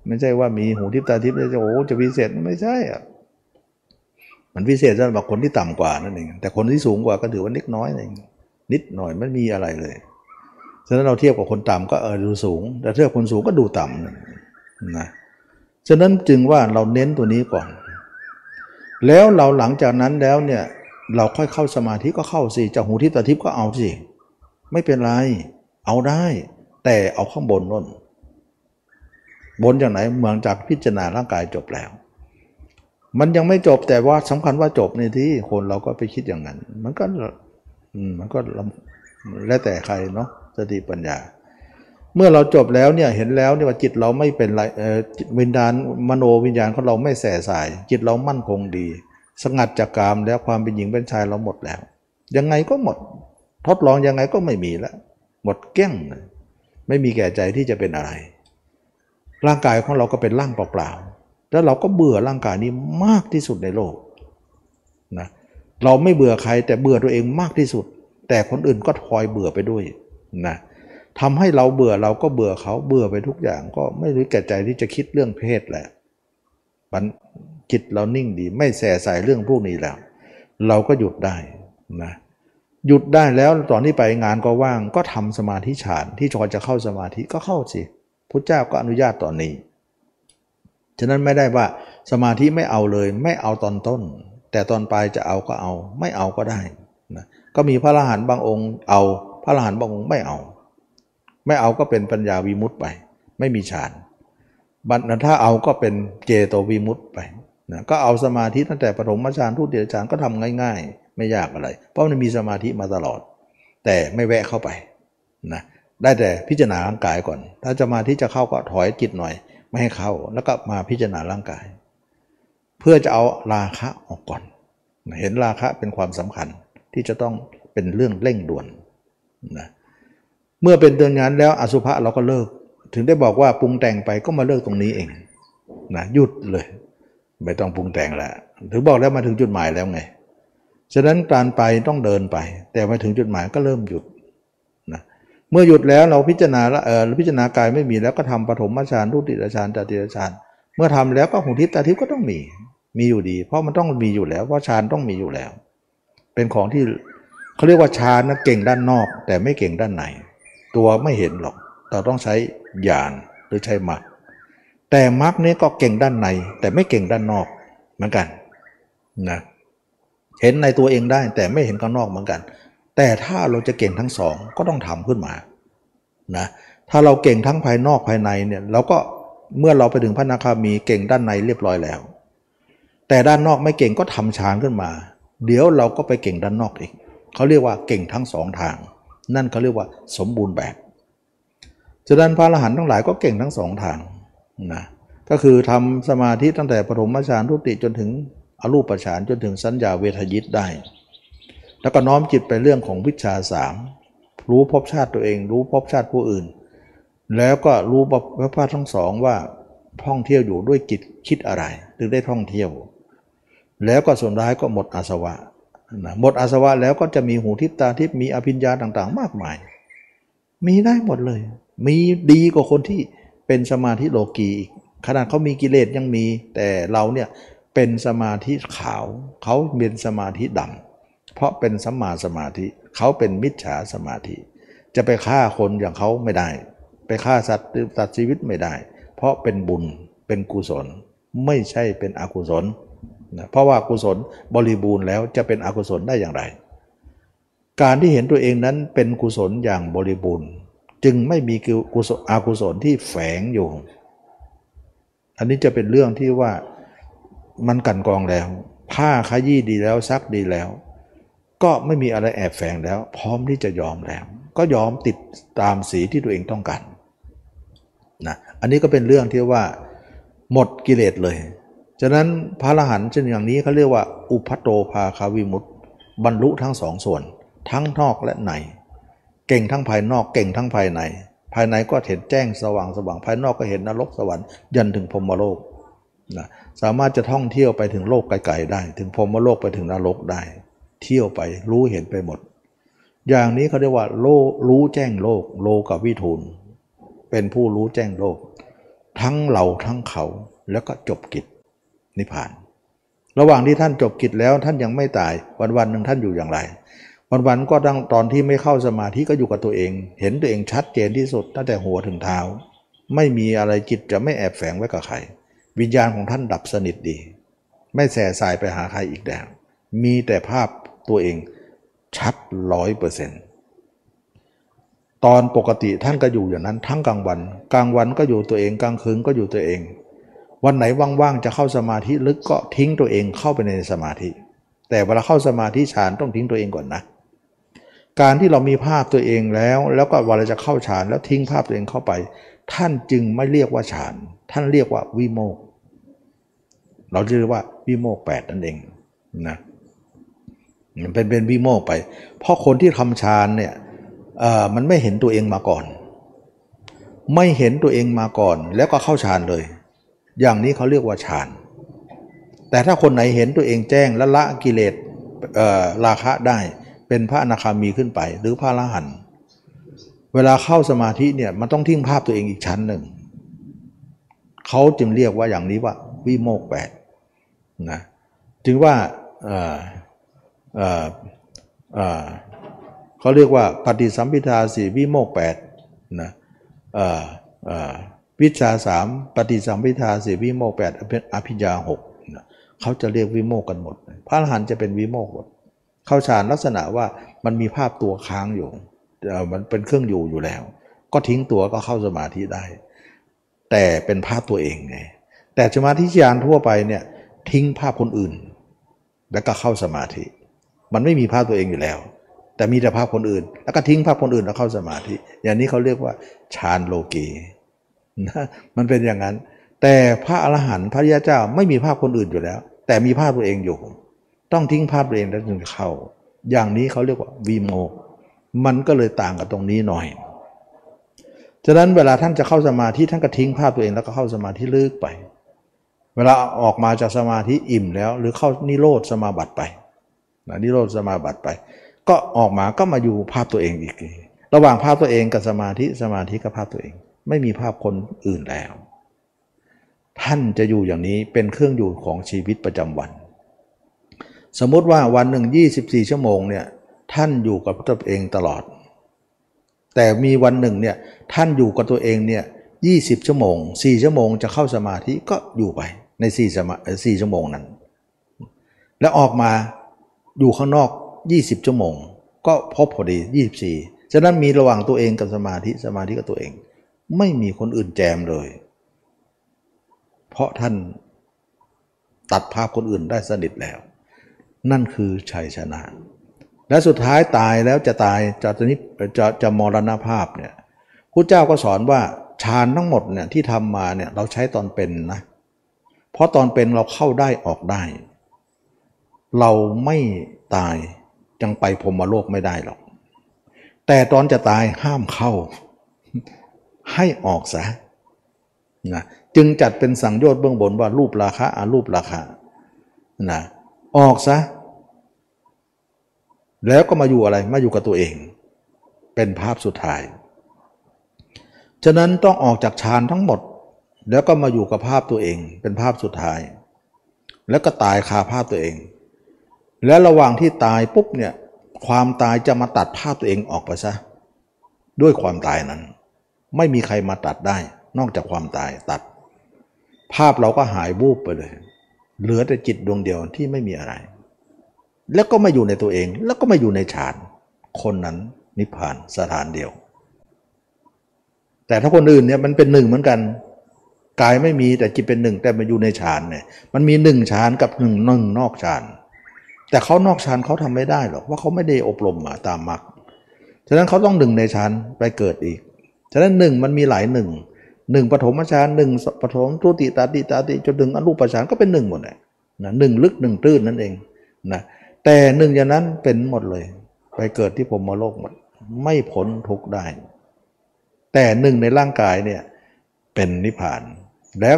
ไม่ใช่ว่ามีหูทิพตาทิพจะโอ้จะพิเศษไม่ใช่อะมันพิเศษสำหรับคนที่ต่ำกว่านั่นเองแต่คนที่สูงกว่าก็ถือว่านิดน้อยเองนิดหน่อยไม่มีอะไรเลย ฉะนั้นเราเทียบกับคนต่ำก็เออดูสูง แต่เทียบคนสูงก็ดูต่ำนะฉะนั้นจึงว่าเราเน้นตัวนี้ก่อน แล้วเราหลังจากนั้นแล้วเนี่ยเราค่อยเข้าสมาธิก็เข้าสิจากหูทิพตาทิพย์ก็เอาสิไม่เป็นไร เอาได้ แต่เอาข้างบนน่นบนจากไหนเมืองจากพิจารณาร่างกายจบแล้ว มันยังไม่จบแต่ว่าสำคัญว่าจบในที่คนเราก็ไปคิดอย่างนั้น มันก็มันก็แล้วแต่ใครเนาะ สติปัญญา เมื่อเราจบแล้วเนี่ยเห็นแล้วเนี่ยว่าจิตเราไม่เป็นไรวิญญาณมโนวิญญาณของเราไม่แส่สาย จิตเรามั่นคงดี สงัดจากกามแล้วความเป็นหญิงเป็นชายเราหมดแล้ว ยังไงก็หมด ทดลองยังไงก็ไม่มีแล้ว หมดเก้งไม่มีแก่ใจที่จะเป็นอะไร ร่างกายของเราก็เป็นร่างเปล่าๆแล้วเราก็เบื่อร่างกายนี้มากที่สุดในโลกนะเราไม่เบื่อใครแต่เบื่อตัวเองมากที่สุด แต่คนอื่นก็ทอยเบื่อไปด้วย นะทำให้เราเบื่อเราก็เบื่อเขาเบื่อไปทุกอย่างก็ไม่รู้แก่ใจที่จะคิดเรื่องเพศแหละมันจิตเรานิ่งดี ไม่แส่ใส่เรื่องพวกนี้แล้ว เราก็หยุดได้นะหยุดได้แล้วตอนที่ไปงานก็ว่างก็ทำสมาธิฌานที่จอจะเข้าสมาธิก็เข้าสิพุทธเจ้าก็อนุญาตตอนนี้ ฉะนั้นไม่ได้ว่าสมาธิไม่เอาเลย ไม่เอาตอนต้น แต่ตอนปลายจะเอาก็เอา ไม่เอาก็ได้นะก็มีพระอรหันต์บางองค์เอา พระอรหันต์บางองค์ไม่เอา ไม่เอาก็เป็นปัญญาวิมุตต์ไป ไม่มีฌานบัตรถ้าเอาก็เป็นเจโตวิมุตต์ไปนะก็เอาสมาธิตั้งแต่ปฐมฌานทุติยฌานก็ทำง่าย ๆ ไม่ยากอะไร เพราะมันมีสมาธิมาตลอด แต่ไม่แวะเข้าไปนะได้แต่พิจารณาร่างกายก่อน ถ้าจะมาที่จะเข้าก็ถอยจิตหน่อย ไม่ให้เข้าแล้วก็มาพิจารณาร่างกาย เพื่อจะเอาราคะออกก่อน เห็นราคะเป็นความสำคัญที่จะต้องเป็นเรื่องเร่งด่วน นะเมื่อเป็นเตือนงานแล้วอสุภะเราก็เลิก ถึงได้บอกว่าปรุงแต่งไปก็มาเลิกตรงนี้เองนะหยุดเลย ไม่ต้องปรุงแต่งแล้วถึงบอกแล้วมาถึงจุดหมายแล้วไงฉะนั้นการไปต้องเดินไป แต่มาถึงจุดหมายก็เริ่มหยุดเมื่อหยุดแล้วเราพิจารณาเออพิจารณากายไม่มีแล้วก็ทำปฐมฌานทุติฌานจติฌานเมื่อทำแล้วก็หูทิพตาทิพก็ต้องมีมีอยู่ดี เพราะมันต้องมีอยู่แล้ว เพราะฌานต้องมีอยู่แล้ว เป็นของที่ เขาเรียกว่าฌานนะเก่งด้านนอก แต่ไม่เก่งด้านในตัวไม่เห็นหรอก เราต้องใช้ญาณหรือใช้มรรคแต่มรรคนี้ก็เก่งด้านใน แต่ไม่เก่งด้านนอกเหมือนกันนะเห็นในตัวเองได้แต่ไม่เห็นข้างนอกเหมือนกัน แต่ถ้าเราจะเก่งทั้งสองก็ต้องทำขึ้นมานะถ้าเราเก่งทั้งภายนอกภายในเนี่ยเราก็เมื่อเราไปถึงพระนาคามีเก่งด้านในเรียบร้อยแล้ว แต่ด้านนอกไม่เก่งก็ทำฌานขึ้นมา เดี๋ยวเราก็ไปเก่งด้านนอกอีก เขาเรียกว่าเก่งทั้งสองทาง นั่นเขาเรียกว่าสมบูรณ์แบบฉะนั้นพระอรหันต์ทั้งหลายก็เก่งทั้งสองทางนะก็คือทำสมาธิตั้งแต่ปฐมฌานทุติจนถึงอรูปฌานจนถึงสัญญาเวทยิตได้ แล้วก็น้อมจิตไปเรื่องของวิชาสามรู้ภพชาติตัวเอง รู้ภพชาติผู้อื่น แล้วก็รู้พระพาทั้งสองว่าท่องเที่ยวอยู่ด้วยจิตคิดอะไรถึงได้ท่องเที่ยว แล้วก็ส่วนร้ายก็หมดอาสวะ นะหมดอาสวะแล้วก็จะมีหูทิพตาทิพมีอภิญญาต่างๆ มากมาย มีได้หมดเลย มีดีกว่าคนที่เป็นสมาธิโลกีอีกขนาดเขามีกิเลสยังมี แต่เราเนี่ยเป็นสมาธิขาวเขาเป็นสมาธิดำเพราะเป็นสัมมาสมาธิเขาเป็นมิจฉาสมาธิ จะไปฆ่าคนอย่างเขาไม่ได้ ไปฆ่าสัตว์ตัดชีวิตไม่ได้ เพราะเป็นบุญเป็นกุศล ไม่ใช่เป็นอกุศล นะเพราะว่ากุศลบริบูรณ์แล้วจะเป็นอกุศลได้อย่างไร การที่เห็นตัวเองนั้นเป็นกุศลอย่างบริบูรณ์ จึงไม่มีกุศลอกุศลที่แฝงอยู่ อันนี้จะเป็นเรื่องที่ว่ามันกันกองแล้ว ผ้าขยี้ดีแล้วซักดีแล้ว ก็ไม่มีอะไรแอบแฝงแล้ว พร้อมที่จะยอมแล้ว ก็ยอมติดตามสีที่ตัวเองต้องการนะอันนี้ก็เป็นเรื่องที่ว่า หมดกิเลสเลย ฉะนั้นพระอรหันต์เช่นอย่างนี้เขาเรียกว่า อุพัโตภาคาวิมุตต์บรรลุทั้งสองส่วน ทั้งนอกและในเก่งทั้งภายนอกเก่งทั้งภายใน ภายในก็เห็นแจ้งสว่างสว่างภายนอกก็เห็นนรกสวรรค์ยันถึงพรมโลกนะสามารถจะท่องเที่ยวไปถึงโลกไกลๆได้ ถึงพรมโลกไปถึงนรกได้ เที่ยวไปรู้เห็นไปหมด อย่างนี้เขาเรียกว่าโลรู้แจ้งโลก โลกับวิทูลเป็นผู้รู้แจ้งโลก ทั้งเราทั้งเขาแล้วก็จบกิจ นิพพาน ระหว่างที่ท่านจบกิจแล้วท่านยังไม่ตายวันวันหนึ่งท่านอยู่อย่างไร วันวันก็ตั้งตอนที่ไม่เข้าสมาธิก็อยู่กับตัวเอง เห็นตัวเองชัดเจนที่สุดตั้งแต่หัวถึงเท้า ไม่มีอะไรจิตจะไม่แอบแฝงไว้กับใคร วิญญาณของท่านดับสนิทดี ไม่แส่สายไปหาใครอีกแล้วมีแต่ภาพตัวเองชัดร้อยเปอร์เซ็นต์ตอนปกติท่านก็อยู่อย่างนั้นทั้งกลางวัน กลางวันก็อยู่ตัวเองกลางคืนก็อยู่ตัวเอง วันไหนว่างๆจะเข้าสมาธิลึกก็ทิ้งตัวเองเข้าไปในสมาธิ แต่เวลาเข้าสมาธิฌานต้องทิ้งตัวเองก่อนนะ การที่เรามีภาพตัวเองแล้ว แล้วก็เวลาจะเข้าฌานแล้วทิ้งภาพตัวเองเข้าไป ท่านจึงไม่เรียกว่าฌาน ท่านเรียกว่าวิโมก เราเรียกว่าวิโมกแปดนั่นเองนะเป็นเป็นวิโมกไป เพราะคนที่ทำฌานเนี่ยมันไม่เห็นตัวเองมาก่อน ไม่เห็นตัวเองมาก่อน แล้วก็เข้าฌานเลย อย่างนี้เขาเรียกว่าฌาน แต่ถ้าคนไหนเห็นตัวเองแจ้งและละกิเลสราคะได้เป็นพระอนาคามีขึ้นไป หรือพระละหันเวลาเข้าสมาธิเนี่ยมันต้องทิ้งภาพตัวเองอีกชั้นหนึ่งเขาจึงเรียกว่าอย่างนี้ว่าวิโมกแปดนะจึงว่าเขาเรียกว่าปฏิสัมพิทาสีวิโมกแปดนะ วิชาสามปฏิสัมพิทาสีวิโมกแปดอภิญญาหกเขาจะเรียกวิโมกกันหมด พระอรหันต์จะเป็นวิโมกหมด เข้าฌานลักษณะว่ามันมีภาพตัวค้างอยู่มันเป็นเครื่องอยู่อยู่แล้ว ก็ทิ้งตัวก็เข้าสมาธิได้ แต่เป็นภาพตัวเองไงแต่สมาธิฌานทั่วไปเนี่ยทิ้งภาพคนอื่น แล้วก็เข้าสมาธิ มันไม่มีภาพตัวเองอยู่แล้ว แต่มีแต่ภาพคนอื่น แล้วก็ทิ้งภาพคนอื่นแล้วเข้าสมาธิ อย่างนี้เขาเรียกว่าฌานโลกี นะมันเป็นอย่างนั้น แต่พระอรหันต์พระยาเจ้าไม่มีภาพคนอื่นอยู่แล้ว แต่มีภาพตัวเองอยู่ ต้องทิ้งภาพตัวเองแล้วจึงเข้า อย่างนี้เขาเรียกว่าวีโมมันก็เลยต่างกับตรงนี้หน่อยฉะนั้นเวลาท่านจะเข้าสมาธิท่านก็ทิ้งภาพตัวเองแล้วก็เข้าสมาธิลึกไป เวลาออกมาจากสมาธิอิ่มแล้ว หรือเข้านิโรธสมาบัติไปนิโรธสมาบัติไป ก็ออกมาก็มาอยู่ภาพตัวเองอีก ระหว่างภาพตัวเองกับสมาธิสมาธิกับภาพตัวเอง ไม่มีภาพคนอื่นแล้ว ท่านจะอยู่อย่างนี้เป็นเครื่องอยู่ของชีวิตประจำวัน สมมติว่าวันหนึ่ง 24 ชั่วโมงเนี่ยท่านอยู่กับตัวเองตลอด แต่มีวันหนึ่งเนี่ยท่านอยู่กับตัวเองเนี่ย20 ชั่วโมง 4 ชั่วโมงจะเข้าสมาธิก็อยู่ไปใน4สมา4ชั่วโมงนั้น แล้วออกมาอยู่ข้างนอก 20 ชั่วโมง ก็พบพอดี 24 ฉะนั้นมีระหว่างตัวเองกับสมาธิสมาธิกับตัวเอง ไม่มีคนอื่นแจมเลย เพราะท่านตัดภาพคนอื่นได้สนิทแล้ว นั่นคือชัยชนะ และสุดท้ายตายแล้วจะตายจะจะนิจะจะมรณภาพเนี่ยพระเจ้าก็สอนว่าฌานทั้งหมดเนี่ยที่ทำมาเนี่ยเราใช้ตอนเป็นนะเพราะตอนเป็นเราเข้าได้ออกได้ เราไม่ตายยังไปพรมโลกไม่ได้หรอก แต่ตอนจะตายห้ามเข้า ให้ออกซะนะจึงจัดเป็นสังโยชน์เบื้องบนว่ารูปราคะอารูปราคานะออกซะ แล้วก็มาอยู่อะไรมาอยู่กับตัวเอง เป็นภาพสุดท้าย ฉะนั้นต้องออกจากฌานทั้งหมด แล้วก็มาอยู่กับภาพตัวเอง เป็นภาพสุดท้าย แล้วก็ตายคาภาพตัวเอง และระหว่างที่ตายปุ๊บเนี่ยความตายจะมาตัดภาพตัวเองออกไปซะ ด้วยความตายนั้น ไม่มีใครมาตัดได้ นอกจากความตายตัด ภาพเราก็หายบูบไปเลย เหลือแต่จิตดวงเดียวที่ไม่มีอะไร แล้วก็มาอยู่ในตัวเอง แล้วก็มาอยู่ในฌานคนนั้นนิพพานสถานเดียว แต่ถ้าคนอื่นเนี่ยมันเป็นหนึ่งเหมือนกันกายไม่มีแต่จิตเป็นหนึ่งแต่มาอยู่ในฌานเนี่ยมันมีหนึ่งฌานกับหนึ่งนึ่งนอกฌานแต่เขานอกฌานเขาทำไม่ได้หรอกว่าเขาไม่ได้อบรมมาตามมรรคฉะนั้นเขาต้องหนึ่งในฌานไปเกิดอีก ฉะนั้นหนึ่งมันมีหลายหนึ่งหนึ่งปฐมฌานหนึ่งปฐมทุติตาติตาติจนถึงอรูปฌานก็เป็นหนึ่งหมดเลยนะหนึ่งลึกหนึ่งตื้นนั่นเองนะแต่หนึ่งอย่างนั้นเป็นหมดเลย ไปเกิดที่ผมมโลกหมด ไม่พ้นทุกได้ แต่หนึ่งในร่างกายเนี่ยเป็นนิพพาน แล้ว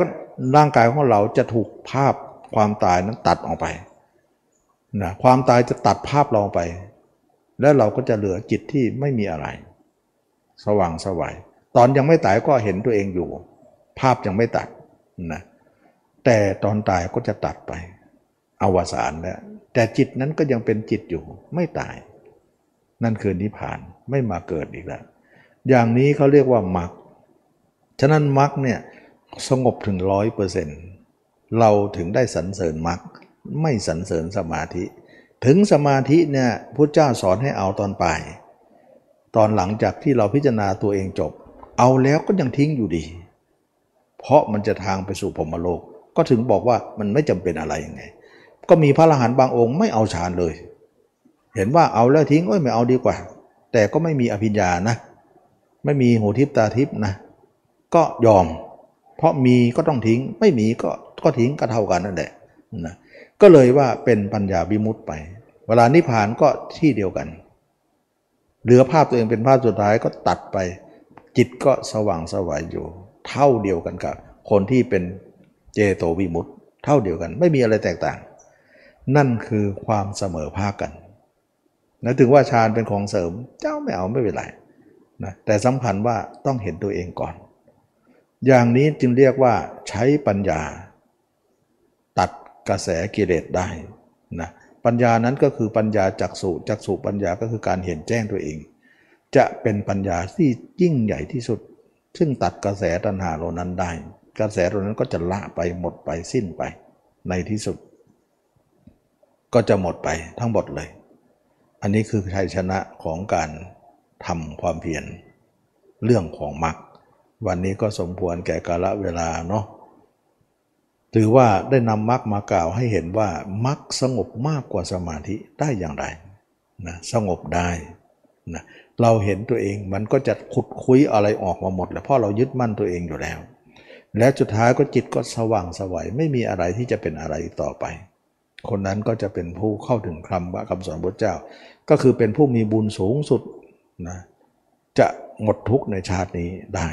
ร่างกายของเราจะถูกภาพความตายนั้นตัดออกไปนะความตายจะตัดภาพเราไป แล้วเราก็จะเหลือจิตที่ไม่มีอะไร สว่างสวัยตอนยังไม่ตายก็เห็นตัวเองอยู่ ภาพยังไม่ตัดนะแต่ตอนตายก็จะตัดไปอวสานแล้วแต่จิตนั้นก็ยังเป็นจิตอยู่ไม่ตาย นั่นคือนิพพานไม่มาเกิดอีกแล้ว อย่างนี้เขาเรียกว่ามรรคฉะนั้นมรรคเนี่ยสงบถึงร้อยเปอร์เซ็นต์เราถึงได้สรรเสริญมรรคไม่สรรเสริญสมาธิ ถึงสมาธิเนี่ยพระเจ้าสอนให้เอาตอนปลาย ตอนหลังจากที่เราพิจารณาตัวเองจบ เอาแล้วก็ยังทิ้งอยู่ดี เพราะมันจะทางไปสู่พรมโลก ก็ถึงบอกว่ามันไม่จำเป็นอะไรยังไง ก็มีพระอรหันต์บางองค์ไม่เอาฌานเลย เห็นว่าเอาแล้วทิ้งก็ไม่เอาดีกว่า แต่ก็ไม่มีอภิญญานะ ไม่มีหูทิพตาทิพนะ ก็ยอม เพราะมีก็ต้องทิ้ง ไม่มีก็ก็ทิ้งก็เท่ากันนั่นแหละนะก็เลยว่าเป็นปัญญาวิมุตต์ไป เวลานิพพานก็ที่เดียวกัน เหลือภาพตัวเองเป็นภาพสุดท้ายก็ตัดไป จิตก็สว่างสวัยอยู่ เท่าเดียวกันกับ คนที่เป็นเจโตวิมุตต์เท่าเดียวกัน ไม่มีอะไรแตกต่าง นั่นคือความเสมอภาคกันนะถึงว่าฌานเป็นของเสริมเจ้าไม่เอาไม่เป็นไรนะแต่สำคัญว่าต้องเห็นตัวเองก่อน อย่างนี้จึงเรียกว่าใช้ปัญญา ตัดกระแสกิเลสได้นะ ปัญญานั้นก็คือปัญญาจักสุจักสุปัญญาก็คือการเห็นแจ้งตัวเอง จะเป็นปัญญาที่ยิ่งใหญ่ที่สุด ซึ่งตัดกระแสตัณหาเหล่านั้นได้ กระแสเหล่านั้นก็จะละไปหมดไปสิ้นไป ในที่สุด ก็จะหมดไปทั้งหมดเลย อันนี้คือชัยชนะของการทำความเพียรเรื่องของมรรควันนี้ก็สมควรแก่กาลเวลาเนาะ ถือว่าได้นำมรรคมากล่าวให้เห็นว่ามรรคสงบมากกว่าสมาธิได้อย่างไรนะสงบได้นะเราเห็นตัวเองมันก็จะขุดคุยอะไรออกมาหมดแล้วเพราะเรายึดมั่นตัวเองอยู่แล้ว และสุดท้ายก็จิตก็สว่างสวัยไม่มีอะไรที่จะเป็นอะไรต่อไป คนนั้นก็จะเป็นผู้เข้าถึงคำว่าคำสอนพระเจ้า ก็คือเป็นผู้มีบุญสูงสุดนะจะหมดทุกข์ในชาตินี้ได้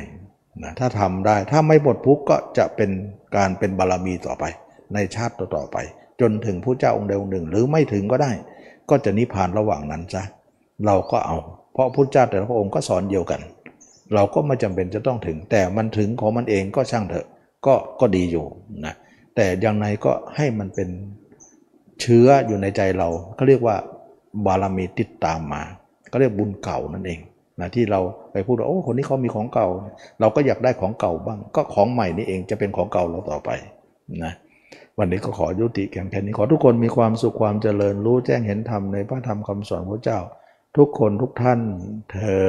นะถ้าทำได้ถ้าไม่หมดทุกข์ก็จะเป็นการเป็นบารมีต่อไป ในชาติต่อๆไป จนถึงผู้เจ้าองค์ใดองค์หนึ่ง หรือไม่ถึงก็ได้ ก็จะนิพพานระหว่างนั้นซะเราก็เอา เพราะพุทธเจ้าแต่ละพระองค์ก็สอนเดียวกัน เราก็ไม่จำเป็นจะต้องถึง แต่มันถึงของมันเองก็ช่างเถอะ ก็ก็ดีอยู่นะแต่อย่างไรก็ให้มันเป็นเชื้ออยู่ในใจเราเขาเรียกว่าบารมีติดตามมา ก็เรียกบุญเก่านั่นเองนะที่เรา ไปพูดว่าโอ้คนนี้เขามีของเก่า เราก็อยากได้ของเก่าบ้าง ก็ของใหม่นี่เองจะเป็นของเก่าเราต่อไปนะวันนี้ก็ขอยุติแค่นี้ขอทุกคนมีความสุขความเจริญรู้แจ้งเห็นธรรมในพระธรรมคำสอนพระเจ้า ทุกคนทุกท่านเทอ